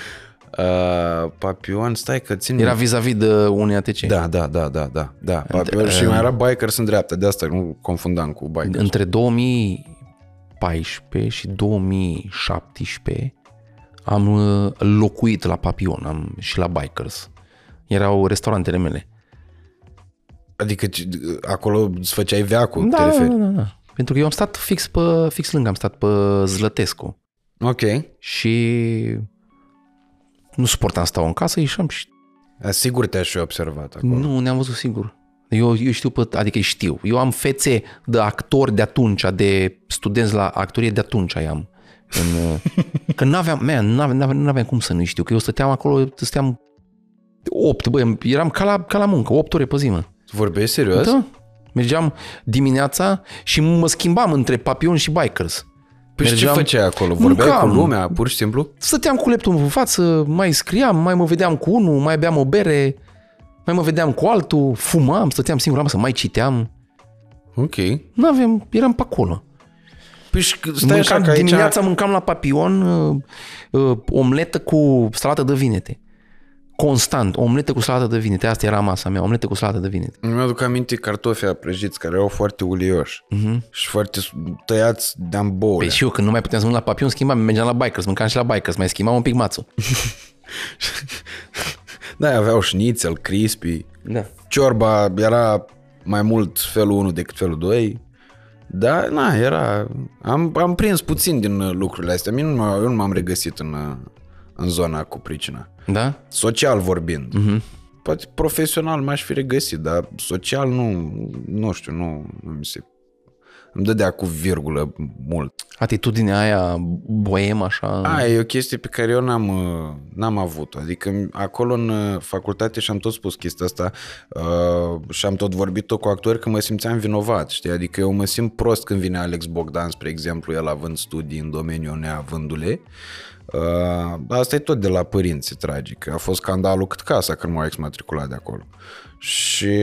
Uh, Papion, stai că țin... Era vis-a-vis de unei ATC. Da, da, da, da, da, da. Papion și mai era Bikers în dreapta, de asta nu confundam cu Bikers. Între 2014 și 2017 am uh, locuit la Papion am, și la Bikers. Erau restaurantele mele. Adică ci- acolo îți făceai veacul, te Da, da, referi. da, da, da. Pentru că eu am stat fix, pe, fix lângă, am stat pe Zlătescu. Ok. Și nu suportam să stau în casă, ieșeam și Sigur te-aș fi observat acolo. nu ne-am văzut sigur. Eu, eu știu, pe, adică știu. Eu am fețe de actori de atunci, de studenți la actorie de atunci am. În, uh, (laughs) că n-aveam, man, n-aveam, n-aveam, n-aveam cum să nu știu, că eu stăteam acolo, stăteam 8, băi, eram ca la, ca la muncă, 8 ore pe zi, mă. Vorbești serios? Da? Mergeam dimineața și mă schimbam între papion și bikers. Păi și ce Mergeam- făceai acolo? Vorbeai Mâncam. cu lumea, pur și simplu? Stăteam cu laptopul în față, mai scriam, mai mă vedeam cu unul, mai beam o bere, mai mă vedeam cu altul, fumam, stăteam singur la masă, mai citeam. Ok. Nu aveam, eram pe acolo. Păi și stai așa Mâncam, că aici... dimineața mâncam la papion uh, uh, omletă cu salată de vinete. Constant, omletă cu salată de vinete. Asta era masa mea, omletă cu salată de vinete. Îmi aduc aminte cartofii prăjiți care erau foarte ulioși Uh-huh. și foarte tăiați de amboule. Păi și eu când nu mai puteam să mănânc la papion, schimbam, mergeam la bikers, mâncam și la bikers, mai schimbam un pic mațul. (laughs) Da, aveau șnițel, crispy. Da. Ciorba era mai mult felul 1 decât felul 2. Da, na, era... Am, am prins puțin din uh, lucrurile astea. Mie nu, m- eu nu m-am regăsit în, uh, în zona cu pricina. Da? Social vorbind. Mhm. Poate profesional m-aș fi regăsit, dar social nu, nu știu, nu, nu mi se... Îmi dădea cu virgulă mult. Atitudinea aia boem așa. Aia e o chestie pe care eu n-am, uh, n-am avut Adică acolo în uh, facultate și-am tot spus chestia asta uh, și am tot vorbit-o cu actori că mă simțeam vinovat, știi? Adică eu mă simt prost când vine Alex Bogdan, spre exemplu, el având studii în domeniul neavându-le. Uh, asta e tot de la părinți, e tragic. A fost scandalul cât casa când m-au exmatriculat de acolo. Și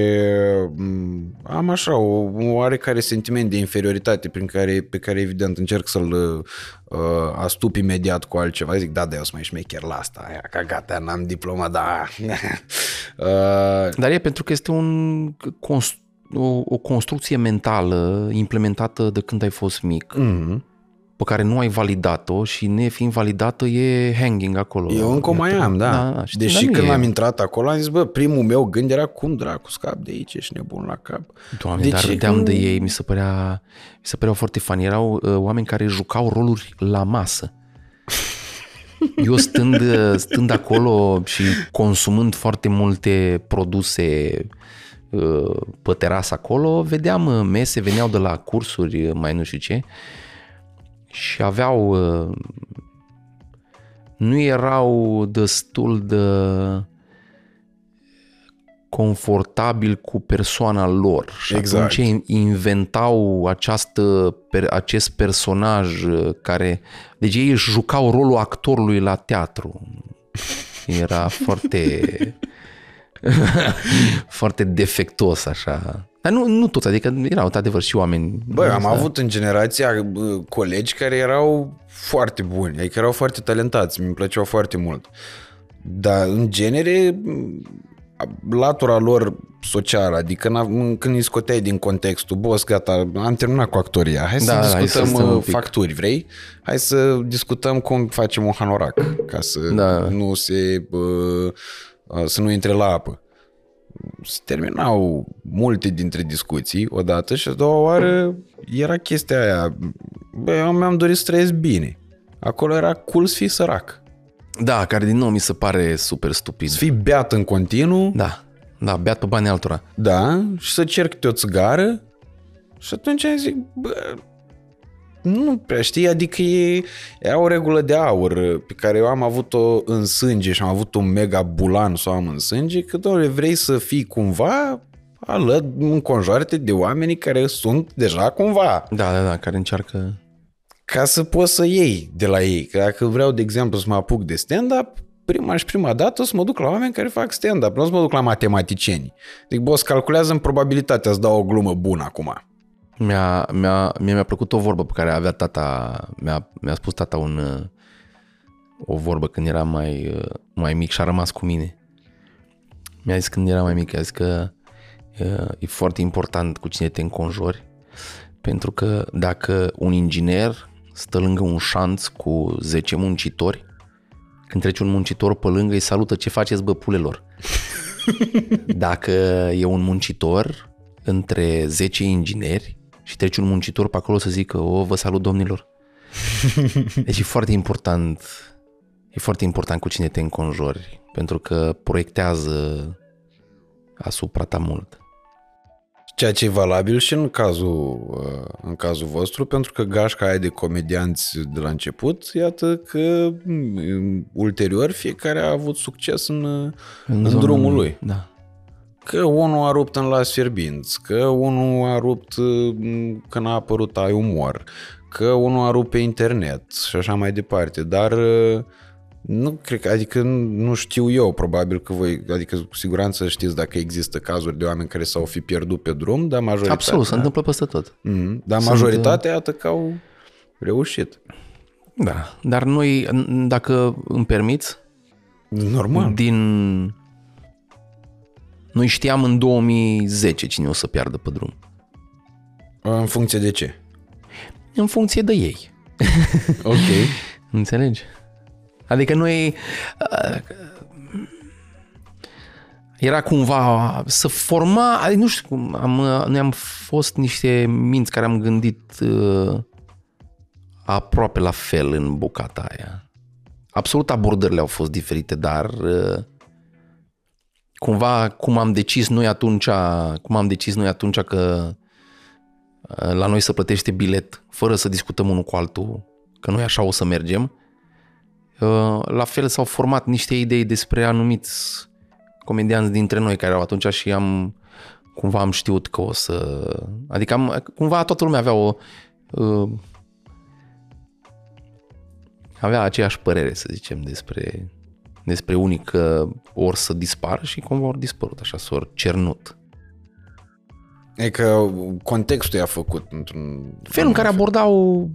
m, am așa o, un oarecare sentiment de inferioritate prin care, pe care evident încerc să-l uh, astup imediat cu altceva. Zic, da, da, eu sunt mai șmecher la asta, aia, că gata, n-am diploma, da. (laughs) uh, Dar e pentru că este un cons- o, o construcție mentală implementată de când ai fost mic. mm-hmm. Pe care nu ai validat-o și nefiind validată e hanging acolo. Eu încă o mai am, da. Da, da, știu, Deși dar nu când e- am intrat acolo am zis, bă, primul meu gând era cum dracu scap de aici, ești nebun la cap. Doamne, De dar ce râdeam nu- de ei, mi se părea, mi se păreau foarte fani. Erau uh, oameni care jucau roluri la masă. (laughs) Eu stând, uh, stând acolo și consumând foarte multe produse uh, pe terasă acolo, vedeam uh, mese, veneau de la cursuri, uh, mai nu știu ce, și aveau... uh, Nu erau destul de confortabil cu persoana lor și Exact. atunci inventau această, per, acest personaj uh, care... Deci ei își jucau rolul actorului la teatru. Era (laughs) foarte... (laughs) foarte defectos așa. Dar nu, nu toți, adică erau într-adevăr și oameni... Băi, am ăsta. avut în generația bă, colegi care erau foarte buni, adică erau foarte talentați, mi plăceau foarte mult. Dar, în genere, latura lor socială, adică n- când îi scoteai din contextul, boss, gata, am terminat cu actoria, hai să Da, hai să discutăm stăm un uh, pic. facturi, vrei? Hai să discutăm cum facem un hanorac, ca să Da. nu se, bă, să nu intre la apă se terminau multe dintre discuții odată și a doua oară era chestia aia. Bă, eu mi-am dorit să trăiesc bine. Acolo era cool să fii sărac. Da, care din nou mi se pare super stupid. Să fii beat în continuu, Da, da, beat pe banii altora. da, și să cer câte o țigară și atunci am zic, bă, nu prea știi, adică e, e o regulă de aur pe care eu am avut-o în sânge și am avut un mega bulan să o am în sânge, că doamne, vrei să fii cumva alăt, înconjoară de oamenii care sunt deja cumva, Da, da, da, care încearcă... ca să poți să iei de la ei. Că dacă vreau, de exemplu, să mă apuc de stand-up, prima și prima dată o să mă duc la oameni care fac stand-up, nu o să mă duc la matematicieni. Deci, boss, calculează în probabilitatea să dau o glumă bună acum. Mi-a, mi-a, mie mi-a plăcut o vorbă pe care avea tata, mi-a, mi-a spus tata un, uh, o vorbă când era mai, uh, mai mic și a rămas cu mine. Mi-a zis când era mai mic, a zis că uh, e foarte important cu cine te înconjori, pentru că dacă un inginer stă lângă un șanț cu 10 muncitori, când trece un muncitor pe lângă, îi salută ce faceți bă pulelor. (laughs) Dacă e un muncitor între 10 ingineri și trece un muncitor pe acolo să zică, o, vă salut domnilor. (laughs) Deci e foarte important, e foarte important cu cine te înconjori, pentru că proiectează asupra ta mult. Ceea ce e valabil și în cazul, uh, în cazul vostru, pentru că gașca aia de comedianți de la început, iată că mm, ulterior fiecare a avut succes în, în, în zona drumul lui. Da. Că unul a rupt în las fierbinți, că unul a rupt uh, când a apărut ai umor, că unul a rupt pe internet și așa mai departe, dar uh, nu cred că, adică nu știu eu, probabil că voi, adică cu siguranță știți dacă există cazuri de oameni care s-au fi pierdut pe drum, dar majoritatea... Absolut, se întâmplă peste tot. Mm, dar Sunt, majoritatea, iată că au reușit. Da, dar noi, dacă îmi permiți, Normal. din... Noi știam în 2010 cine o să piardă pe drum. În funcție de ce? În funcție de ei. (laughs) Ok. Înțelegi? Adică noi... uh, Era cumva să forma, adică nu știu cum, am, noi am fost niște minți care am gândit uh, aproape la fel în bucata aia. Absolut abordările au fost diferite, dar uh, cumva cum am decis noi atunci, cum am decis noi atunci că uh, la noi să plătește bilet fără să discutăm unul cu altul, că noi așa o să mergem, uh, la fel s-au format niște idei despre anumiți comedianți dintre noi care erau atunci și am cumva am știut că o să... Adică am, cumva toată lumea avea o... Uh, avea aceeași părere, să zicem, despre, despre unii că or să dispară și cumva ori dispărut, așa, s-or cernut. E că contextul i-a făcut într-un... Felul în care abordau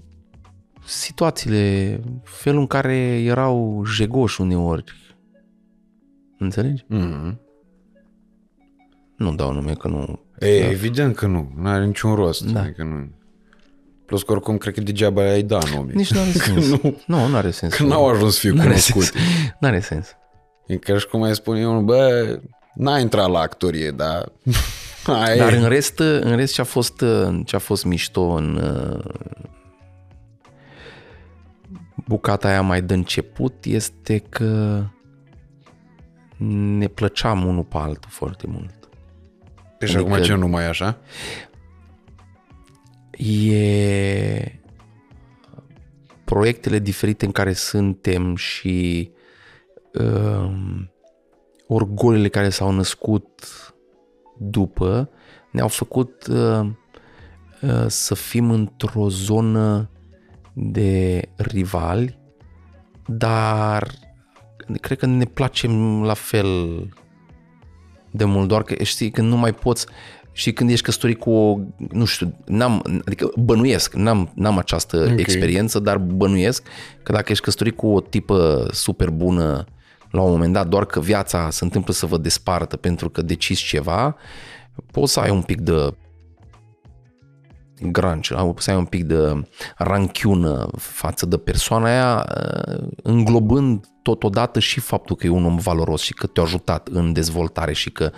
situațiile, felul în care erau jegoși uneori. Înțelegi? Mm-hmm. Nu dau nume că nu... E, evident că nu. Nu are niciun rost. Da. Adică nu... Plus că oricum cred că degeaba ai da nume. Nici nu are (laughs) sens. nu, Nu, nu are sens. că n-au ajuns să fie N-are cunoscut. sens. N-are (laughs) sens. E ca și cum ai spune unul, bă, n-a intrat la actorie, dar... (laughs) Aia Dar e. în rest, în rest ce a fost, ce a fost mișto în uh, bucata aia mai de început este că ne plăceam unul pe altul foarte mult. Deci acum adică- ce nu mai e așa? E proiectele diferite în care suntem și um, orgolile care s-au născut după ne-au făcut uh, uh, să fim într-o zonă de rivali, dar cred că ne placem la fel de mult, doar că știi, când nu mai poți și când ești căsătorit cu o, nu știu, n-am, adică bănuiesc, n-am, n-am această Ok. okay. experiență, dar bănuiesc că dacă ești căsătorit cu o tipă super bună la un moment dat, doar că viața se întâmplă să vă despartă pentru că decizi ceva, poți să ai un pic de grunge, au- să ai un pic de ranchiună față de persoana aia, uh, înglobând totodată și faptul că e un om valoros și că te-a ajutat în dezvoltare și că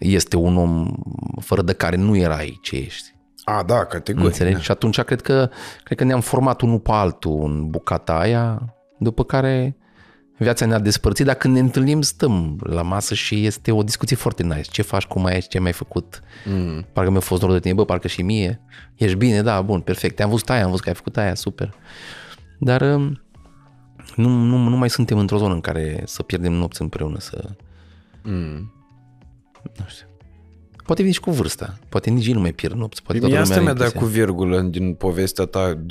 este un om fără de care nu erai ce ești. A, da, categoric. Înțelegi? Și atunci cred că, cred că ne-am format unul pe altul în bucata aia, după care viața ne-a despărțit, dar când ne întâlnim stăm la masă și este o discuție foarte nice. Ce faci, cum ai, ce mai făcut? Mm. Parcă mi-a fost dor de tine, bă, parcă și mie. Ești bine, da, bun, perfect. Te-am văzut aia, am văzut că ai făcut aia, super. Dar um, nu, nu, nu mai suntem într-o zonă în care să pierdem nopți împreună, să... Mm. Nu știu. Poate vine și cu vârsta. Poate nici ei nu mai pierd nopți. Poate toată Mie lumea asta are mi-a dat cu impresia. virgulă din povestea ta 2014-2017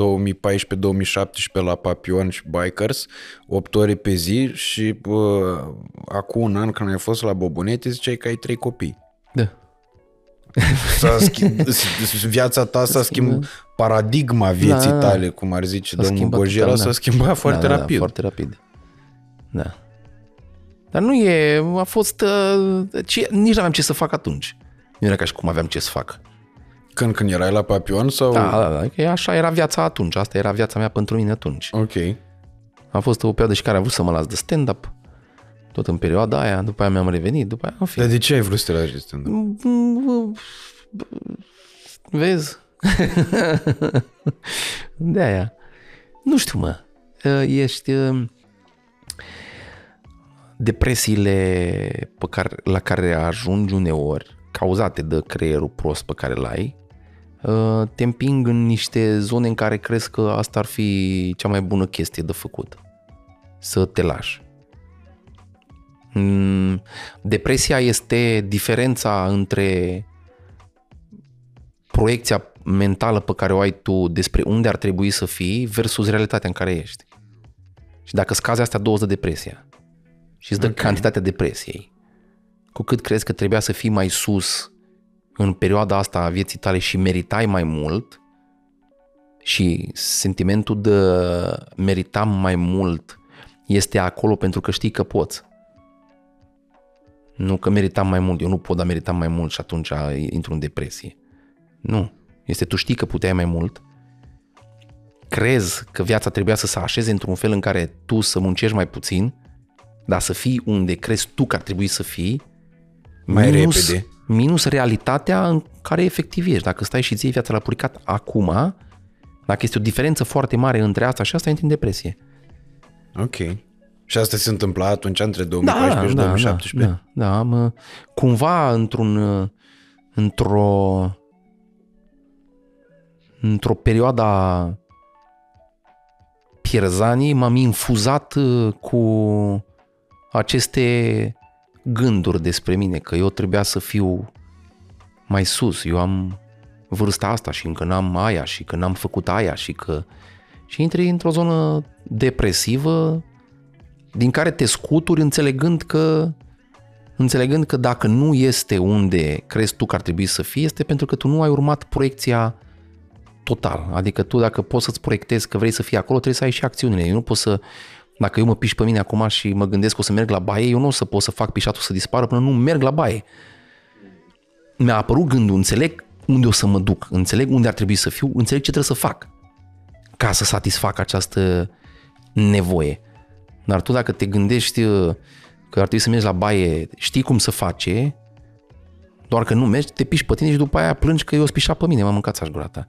la Papion și Bikers, 8 ore pe zi și uh, acum un an când ai fost la Bobonete ziceai că ai trei copii. Da. S-a schimb, (laughs) viața ta s-a schimbat, paradigma vieții Da. tale, cum ar zice S-a domnul schimbat Gojera, total, s-a da. schimbat foarte da, da, rapid. Da, foarte rapid. Da. Dar nu e, a fost, uh, ce, nici nu aveam ce să fac atunci. Nu era ca și cum aveam ce să fac. Când, când erai la Papion sau... Da, da, da, că așa era viața atunci, asta era viața mea pentru mine atunci. Ok. A fost o perioadă și care am vrut să mă las de stand-up, tot în perioada aia, după aia mi-am revenit, după aia, în fine. Dar de ce ai vrut să te lași de stand-up? Vezi? (laughs) de aia. Nu știu, mă. Ești... Depresiile pe care, la care ajungi uneori, cauzate de creierul prost pe care l-ai, te împing în niște zone în care crezi că asta ar fi cea mai bună chestie de făcut. Să te lași. Mm, Depresia este diferența între proiecția mentală pe care o ai tu despre unde ar trebui să fii versus realitatea în care ești. Și dacă scazi astea două de depresia și îți dă okay. cantitatea depresiei, cu cât crezi că trebuia să fii mai sus în perioada asta a vieții tale și meritai mai mult și sentimentul de meritam mai mult este acolo pentru că știi că poți. Nu că meritam mai mult, eu nu pot, dar meritam mai mult și atunci intru în depresie. Nu. Este tu știi că puteai mai mult, crezi că viața trebuia să se așeze într-un fel în care tu să muncești mai puțin, dar să fii unde crezi tu că ar trebui să fii, Mai minus, repede. minus realitatea în care efectiv ești. Dacă stai și ții viața la puricat acum, dacă este o diferență foarte mare între asta și asta, intri în depresie. Ok. Și asta se întâmpla atunci între 2014 și 2017? Da, da, da mă, cumva într-un într-o într-o perioadă a pierzanii m-am infuzat uh, cu aceste gânduri despre mine, că eu trebuia să fiu mai sus, eu am vârsta asta și încă n-am aia și că n-am făcut aia și că... Și intri într-o zonă depresivă din care te scuturi înțelegând că înțelegând că dacă nu este unde crezi tu că ar trebui să fie, este pentru că tu nu ai urmat proiecția total. Adică tu dacă poți să-ți proiectezi că vrei să fii acolo, trebuie să ai și acțiunile. Eu nu pot să, dacă eu mă piș pe mine acum și mă gândesc că o să merg la baie, eu nu o să pot să fac pișatul să dispară până nu merg la baie. Mi-a apărut gândul, înțeleg unde o să mă duc, înțeleg unde ar trebui să fiu, înțeleg ce trebuie să fac ca să satisfac această nevoie. Dar tu dacă te gândești uh, că ar trebui să mergi la baie, știi cum să face, doar că nu mergi, te piși pe tine și după aia plângi că eu spișat pe mine, m-am mâncat aș gura ta.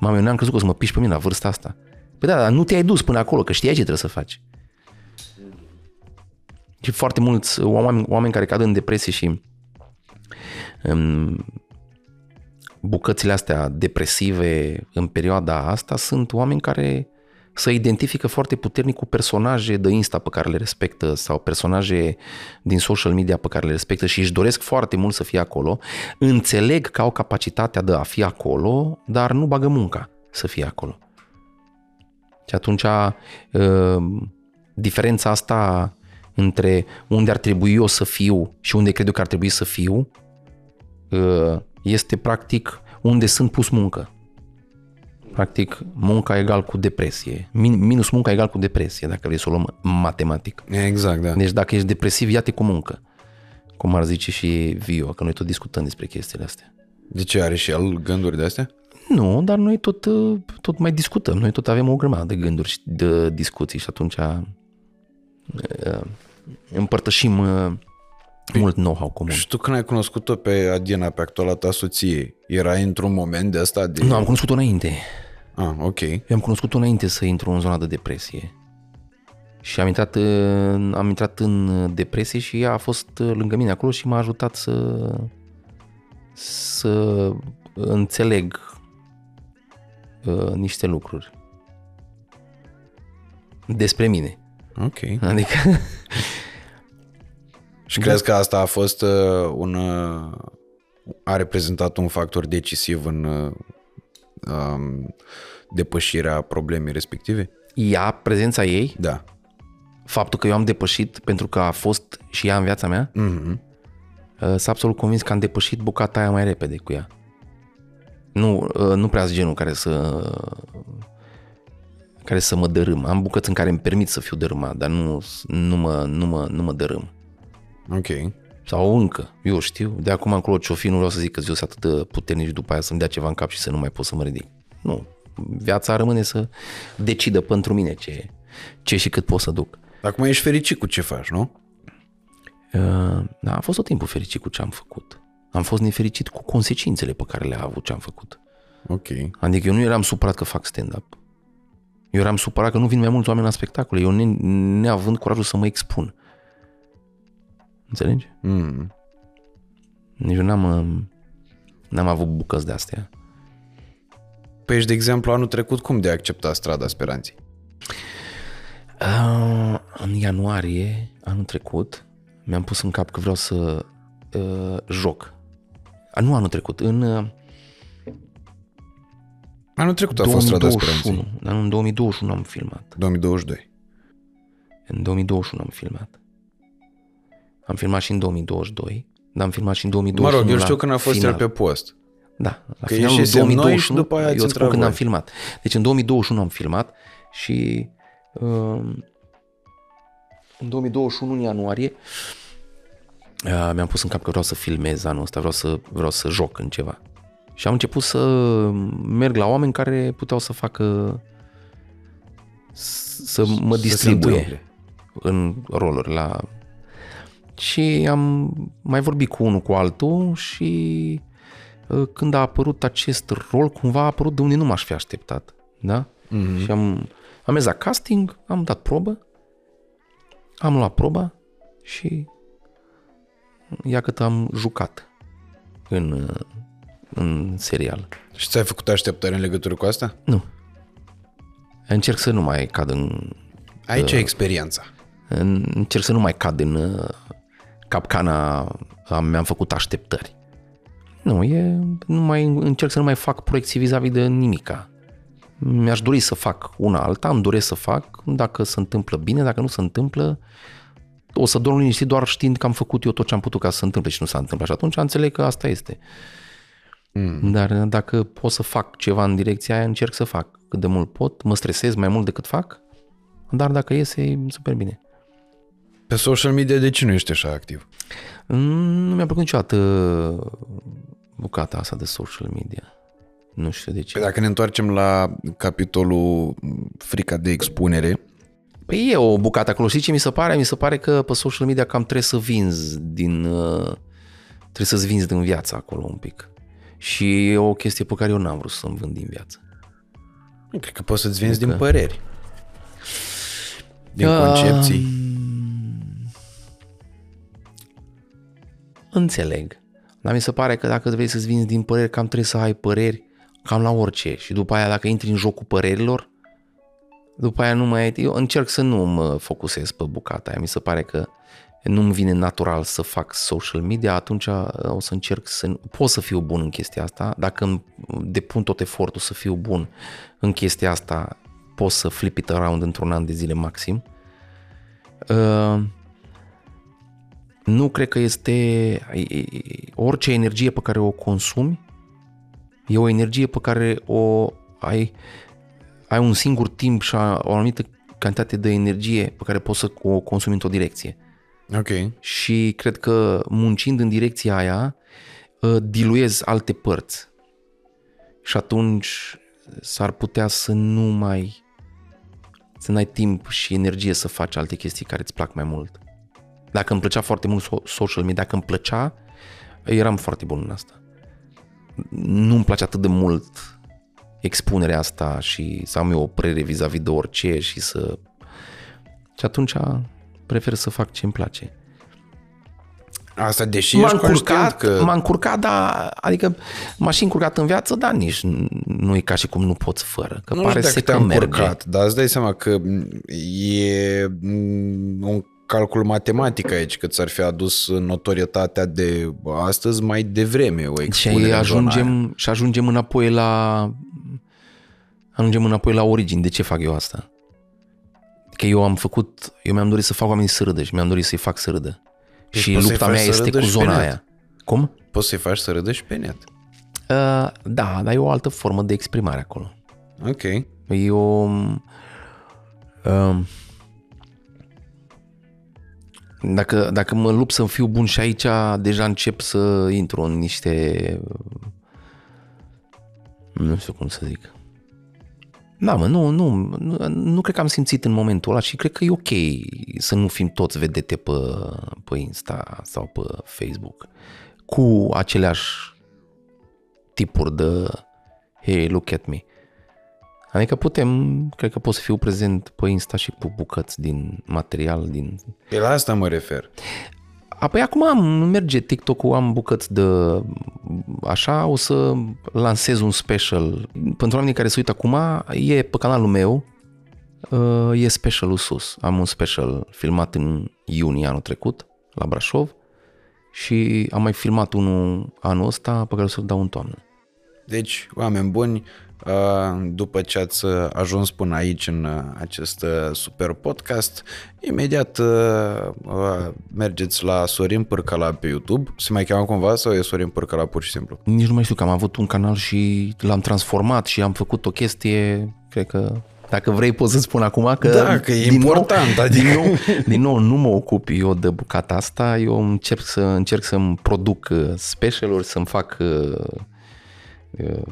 Mamă, eu n-am crezut că o să mă piși pe mine la vârsta asta. Păi da, dar nu te-ai dus până acolo, că știai ce trebuie să faci. Și foarte mulți oameni, oameni care cad în depresie și um, bucățile astea depresive în perioada asta sunt oameni care să identifică foarte puternic cu personaje de Insta pe care le respectă sau personaje din social media pe care le respectă și își doresc foarte mult să fie acolo, înțeleg că au capacitatea de a fi acolo, dar nu bagă munca să fie acolo. Și atunci uh, diferența asta între unde ar trebui eu să fiu și unde cred eu că ar trebui să fiu uh, este practic unde sunt pus muncă. Practic, munca egal cu depresie. Minus munca egal cu depresie, dacă vrei să o luăm matematic. Exact, da. Deci dacă ești depresiv, ia-te cu muncă. Cum ar zice și Vio, că noi tot discutăm despre chestiile astea. De ce are și el gânduri de astea? Nu, dar noi tot, tot mai discutăm. Noi tot avem o grămadă de gânduri și de discuții și atunci uh, împărtășim uh, mult know-how comun. Și tu când ai cunoscut-o pe Adina, pe actuala ta soție, era într-un moment de asta de... Nu, am cunoscut-o înainte. Ah, ok. Eu am cunoscut-o înainte să intru în zona de depresie. Și am intrat, în, am intrat în depresie și ea a fost lângă mine acolo și m-a ajutat să, să înțeleg uh, niște lucruri despre mine. Ok. Adică... (laughs) și crezi că asta a fost uh, un... Uh, a reprezentat un factor decisiv în uh, um, depășirea problemei respective? Ea, prezența ei? Da. Faptul că eu am depășit pentru că a fost și ea în viața mea? Mm-hmm. Sunt absolut convins că am depășit bucata aia mai repede cu ea. Nu, uh, nu prea genul care să care să mă dărâm. Am bucăți în care îmi permit să fiu dărâmat, dar nu, nu, mă, nu, mă, nu mă dărâm. Ok. Sau încă, eu știu. De acum încolo ce fi, nu vreau să zic că eu sunt atât de puternic și după aia să-mi dea ceva în cap și să nu mai pot să mă ridic. Nu. Viața rămâne să decidă pentru mine ce, ce și cât pot să duc. Acum ești fericit cu ce faci, nu? Uh, da, am fost tot timpul fericit cu ce am făcut. Am fost nefericit cu consecințele pe care le-a avut ce am făcut. Ok. Adică eu nu eram supărat că fac stand-up. Eu eram supărat că nu vin mai mulți oameni la spectacole. Eu ne, neavând curajul să mă expun. Înțelegi? Mm. Nici eu n-am, n-am avut bucăți de astea. Păi de exemplu, anul trecut cum de a accepta strada speranței? Uh, în ianuarie, anul trecut, mi-am pus în cap că vreau să uh, joc. Uh, nu anul trecut, în... Uh, anul trecut a fost strada speranței. Dar în 2021 am filmat. 2022. În 2021 am filmat. Am filmat și în 2022, dar am filmat și în 2021 Mă rog, eu știu când a fost final. el pe post. Da, la că finalul 2021, și după aia eu spun când am filmat. Deci în 2021 am filmat și uh, în 2021, în ianuarie, uh, mi-am pus în cap că vreau să filmez anul ăsta, vreau să, vreau să joc în ceva. Și am început să merg la oameni care puteau să facă să mă distribuie în roluri la și am mai vorbit cu unul cu altul și ă, când a apărut acest rol, cumva a apărut de unde nu m-aș fi așteptat. Da? Mm-hmm. Și am, am mers la casting, am dat probă, am luat proba și ia cât am jucat în, în serial. Și ți-ai făcut așteptări în legătură cu asta? Nu. Încerc să nu mai cad în... Aici uh, e experiența. Încerc să nu mai cad în uh, capcana am, mi-am făcut așteptări. Nu, e, nu mai, încerc să nu mai fac proiecții vis-a-vis de nimica. Mi-aș dori să fac una alta, îmi doresc să fac, dacă se întâmplă bine, dacă nu se întâmplă, o să dorm liniștit doar știind că am făcut eu tot ce am putut ca să se întâmple și nu s-a întâmplat. Și atunci înțeleg că asta este. Mm. Dar dacă pot să fac ceva în direcția aia, încerc să fac cât de mult pot, mă stresez mai mult decât fac, dar dacă iese, e super bine. Pe social media de ce nu ești așa activ? Nu mi-a plăcut niciodată bucata asta de social media. Nu știu de ce. Păi dacă ne întoarcem la capitolul frica de expunere, Păi e o bucată acolo. Știi ce mi se pare? Mi se pare că pe social media cam trebuie să vinzi din... uh, Trebuie să-ți vinzi din viața acolo un pic. Și e o chestie pe care eu n-am vrut să-mi vând din viață. cred că poți să-ți vinzi din Adică- păreri. Din Ah. concepții. Înțeleg. Dar mi se pare că dacă vrei să-ți vinzi din păreri, cam trebuie să ai păreri cam la orice. Și după aia, dacă intri în jocul părerilor, după aia nu mai ai... Eu încerc să nu mă focusez pe bucata aia. Mi se pare că nu-mi vine natural să fac social media, atunci uh, o să încerc să... Pot să fiu bun în chestia asta. Dacă îmi depun tot efortul să fiu bun în chestia asta, pot să flip it around într-un an de zile maxim. Uh, nu cred că este e- e- orice energie pe care o consumi e o energie pe care o ai ai un singur timp și o anumită cantitate de energie pe care poți să o consumi într-o direcție. Ok. Și cred că muncind în direcția aia ă, diluezi alte părți. Și atunci s-ar putea să nu mai să n-ai timp și energie să faci alte chestii care îți plac mai mult. Dacă îmi plăcea foarte mult so- social media, dacă îmi plăcea, eram foarte bun în asta. Nu îmi place atât de mult expunerea asta și să am eu o părere vis-a-vis de orice și să... Și atunci prefer să fac ce îmi place. Asta deși M-am ești conștient încurcat, că... m-am încurcat, dar, adică m-aș fi încurcat în viață, dar nici nu e ca și cum nu poți fără, că Nu pare știu să dacă că te-am merge. încurcat, dar îți dai seama că e un calcul matematic aici, că ți-ar fi adus notorietatea de astăzi mai devreme o Și expunere aí în zona aia. ajungem, și ajungem înapoi la ajungem înapoi la origini. De ce fac eu asta? Că eu am făcut, eu mi-am dorit să fac oamenii să râdă și mi-am dorit să-i fac să râdă. Deci și poți să-i lupta faci mea să este râdă cu și pe zona net. aia. Cum? Poți să-i faci să râdă și pe net. Uh, da, dar e o altă formă de exprimare acolo. Ok. E o... Um, dacă, dacă mă lupt să fiu bun și aici, deja încep să intru în niște... Nu știu cum să zic. Da, mă, nu, nu, nu, nu cred că am simțit în momentul ăla și cred că e ok să nu fim toți vedete pe, pe Insta sau pe Facebook cu aceleași tipuri de hey, look at me. Adică putem, cred că pot să fiu prezent pe Insta și cu bucăți din material, din... E la asta mă refer. Apoi acum am, merge TikTok-ul, am bucăți de... Așa, o să lansez un special. Pentru oamenii care se uită acum, e pe canalul meu, uh, e specialul sus. Am un special filmat în iunie anul trecut, la Brașov, și am mai filmat unul anul ăsta pe care o să-l dau în toamnă. Deci, oameni buni, uh, după ce ați ajuns până aici în uh, acest uh, super podcast, imediat uh, uh, mergeți la Sorin Pârcala pe YouTube. Se mai cheamă cumva sau e Sorin Pârcala pur și simplu? Nici nu mai știu că am avut un canal și l-am transformat și am făcut o chestie, cred că dacă vrei pot să spun acum că... Da, că e important, (laughs) nou, adică- Din nou, din nou, nu mă ocup eu de bucata asta, eu încerc, să, încerc să-mi produc uh, specialuri, să-mi fac... uh, uh,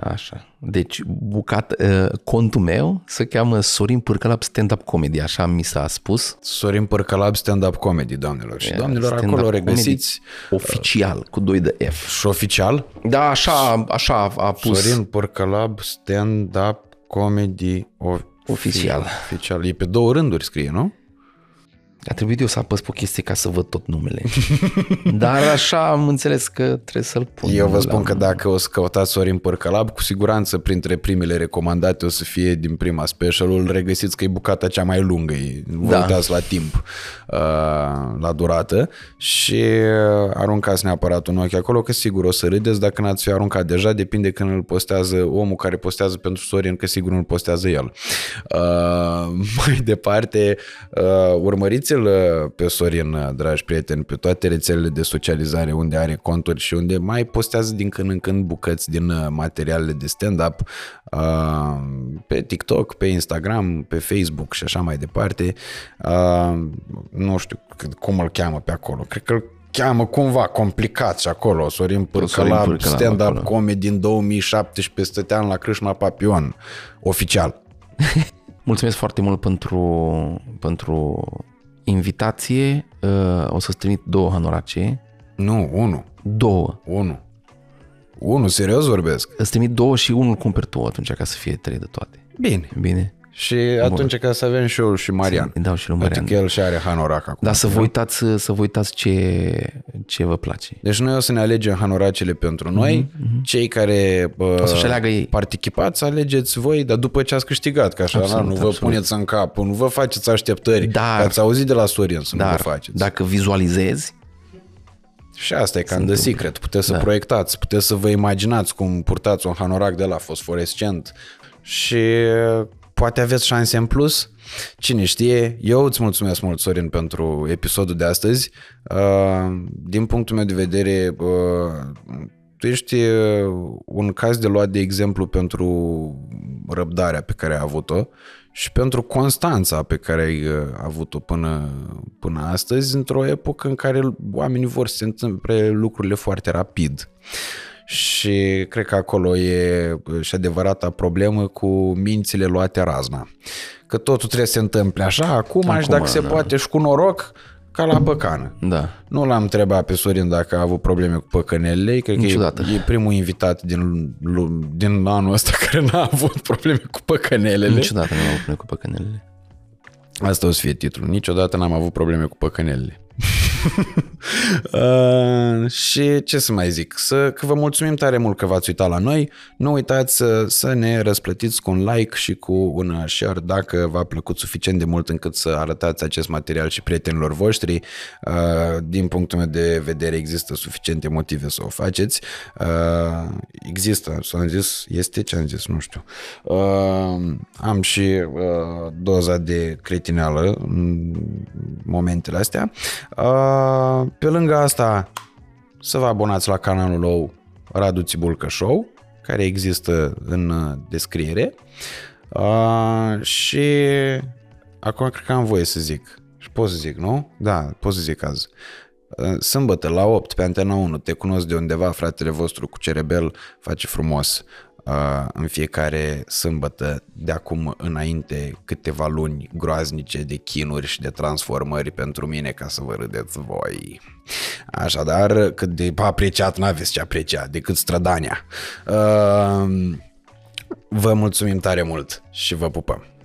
Așa. Deci, bucat, uh, contul meu se cheamă Sorin Pârcălap Stand-Up Comedy, așa mi s-a spus. Sorin Pârcălab stand-up comedy, doamnelor. Și doamnelor, Stand-up acolo comedy regăsiți Oficial, cu 2 de F. și oficial Da, așa, așa a pus. Sorin Pârcălab stand-up comedy o- Oficial. Oficial. E pe două rânduri scrie, nu? A trebuit eu să apăs pe o chestie ca să văd tot numele. (laughs) Dar așa am înțeles că trebuie să-l pun. Eu vă la- spun că dacă o să căutați Sorin Pârcălab, cu siguranță printre primele recomandate o să fie din prima special îl regăsiți că e bucata cea mai lungă, e- vă Da. uitați la timp, uh, la durată și uh, aruncați neapărat un ochi acolo, că sigur o să râdeți dacă n-ați fi aruncat deja, depinde când îl postează omul care postează pentru Sorin, că sigur nu îl postează el. Uh, (laughs) mai departe, uh, urmăriți-l uh, pe Sorin, uh, dragi prieteni, pe toate rețelele de socializare unde are conturi și unde mai postează din când în când bucăți din uh, materialele de stand-up uh, pe TikTok, pe Instagram, pe Facebook și așa mai departe. Uh, nu știu cât- cum îl cheamă pe acolo. Cred că îl cheamă cumva complicat și acolo. Sorin Pârcăla, Sorin Pârcăla stand-up acolo. comedy din 2017 stăteam la Crâșma Papion, oficial. (laughs) Mulțumesc foarte mult pentru, pentru invitație. Uh, O să-ți trimit două hanorace. Nu, unu, Două. unu. Unu, serios vorbesc. Îți trimit două și unul cumperi tu atunci ca să fie trei de toate. Bine. Bine? Și atunci ca să avem și eu și Marian. Îi dau și lui Pentru Marian. că el și are hanorac acum. Dar să vă uitați, să vă uitați ce, ce vă place. Deci noi o să ne alegem hanoracele pentru noi, cei care uh, Mhm, O să-și aleagă ei. participați, alegeți voi, dar după ce ați câștigat, că așa Absolut, nu vă absolut. puneți în cap, nu vă faceți așteptări, Dar- că ați auzit de la Sorin să nu Dar vă faceți. dacă vizualizezi, Și asta e cam de secret, puteți să proiectați, puteți să vă imaginați cum purtați un hanorac de la fosforescent și poate aveți șanse în plus. Cine știe, eu îți mulțumesc mult, Sorin, pentru episodul de astăzi. Uh, Din punctul meu de vedere, uh, tu ești uh, un caz de luat de exemplu pentru răbdarea pe care ai avut-o și pentru constanța pe care ai uh, avut-o până, până astăzi, într-o epocă în care oamenii vor să se întâmple lucrurile foarte rapid. Și cred că acolo e uh, și adevărata problemă cu mințile luate razna. Că totul trebuie să se întâmple așa, acum, acum și dacă se da. poate și cu noroc, ca la păcană. da. Nu l-am întrebat pe Sorin dacă a avut probleme cu păcănelele, cred Niciodată. că e, e primul invitat din, lu- din anul ăsta (laughs) care n-a avut probleme cu păcănelele. Niciodată nu am avut cu păcănelele. Asta o să fie titlul. Niciodată n-am avut probleme cu păcănelele. (laughs) (laughs) uh, și ce să mai zic? Să, că vă mulțumim tare mult că v-ați uitat la noi. Nu uitați să, să ne răsplătiți cu un like și cu un share dacă v-a plăcut suficient de mult încât să arătați acest material și prietenilor voștri. Uh, din punctul meu de vedere există suficiente motive să o faceți. Uh, există, s-am zis, este ce am zis, nu știu. Uh, am și uh, doza de cretineală în momentele astea. Uh, pe lângă asta, să vă abonați la canalul nou Radu Țibulcă Show, care există în uh, descriere. Uh, și acum cred că am voie să zic. Și pot să zic, nu? Da, pot să zic azi. Uh, Sâmbătă la 8 pe Antena 1 te cunosc de undeva, fratele vostru cu cerebel face frumos uh, în fiecare sâmbătă de acum înainte câteva luni groaznice de chinuri și de transformări pentru mine ca să vă râdeți voi. Așadar, cât de apreciat n-aveți ce aprecia decât strădania. Uh, vă mulțumim tare mult și vă pupăm!